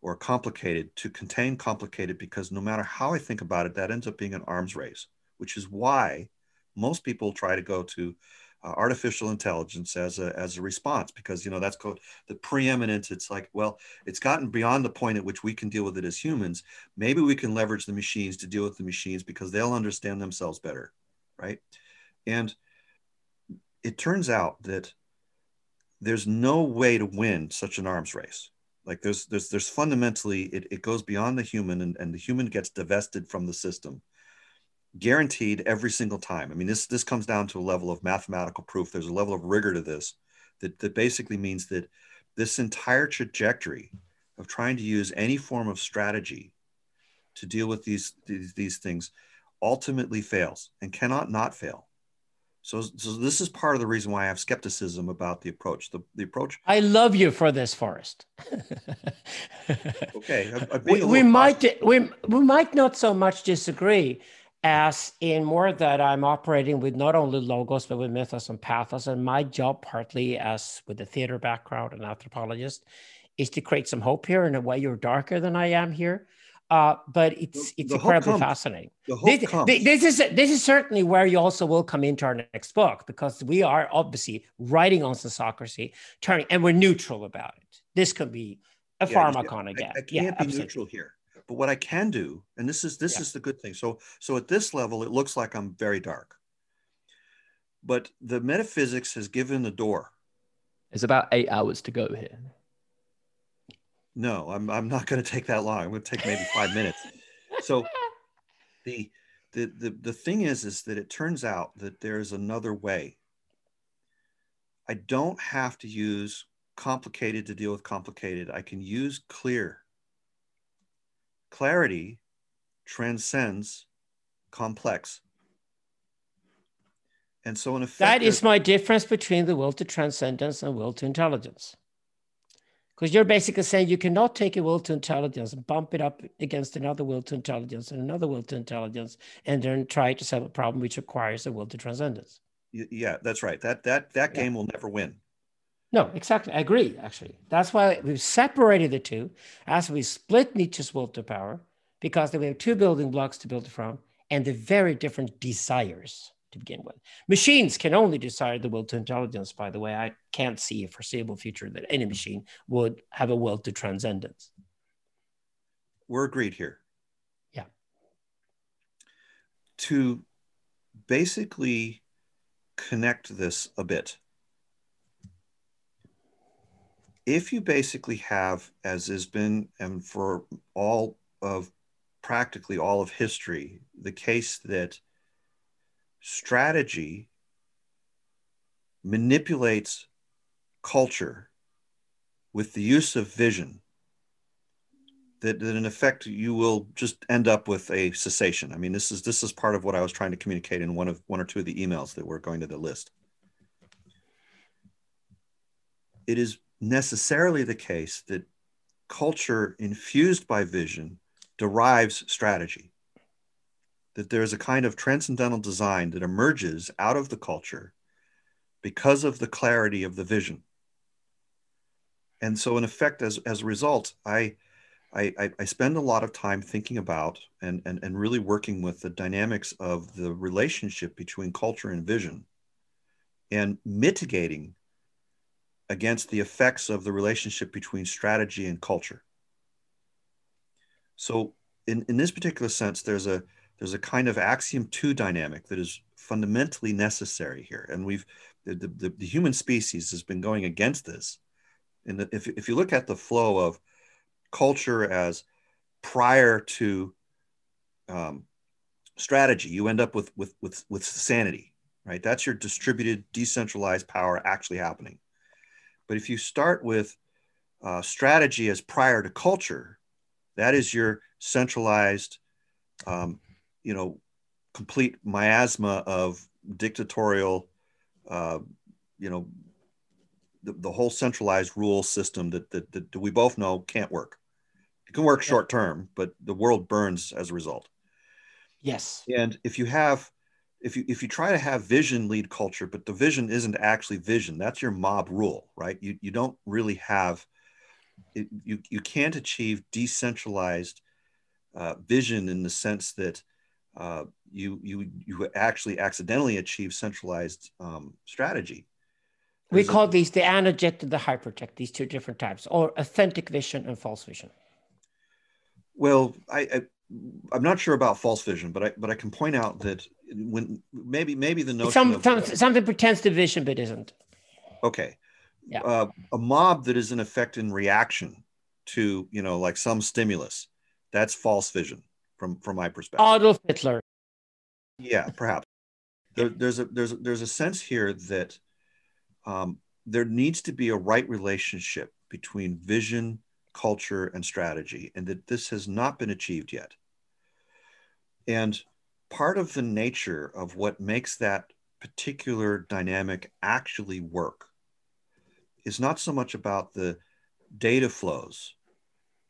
or complicated to contain complicated because no matter how I think about it, that ends up being an arms race which is why most people try to go to uh, artificial intelligence as a, as a response because you know that's called the preeminent it's like well it's gotten beyond the point at which we can deal with it as humans. Maybe we can leverage the machines to deal with the machines because they'll understand themselves better right? And it turns out that there's no way to win such an arms race. Like there's there's there's fundamentally it, it goes beyond the human and, and the human gets divested from the system guaranteed every single time. I mean, this this comes down to a level of mathematical proof. There's a level of rigor to this that, that basically means that this entire trajectory of trying to use any form of strategy to deal with these these, these things ultimately fails and cannot not fail. So, so this is part of the reason why I have skepticism about the approach. The, the approach. I love you for this, Forrest. okay, I, we, we might we, we might not so much disagree, as in more that I'm operating with not only logos, but with mythos and pathos. And my job, partly as with a theater background and anthropologist, is to create some hope here in a way you're darker than I am here. Uh, but it's it's incredibly fascinating. This, this, is this is certainly where you also will come into our next book because we are obviously writing on sensocracy, turning and we're neutral about it. This could be a yeah, pharmakon again. I, I can't yeah, be absolutely. neutral here. But what I can do, and this is this yeah. is the good thing. So so at this level, it looks like I'm very dark. But the metaphysics has given the door. It's about eight hours to go here. No, I'm I'm not going to take that long. I'm going to take maybe five minutes. So the the the the thing is is that it turns out that there's another way. I don't have to use complicated to deal with complicated. I can use clear Clarity transcends complex. And so, in effect, that is my difference between the will to transcendence and will to intelligence. Because you're basically saying you cannot take a will to intelligence and bump it up against another will to intelligence and another will to intelligence, and then try to solve a problem which requires a will to transcendence. Yeah, that's right. That that that game yeah. will never win. No, exactly. I agree, actually. That's why we've separated the two as we split Nietzsche's will to power, because then we have two building blocks to build from and the very different desires to begin with. Machines can only desire the will to intelligence, by the way. I can't see a foreseeable future that any machine would have a will to transcendence. We're agreed here. Yeah. To basically connect this a bit if you basically have, as has been, and for all of practically all of history, the case that strategy manipulates culture with the use of vision, that, that in effect you will just end up with a cessation. I mean, this is this is part of what I was trying to communicate in one of one or two of the emails that were going to the list. It is necessarily the case that culture infused by vision derives strategy. That there is a kind of transcendental design that emerges out of the culture because of the clarity of the vision. And so, in effect, as, as a result, I, I, I spend a lot of time thinking about and, and, and really working with the dynamics of the relationship between culture and vision and mitigating against the effects of the relationship between strategy and culture. So in, in this particular sense, there's a there's a kind of axiom two dynamic that is fundamentally necessary here. And we've the, the, the human species has been going against this. And if, if you look at the flow of culture as prior to um, strategy, you end up with, with, with, with sanity, right? That's your distributed, decentralized power actually happening. But if you start with uh, strategy as prior to culture, that is your centralized, um, you know, complete miasma of dictatorial, uh, you know, the, the whole centralized rule system that, that, that we both know can't work. It can work short term, but the world burns as a result. Yes. And if you have if you if you try to have vision lead culture but the vision isn't actually vision that's your mob rule right? You you don't really have it, you you can't achieve decentralized uh, vision in the sense that uh, you you you actually accidentally achieve centralized um, strategy. We call a, these the anoject and the hyperject these two different types or authentic vision and false vision. Well I, I I'm not sure about false vision, but I but I can point out that when maybe maybe the notion some, of, some, something pretends to vision but isn't. Okay. Yeah. Uh, a mob that is in effect in reaction to you know like some stimulus, that's false vision from from my perspective. Adolf Hitler. Yeah, perhaps. There, there's a there's a, there's a sense here that um, there needs to be a right relationship between vision culture, and strategy, and that this has not been achieved yet. And part of the nature of what makes that particular dynamic actually work is not so much about the data flows.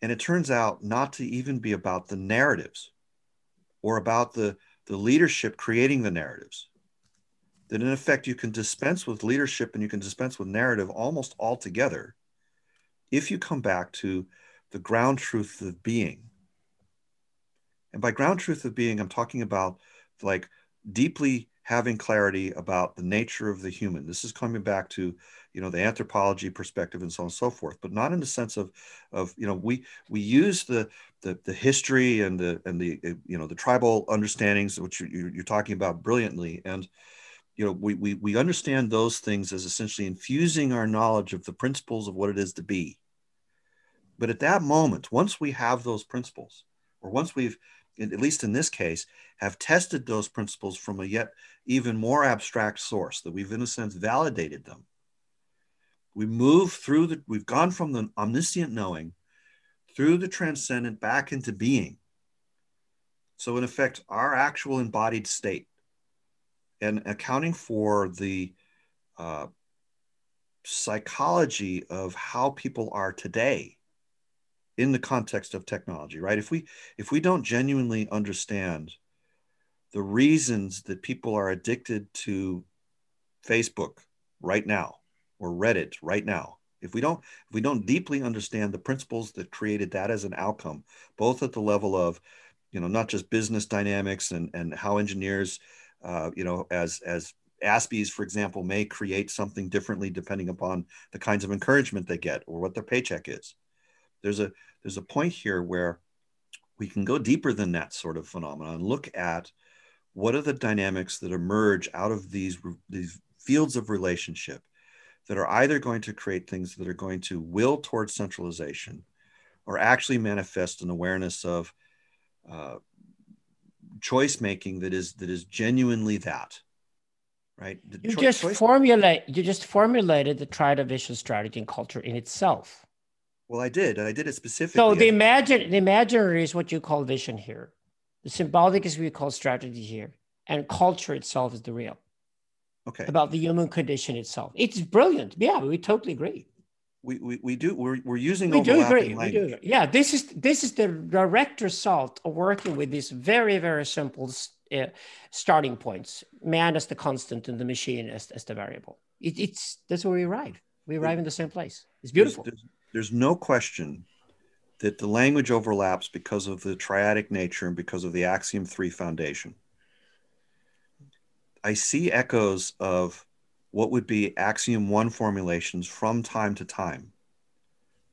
And it turns out not to even be about the narratives or about the, the leadership creating the narratives. That in effect, you can dispense with leadership and you can dispense with narrative almost altogether if you come back to the ground truth of being, and by ground truth of being, I'm talking about like deeply having clarity about the nature of the human. This is coming back to, you know, the anthropology perspective and so on and so forth, but not in the sense of, of you know, we we use the the, the history and the and the uh, you know the tribal understandings which you, you're talking about brilliantly and you know we, we we understand those things as essentially infusing our knowledge of the principles of what it is to be but at that moment, once we have those principles, or once we've, at least in this case, have tested those principles from a yet even more abstract source, that we've in a sense validated them, we move through the, we've gone from the omniscient knowing through the transcendent back into being. So, in effect, our actual embodied state and accounting for the uh, psychology of how people are today in the context of technology right? If we if we don't genuinely understand the reasons that people are addicted to facebook right now or reddit right now if we don't if we don't deeply understand the principles that created that as an outcome both at the level of you know not just business dynamics and and how engineers uh, you know as as aspies for example may create something differently depending upon the kinds of encouragement they get or what their paycheck is there's a there's a point here where we can go deeper than that sort of phenomenon and look at what are the dynamics that emerge out of these these fields of relationship that are either going to create things that are going to will towards centralization or actually manifest an awareness of uh, choice making that is that is genuinely that right? The you cho- just formulate you just formulated the tridivision strategy and culture in itself well, I did, I did it specifically. So the imagine the imaginary is what you call vision here. The symbolic is what you call strategy here, and culture itself is the real. Okay. About the human condition itself. It's brilliant. Yeah, we totally agree. we, we, we do we're, we're using we do agree. language. We do agree. Yeah, this is this is the direct result of working with these very very simple uh, starting points. Man as the constant and the machine as, as the variable. It, it's that's where we arrive. We arrive in the same place. It's beautiful. There's, there's, there's no question that the language overlaps because of the triadic nature and because of the axiom three foundation. I see echoes of what would be axiom one formulations from time to time.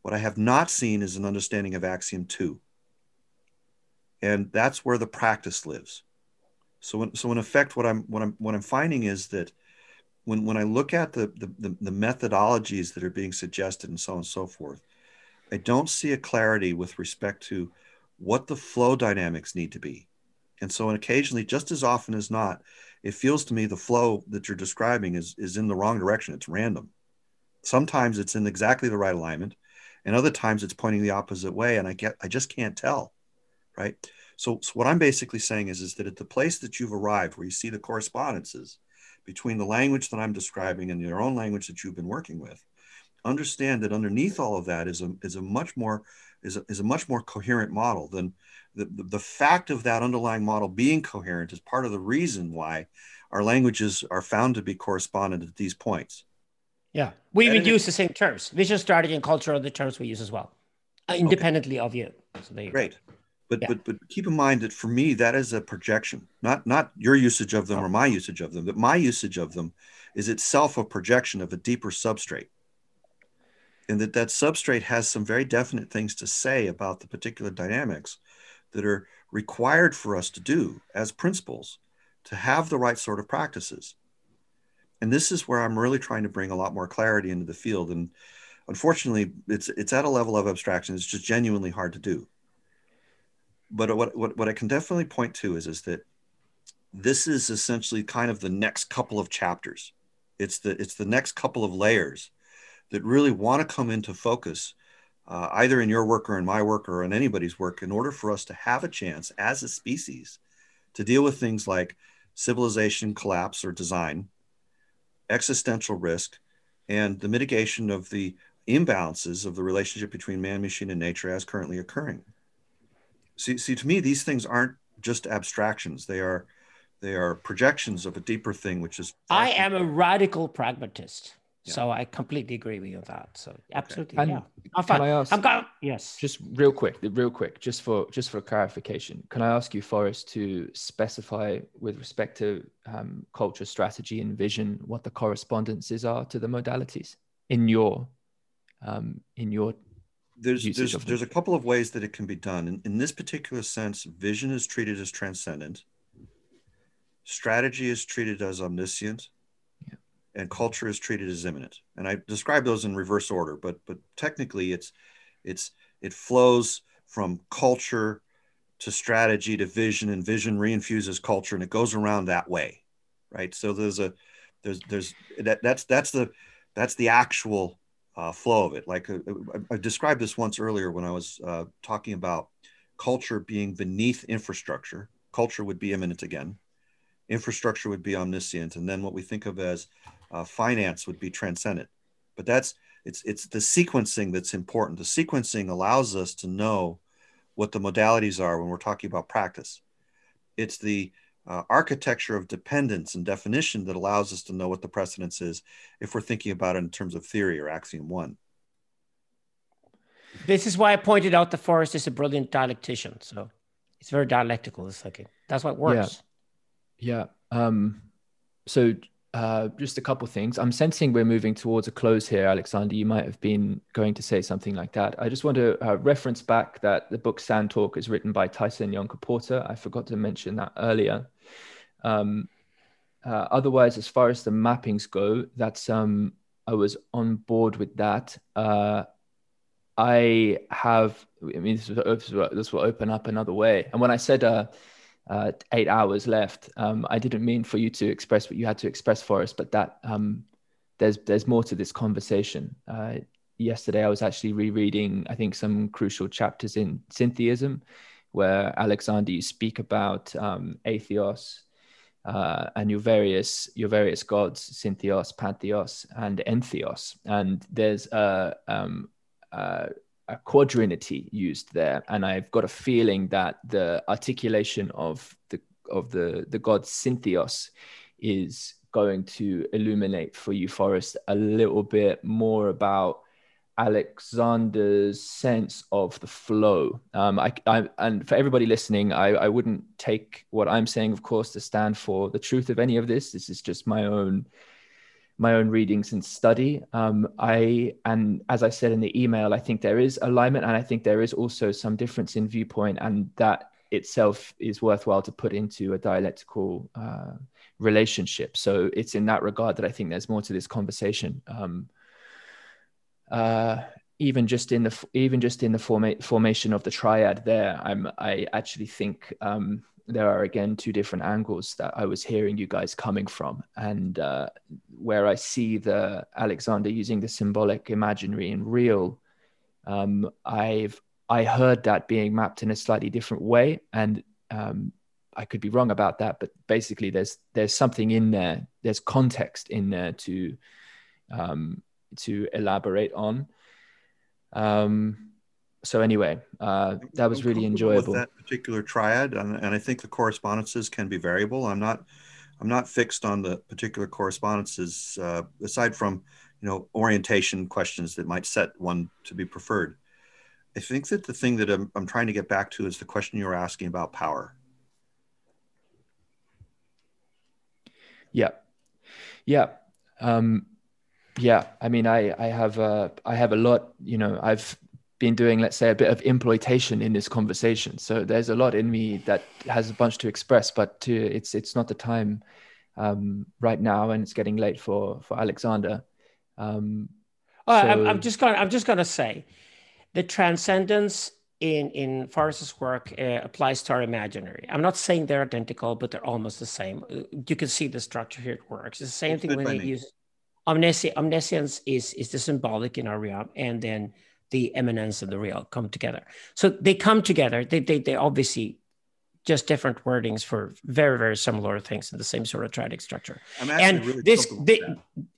What I have not seen is an understanding of axiom two. And that's where the practice lives. So, in, so in effect, what I'm what I'm what I'm finding is that when when I look at the, the the, methodologies that are being suggested and so on and so forth, I don't see a clarity with respect to what the flow dynamics need to be. And so, and occasionally, just as often as not, it feels to me the flow that you're describing is is in the wrong direction. It's random. Sometimes it's in exactly the right alignment, and other times it's pointing the opposite way, and I get I just can't tell, right? So, so what I'm basically saying is is that at the place that you've arrived, where you see the correspondences between the language that I'm describing and your own language that you've been working with, understand that underneath all of that is a is a much more is a, is a much more coherent model than the, the, the fact of that underlying model being coherent is part of the reason why our languages are found to be correspondent at these points. Yeah, we even use the same terms. Vision, strategy, and culture are the terms we use as well, uh, independently okay. of you. So Great. But, yeah. but but keep in mind that for me that is a projection, not not your usage of them oh. or my usage of them, but my usage of them is itself a projection of a deeper substrate and that that substrate has some very definite things to say about the particular dynamics that are required for us to do as principles to have the right sort of practices. And this is where I'm really trying to bring a lot more clarity into the field. And unfortunately, it's it's at a level of abstraction. It's just genuinely hard to do. But what, what, what I can definitely point to is, is that this is essentially kind of the next couple of chapters. It's the it's the next couple of layers that really want to come into focus uh, either in your work or in my work or in anybody's work, in order for us to have a chance as a species to deal with things like civilization collapse or design, existential risk, and the mitigation of the imbalances of the relationship between man, machine, and nature as currently occurring. See, see, to me, these things aren't just abstractions; they are they are projections of a deeper thing, which is. I am a radical pragmatist. So I completely agree with you on that. So absolutely, okay. yeah. I'm Can I ask? I'm going. Yes. Just real quick, real quick, just for just for clarification, can I ask you, Forrest, to specify with respect to um, culture, strategy, and vision, what the correspondences are to the modalities in your um, in your there's there's, there's a couple of ways that it can be done. In, in this particular sense, vision is treated as transcendent. Strategy is treated as omniscient and culture is treated as immanent. And I describe those in reverse order, but but technically it's it's it flows from culture to strategy to vision, and vision reinfuses culture, and it goes around that way, right? So there's a there's there's that that's that's the that's the actual uh, flow of it. Like uh, I, I, described this once earlier when I was uh, talking about culture being beneath infrastructure. Culture would be immanent again. Infrastructure would be omniscient, and then what we think of as uh, finance would be transcendent. But that's it's it's the sequencing that's important. The sequencing allows us to know what the modalities are when we're talking about practice. It's the uh, architecture of dependence and definition that allows us to know what the precedence is if we're thinking about it in terms of theory or axiom one. This is why I pointed out the Forrest is a brilliant dialectician. So it's very dialectical. It's like that's what works. Yeah. yeah. Um, so uh, just a couple things. I'm sensing we're moving towards a close here, Alexander. You might have been going to say something like that. I just want to uh, reference back that the book Sand Talk is written by Tyson Yunkaporta. I forgot to mention that earlier. Um, uh, otherwise, as far as the mappings go, that's um, I was on board with that. Uh, I have. I mean, this will, this will open up another way. And when I said uh, uh, eight hours left. Um, I didn't mean for you to express what you had to express for us, but that um, there's there's more to this conversation. Uh, yesterday, I was actually rereading, I think, some crucial chapters in Syntheism, where Alexander you speak about um, atheos uh, and your various your various gods, Syntheos, Pantheos, and Entheos. And there's a, um, a, a quadrinity used there, and I've got a feeling that the articulation of the of the the god Syntheos is going to illuminate for you, Forrest, a little bit more about Alexander's sense of the flow. Um, I, I, and for everybody listening, I, I wouldn't take what I'm saying, of course, to stand for the truth of any of this. This is just my own my own readings and study. Um, I and as I said in the email, I think there is alignment, and I think there is also some difference in viewpoint, and that itself is worthwhile to put into a dialectical uh, relationship. So it's in that regard that I think there's more to this conversation. Um, uh, even just in the even just in the forma- formation of the triad there, I'm I actually think um, there are again two different angles that I was hearing you guys coming from, and uh, where I see the Alexander using the symbolic, imaginary, and real. Um, I've I heard that being mapped in a slightly different way, and um, I could be wrong about that, but basically, there's there's something in there. There's context in there to um, to elaborate on. Um, so anyway, uh, that was really enjoyable. that particular triad, and, and I think the correspondences can be variable. I'm not, I'm not fixed on the particular correspondences. Uh, aside from, you know, orientation questions that might set one to be preferred. I think that the thing that I'm, I'm trying to get back to is the question you were asking about power. Yeah, yeah. Um, yeah, I mean, I I have uh, I have a lot. You know, I've been doing, let's say, a bit of imploitation in this conversation. So there's a lot in me that has a bunch to express, but to, it's it's not the time um, right now, and it's getting late for for Alexander. Um, oh, so... I'm, I'm just gonna I'm just going to say, the transcendence in in Forrest's work uh, applies to our imaginary. I'm not saying they're identical, but they're almost the same. You can see the structure here it works. It's the same it's thing when they use omnisci- omniscience is is the symbolic in our realm, and then the immanence of the real come together. So they come together. They they they obviously just different wordings for very very similar things in the same sort of triadic structure. and really this, they,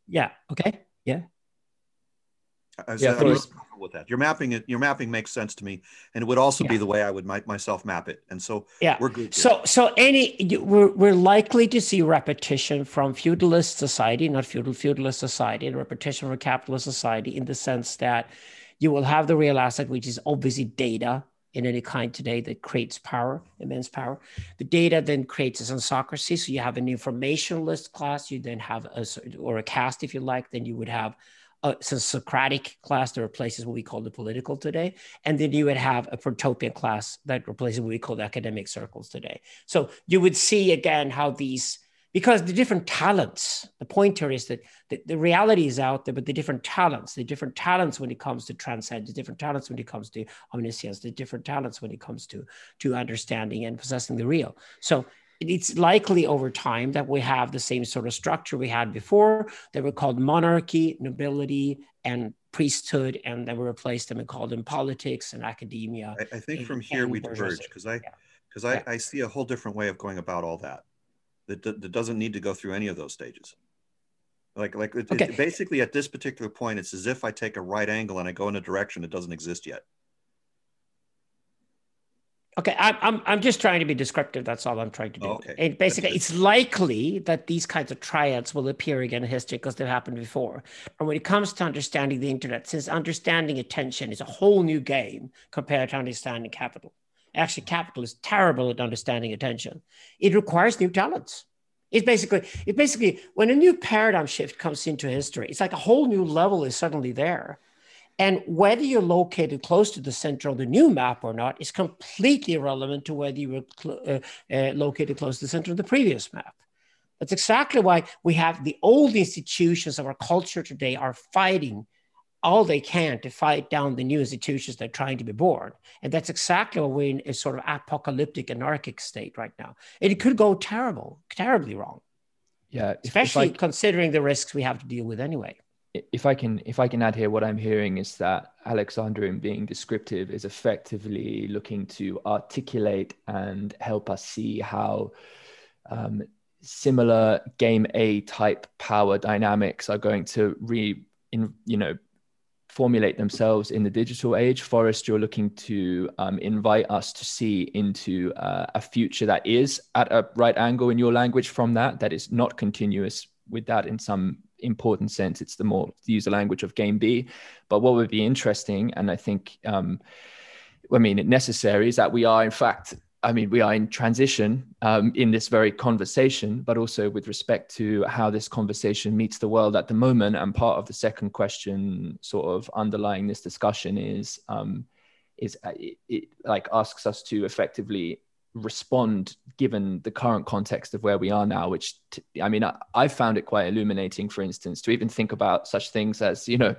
yeah, okay, yeah. I was, yeah, with that. Your mapping, it, your mapping makes sense to me, and it would also yeah. be the way I would make myself map it. And so, yeah, we're good. So, so any we're we're likely to see repetition from feudalist society, not feudal feudalist society, and repetition from capitalist society in the sense that you will have the real asset, which is obviously data in any kind today that creates power, immense power. The data then creates a sensocracy. So you have an informationalist class, you then have a, or a caste, if you like, then you would have a Socratic class that replaces what we call the political today. And then you would have a protopian class that replaces what we call the academic circles today. So you would see again how these, because the different talents, the point here is that the, the reality is out there, but the different talents, the different talents when it comes to transcend, the different talents when it comes to omniscience, the different talents when it comes to, to understanding and possessing the real. So it's likely over time that we have the same sort of structure we had before that were called monarchy, nobility, and priesthood, and then we replaced them and called them politics and academia. I, I think and, from here we diverge because I because yeah. I, yeah. I see a whole different way of going about all that that, that doesn't need to go through any of those stages. Like like it, okay. it, basically at this particular point, it's as if I take a right angle and I go in a direction that doesn't exist yet. Okay, I'm, I'm, I'm just trying to be descriptive. That's all I'm trying to do. Okay. And basically, it's likely that these kinds of triads will appear again in history because they've happened before. And when it comes to understanding the internet, since understanding attention is a whole new game compared to understanding capital, actually, capital is terrible at understanding attention. It requires new talents. It's basically, it basically, when a new paradigm shift comes into history, it's like a whole new level is suddenly there and whether you're located close to the center of the new map or not is completely irrelevant to whether you were cl- uh, uh, located close to the center of the previous map. That's exactly why we have the old institutions of our culture today are fighting all they can to fight down the new institutions that are trying to be born. And that's exactly what we're in a sort of apocalyptic anarchic state right now. And it could go terrible, terribly wrong. Yeah. Especially I, considering the risks we have to deal with anyway if I can if I can add here, what I'm hearing is that Alexander, in being descriptive, is effectively looking to articulate and help us see how um, similar game A type power dynamics are going to re in you know formulate themselves in the digital age. Forrest, you're looking to um, invite us to see into uh, a future that is at a right angle in your language from that, that is not continuous with that in some important sense. It's the more the user language of game B. But what would be interesting, and I think, um, I mean, necessary, is that we are in fact I mean, we are in transition um, in this very conversation, but also with respect to how this conversation meets the world at the moment. And part of the second question, sort of underlying this discussion, is um, is uh, it, it like asks us to effectively respond given the current context of where we are now which t- I mean I, I found it quite illuminating for instance to even think about such things as you know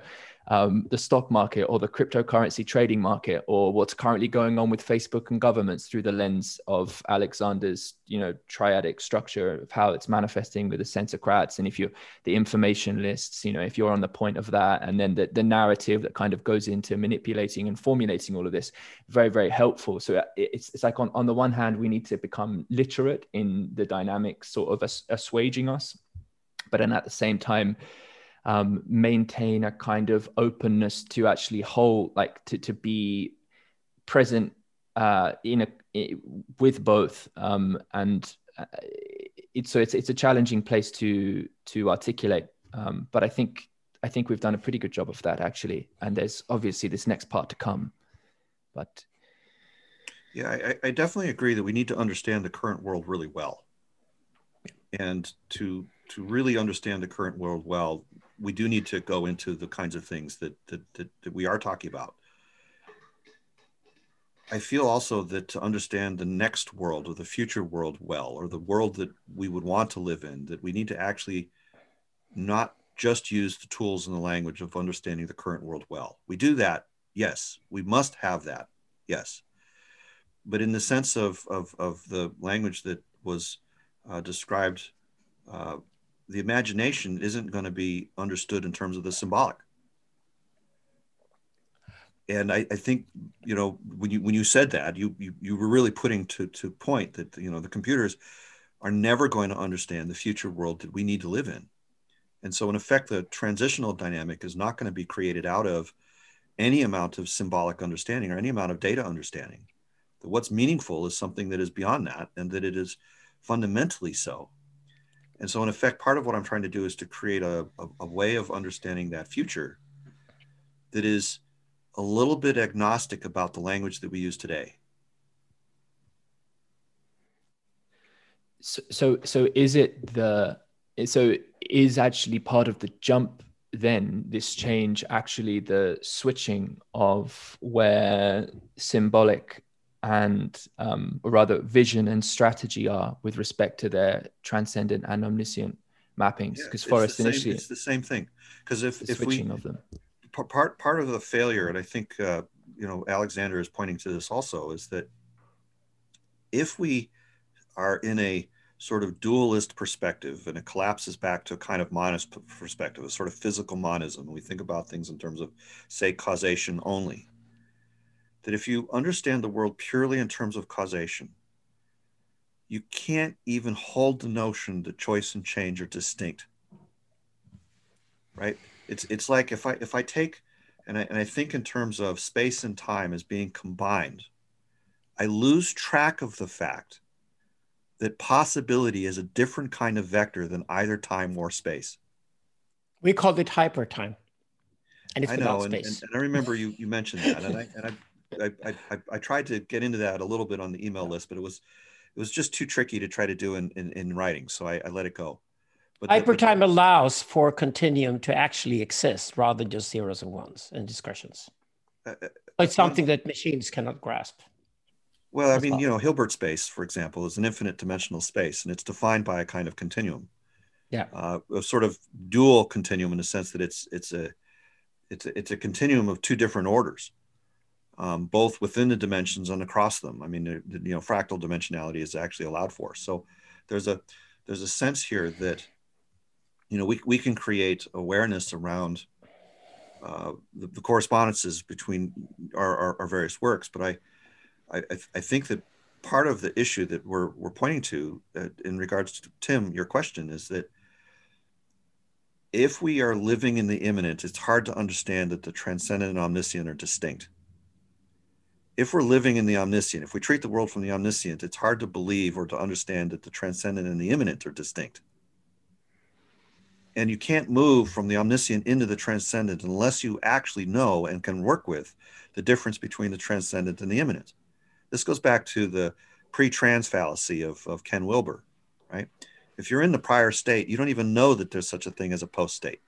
um, the stock market or the cryptocurrency trading market or what's currently going on with Facebook and governments through the lens of Alexander's, you know, triadic structure of how it's manifesting with the sensocrats. And if you're the informationalists, you know, if you're on the point of that, and then the, the narrative that kind of goes into manipulating and formulating all of this, very, very helpful. So it's, it's like on, on the one hand, we need to become literate in the dynamics sort of assuaging us. But then at the same time, um, maintain a kind of openness to actually hold, like to, to be present uh, in a with both, um, and uh, it's so it's it's a challenging place to to articulate. Um, but I think I think we've done a pretty good job of that actually, and there's obviously this next part to come. But yeah, I, I definitely agree that we need to understand the current world really well, and to to really understand the current world well, we do need to go into the kinds of things that, that, that, that we are talking about. I feel also that to understand the next world or the future world well, or the world that we would want to live in, that we need to actually not just use the tools and the language of understanding the current world well. We do that, yes. We must have that, yes. But in the sense of, of, of the language that was uh, described uh, the imagination isn't going to be understood in terms of the symbolic. And I, I, think, you know, when you when you said that, you, you you were really putting to to point that you know the computers are never going to understand the future world that we need to live in. And so, in effect, the transitional dynamic is not going to be created out of any amount of symbolic understanding or any amount of data understanding. That what's meaningful is something that is beyond that, and that it is fundamentally so. And so, in effect, part of what I'm trying to do is to create a, a, a, way of understanding that future that is a little bit agnostic about the language that we use today. So, so, so is it the so is actually part of the jump then this change actually the switching of where symbolic and um, or rather vision and strategy are with respect to their transcendent and omniscient mappings because yeah, forrest initially it's the same thing. Because if, if we of them. Part part of the failure and i think uh, you know alexander is pointing to this also is that if we are in a sort of dualist perspective and it collapses back to a kind of monist perspective a sort of physical monism we think about things in terms of say causation only that if you understand the world purely in terms of causation, you can't even hold the notion that choice and change are distinct. Right? It's it's like if I if I take and I, and I think in terms of space and time as being combined, I lose track of the fact that possibility is a different kind of vector than either time or space. We called it hyper time. And it's I know, and, and, and, I remember you you mentioned that, and I and I I, I, I tried to get into that a little bit on the email list, but it was it was just too tricky to try to do in, in, in writing. So I, I, let it go. But Hypertime allows for continuum to actually exist rather than just zeros and ones and discretions. Uh, uh it's something that machines cannot grasp. Well, I mean, well. you know, Hilbert space, for example, is an infinite dimensional space, and it's defined by a kind of continuum. Yeah, uh, a sort of dual continuum in the sense that it's it's a it's a, it's a continuum of two different orders um, both within the dimensions and across them. I mean, you know, fractal dimensionality is actually allowed for. So there's a there's a sense here that you know we, we can create awareness around uh, the, the, correspondences between our, our, our, various works. But I, I I think that part of the issue that we're we're pointing to uh, in regards to Tim, your question is that if we are living in the immanent, it's hard to understand that the transcendent and omniscient are distinct. If we're living in the omniscient, if we treat the world from the omniscient, it's hard to believe or to understand that the transcendent and the immanent are distinct. And you can't move from the omniscient into the transcendent unless you actually know and can work with the difference between the transcendent and the immanent. This goes back to the pre-trans fallacy of, of Ken Wilber, right? If you're in the prior state, you don't even know that there's such a thing as a post state.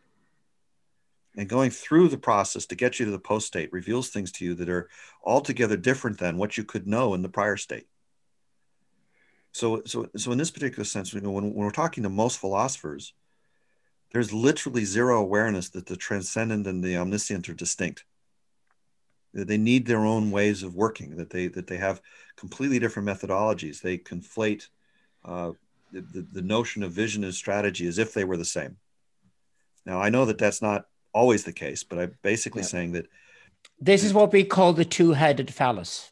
And going through the process to get you to the post state reveals things to you that are altogether different than what you could know in the prior state. So, so, so in this particular sense, you know, when, when we're talking to most philosophers, there's literally zero awareness that the transcendent and the omniscient are distinct. That they need their own ways of working that they that they have completely different methodologies. They conflate uh, the, the notion of vision and strategy as if they were the same. Now i know that that's not always the case but i'm basically yeah. saying that this is what we call the two-headed phallus.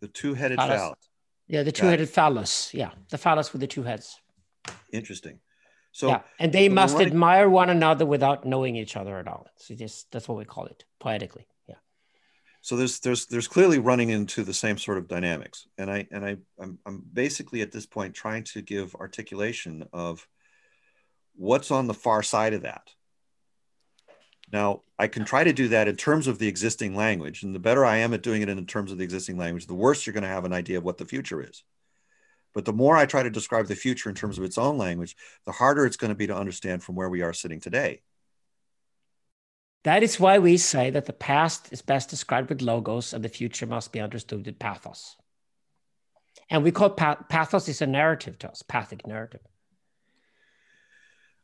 The two-headed phallus, phallus. yeah the two-headed phallus. Yeah the phallus with the two heads. Interesting. So yeah and they must running... admire one another without knowing each other at all. So just that's what we call it poetically Yeah. so there's there's there's clearly running into the same sort of dynamics. And i and i I'm, I'm basically at this point trying to give articulation of what's on the far side of that now i can try to do that in terms of the existing language and the better i am at doing it in terms of the existing language the worse you're going to have an idea of what the future is but the more i try to describe the future in terms of its own language the harder it's going to be to understand from where we are sitting today that is why we say that the past is best described with logos and the future must be understood with pathos. And we call pathos is a narrative to us, pathic narrative.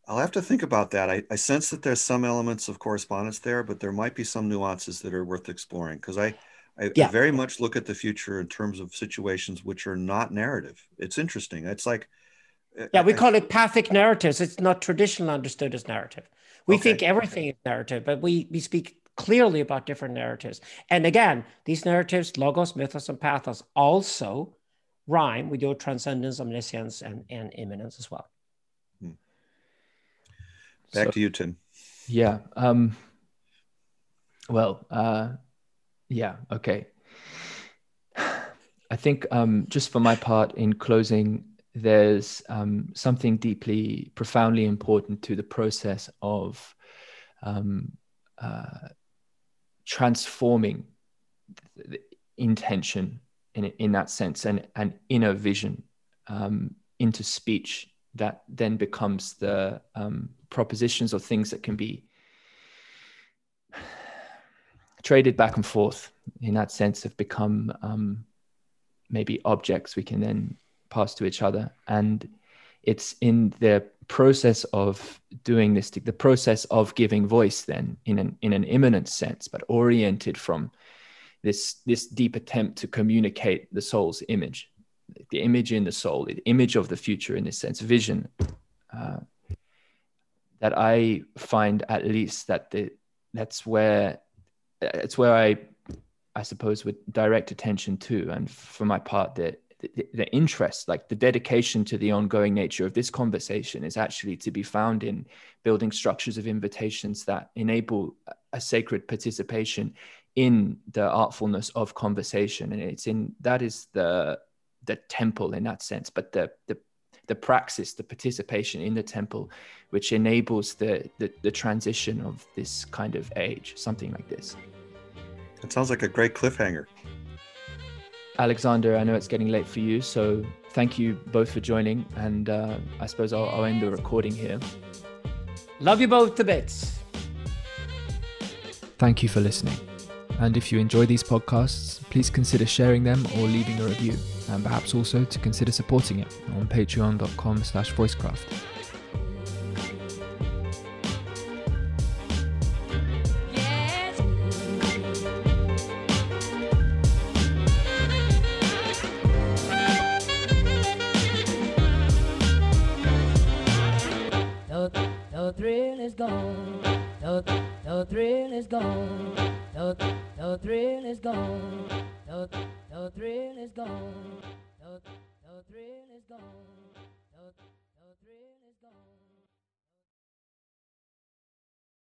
I'll have to think about that. I, I, sense that there's some elements of correspondence there, but there might be some nuances that are worth exploring because I, I, yeah. I, very much look at the future in terms of situations which are not narrative. It's interesting. It's like, eh, yeah, we eh, eh, call it pathic narratives. It's not traditionally understood as narrative. We okay. think everything is narrative, but we, we speak clearly about different narratives. And again, these narratives, logos, mythos, and pathos, also rhyme with your transcendence, omniscience, and, and immanence as well. Back so, to you, Tim. Yeah. Um, well, uh, yeah, okay. I think um, just for my part, in closing, there's um, something deeply, profoundly important to the process of um, uh, transforming the intention in, in that sense and an inner vision um, into speech that then becomes the um, propositions or things that can be traded back and forth in that sense have become um, maybe objects we can then pass to each other. And it's in the process of doing this the process of giving voice then in an in an immanent sense but oriented from this this deep attempt to communicate the soul's image the image in the soul the image of the future in this sense vision uh, that i find at least that the that's where it's where i i suppose would direct attention to. And for my part the, the, interest, like the dedication to the ongoing nature of this conversation, is actually to be found in building structures of invitations that enable a sacred participation in the artfulness of conversation, and it's in that is the the temple in that sense, but the the the praxis, the participation in the temple, which enables the, the, the transition of this kind of age, something like this. It sounds like a great cliffhanger. Alexander, I know it's getting late for you, so thank you both for joining. And uh, I suppose I'll, I'll end the recording here. Love you both to bits. Thank you for listening. And if you enjoy these podcasts, please consider sharing them or leaving a review, and perhaps also to consider supporting it on patreon.com slash voicecraft.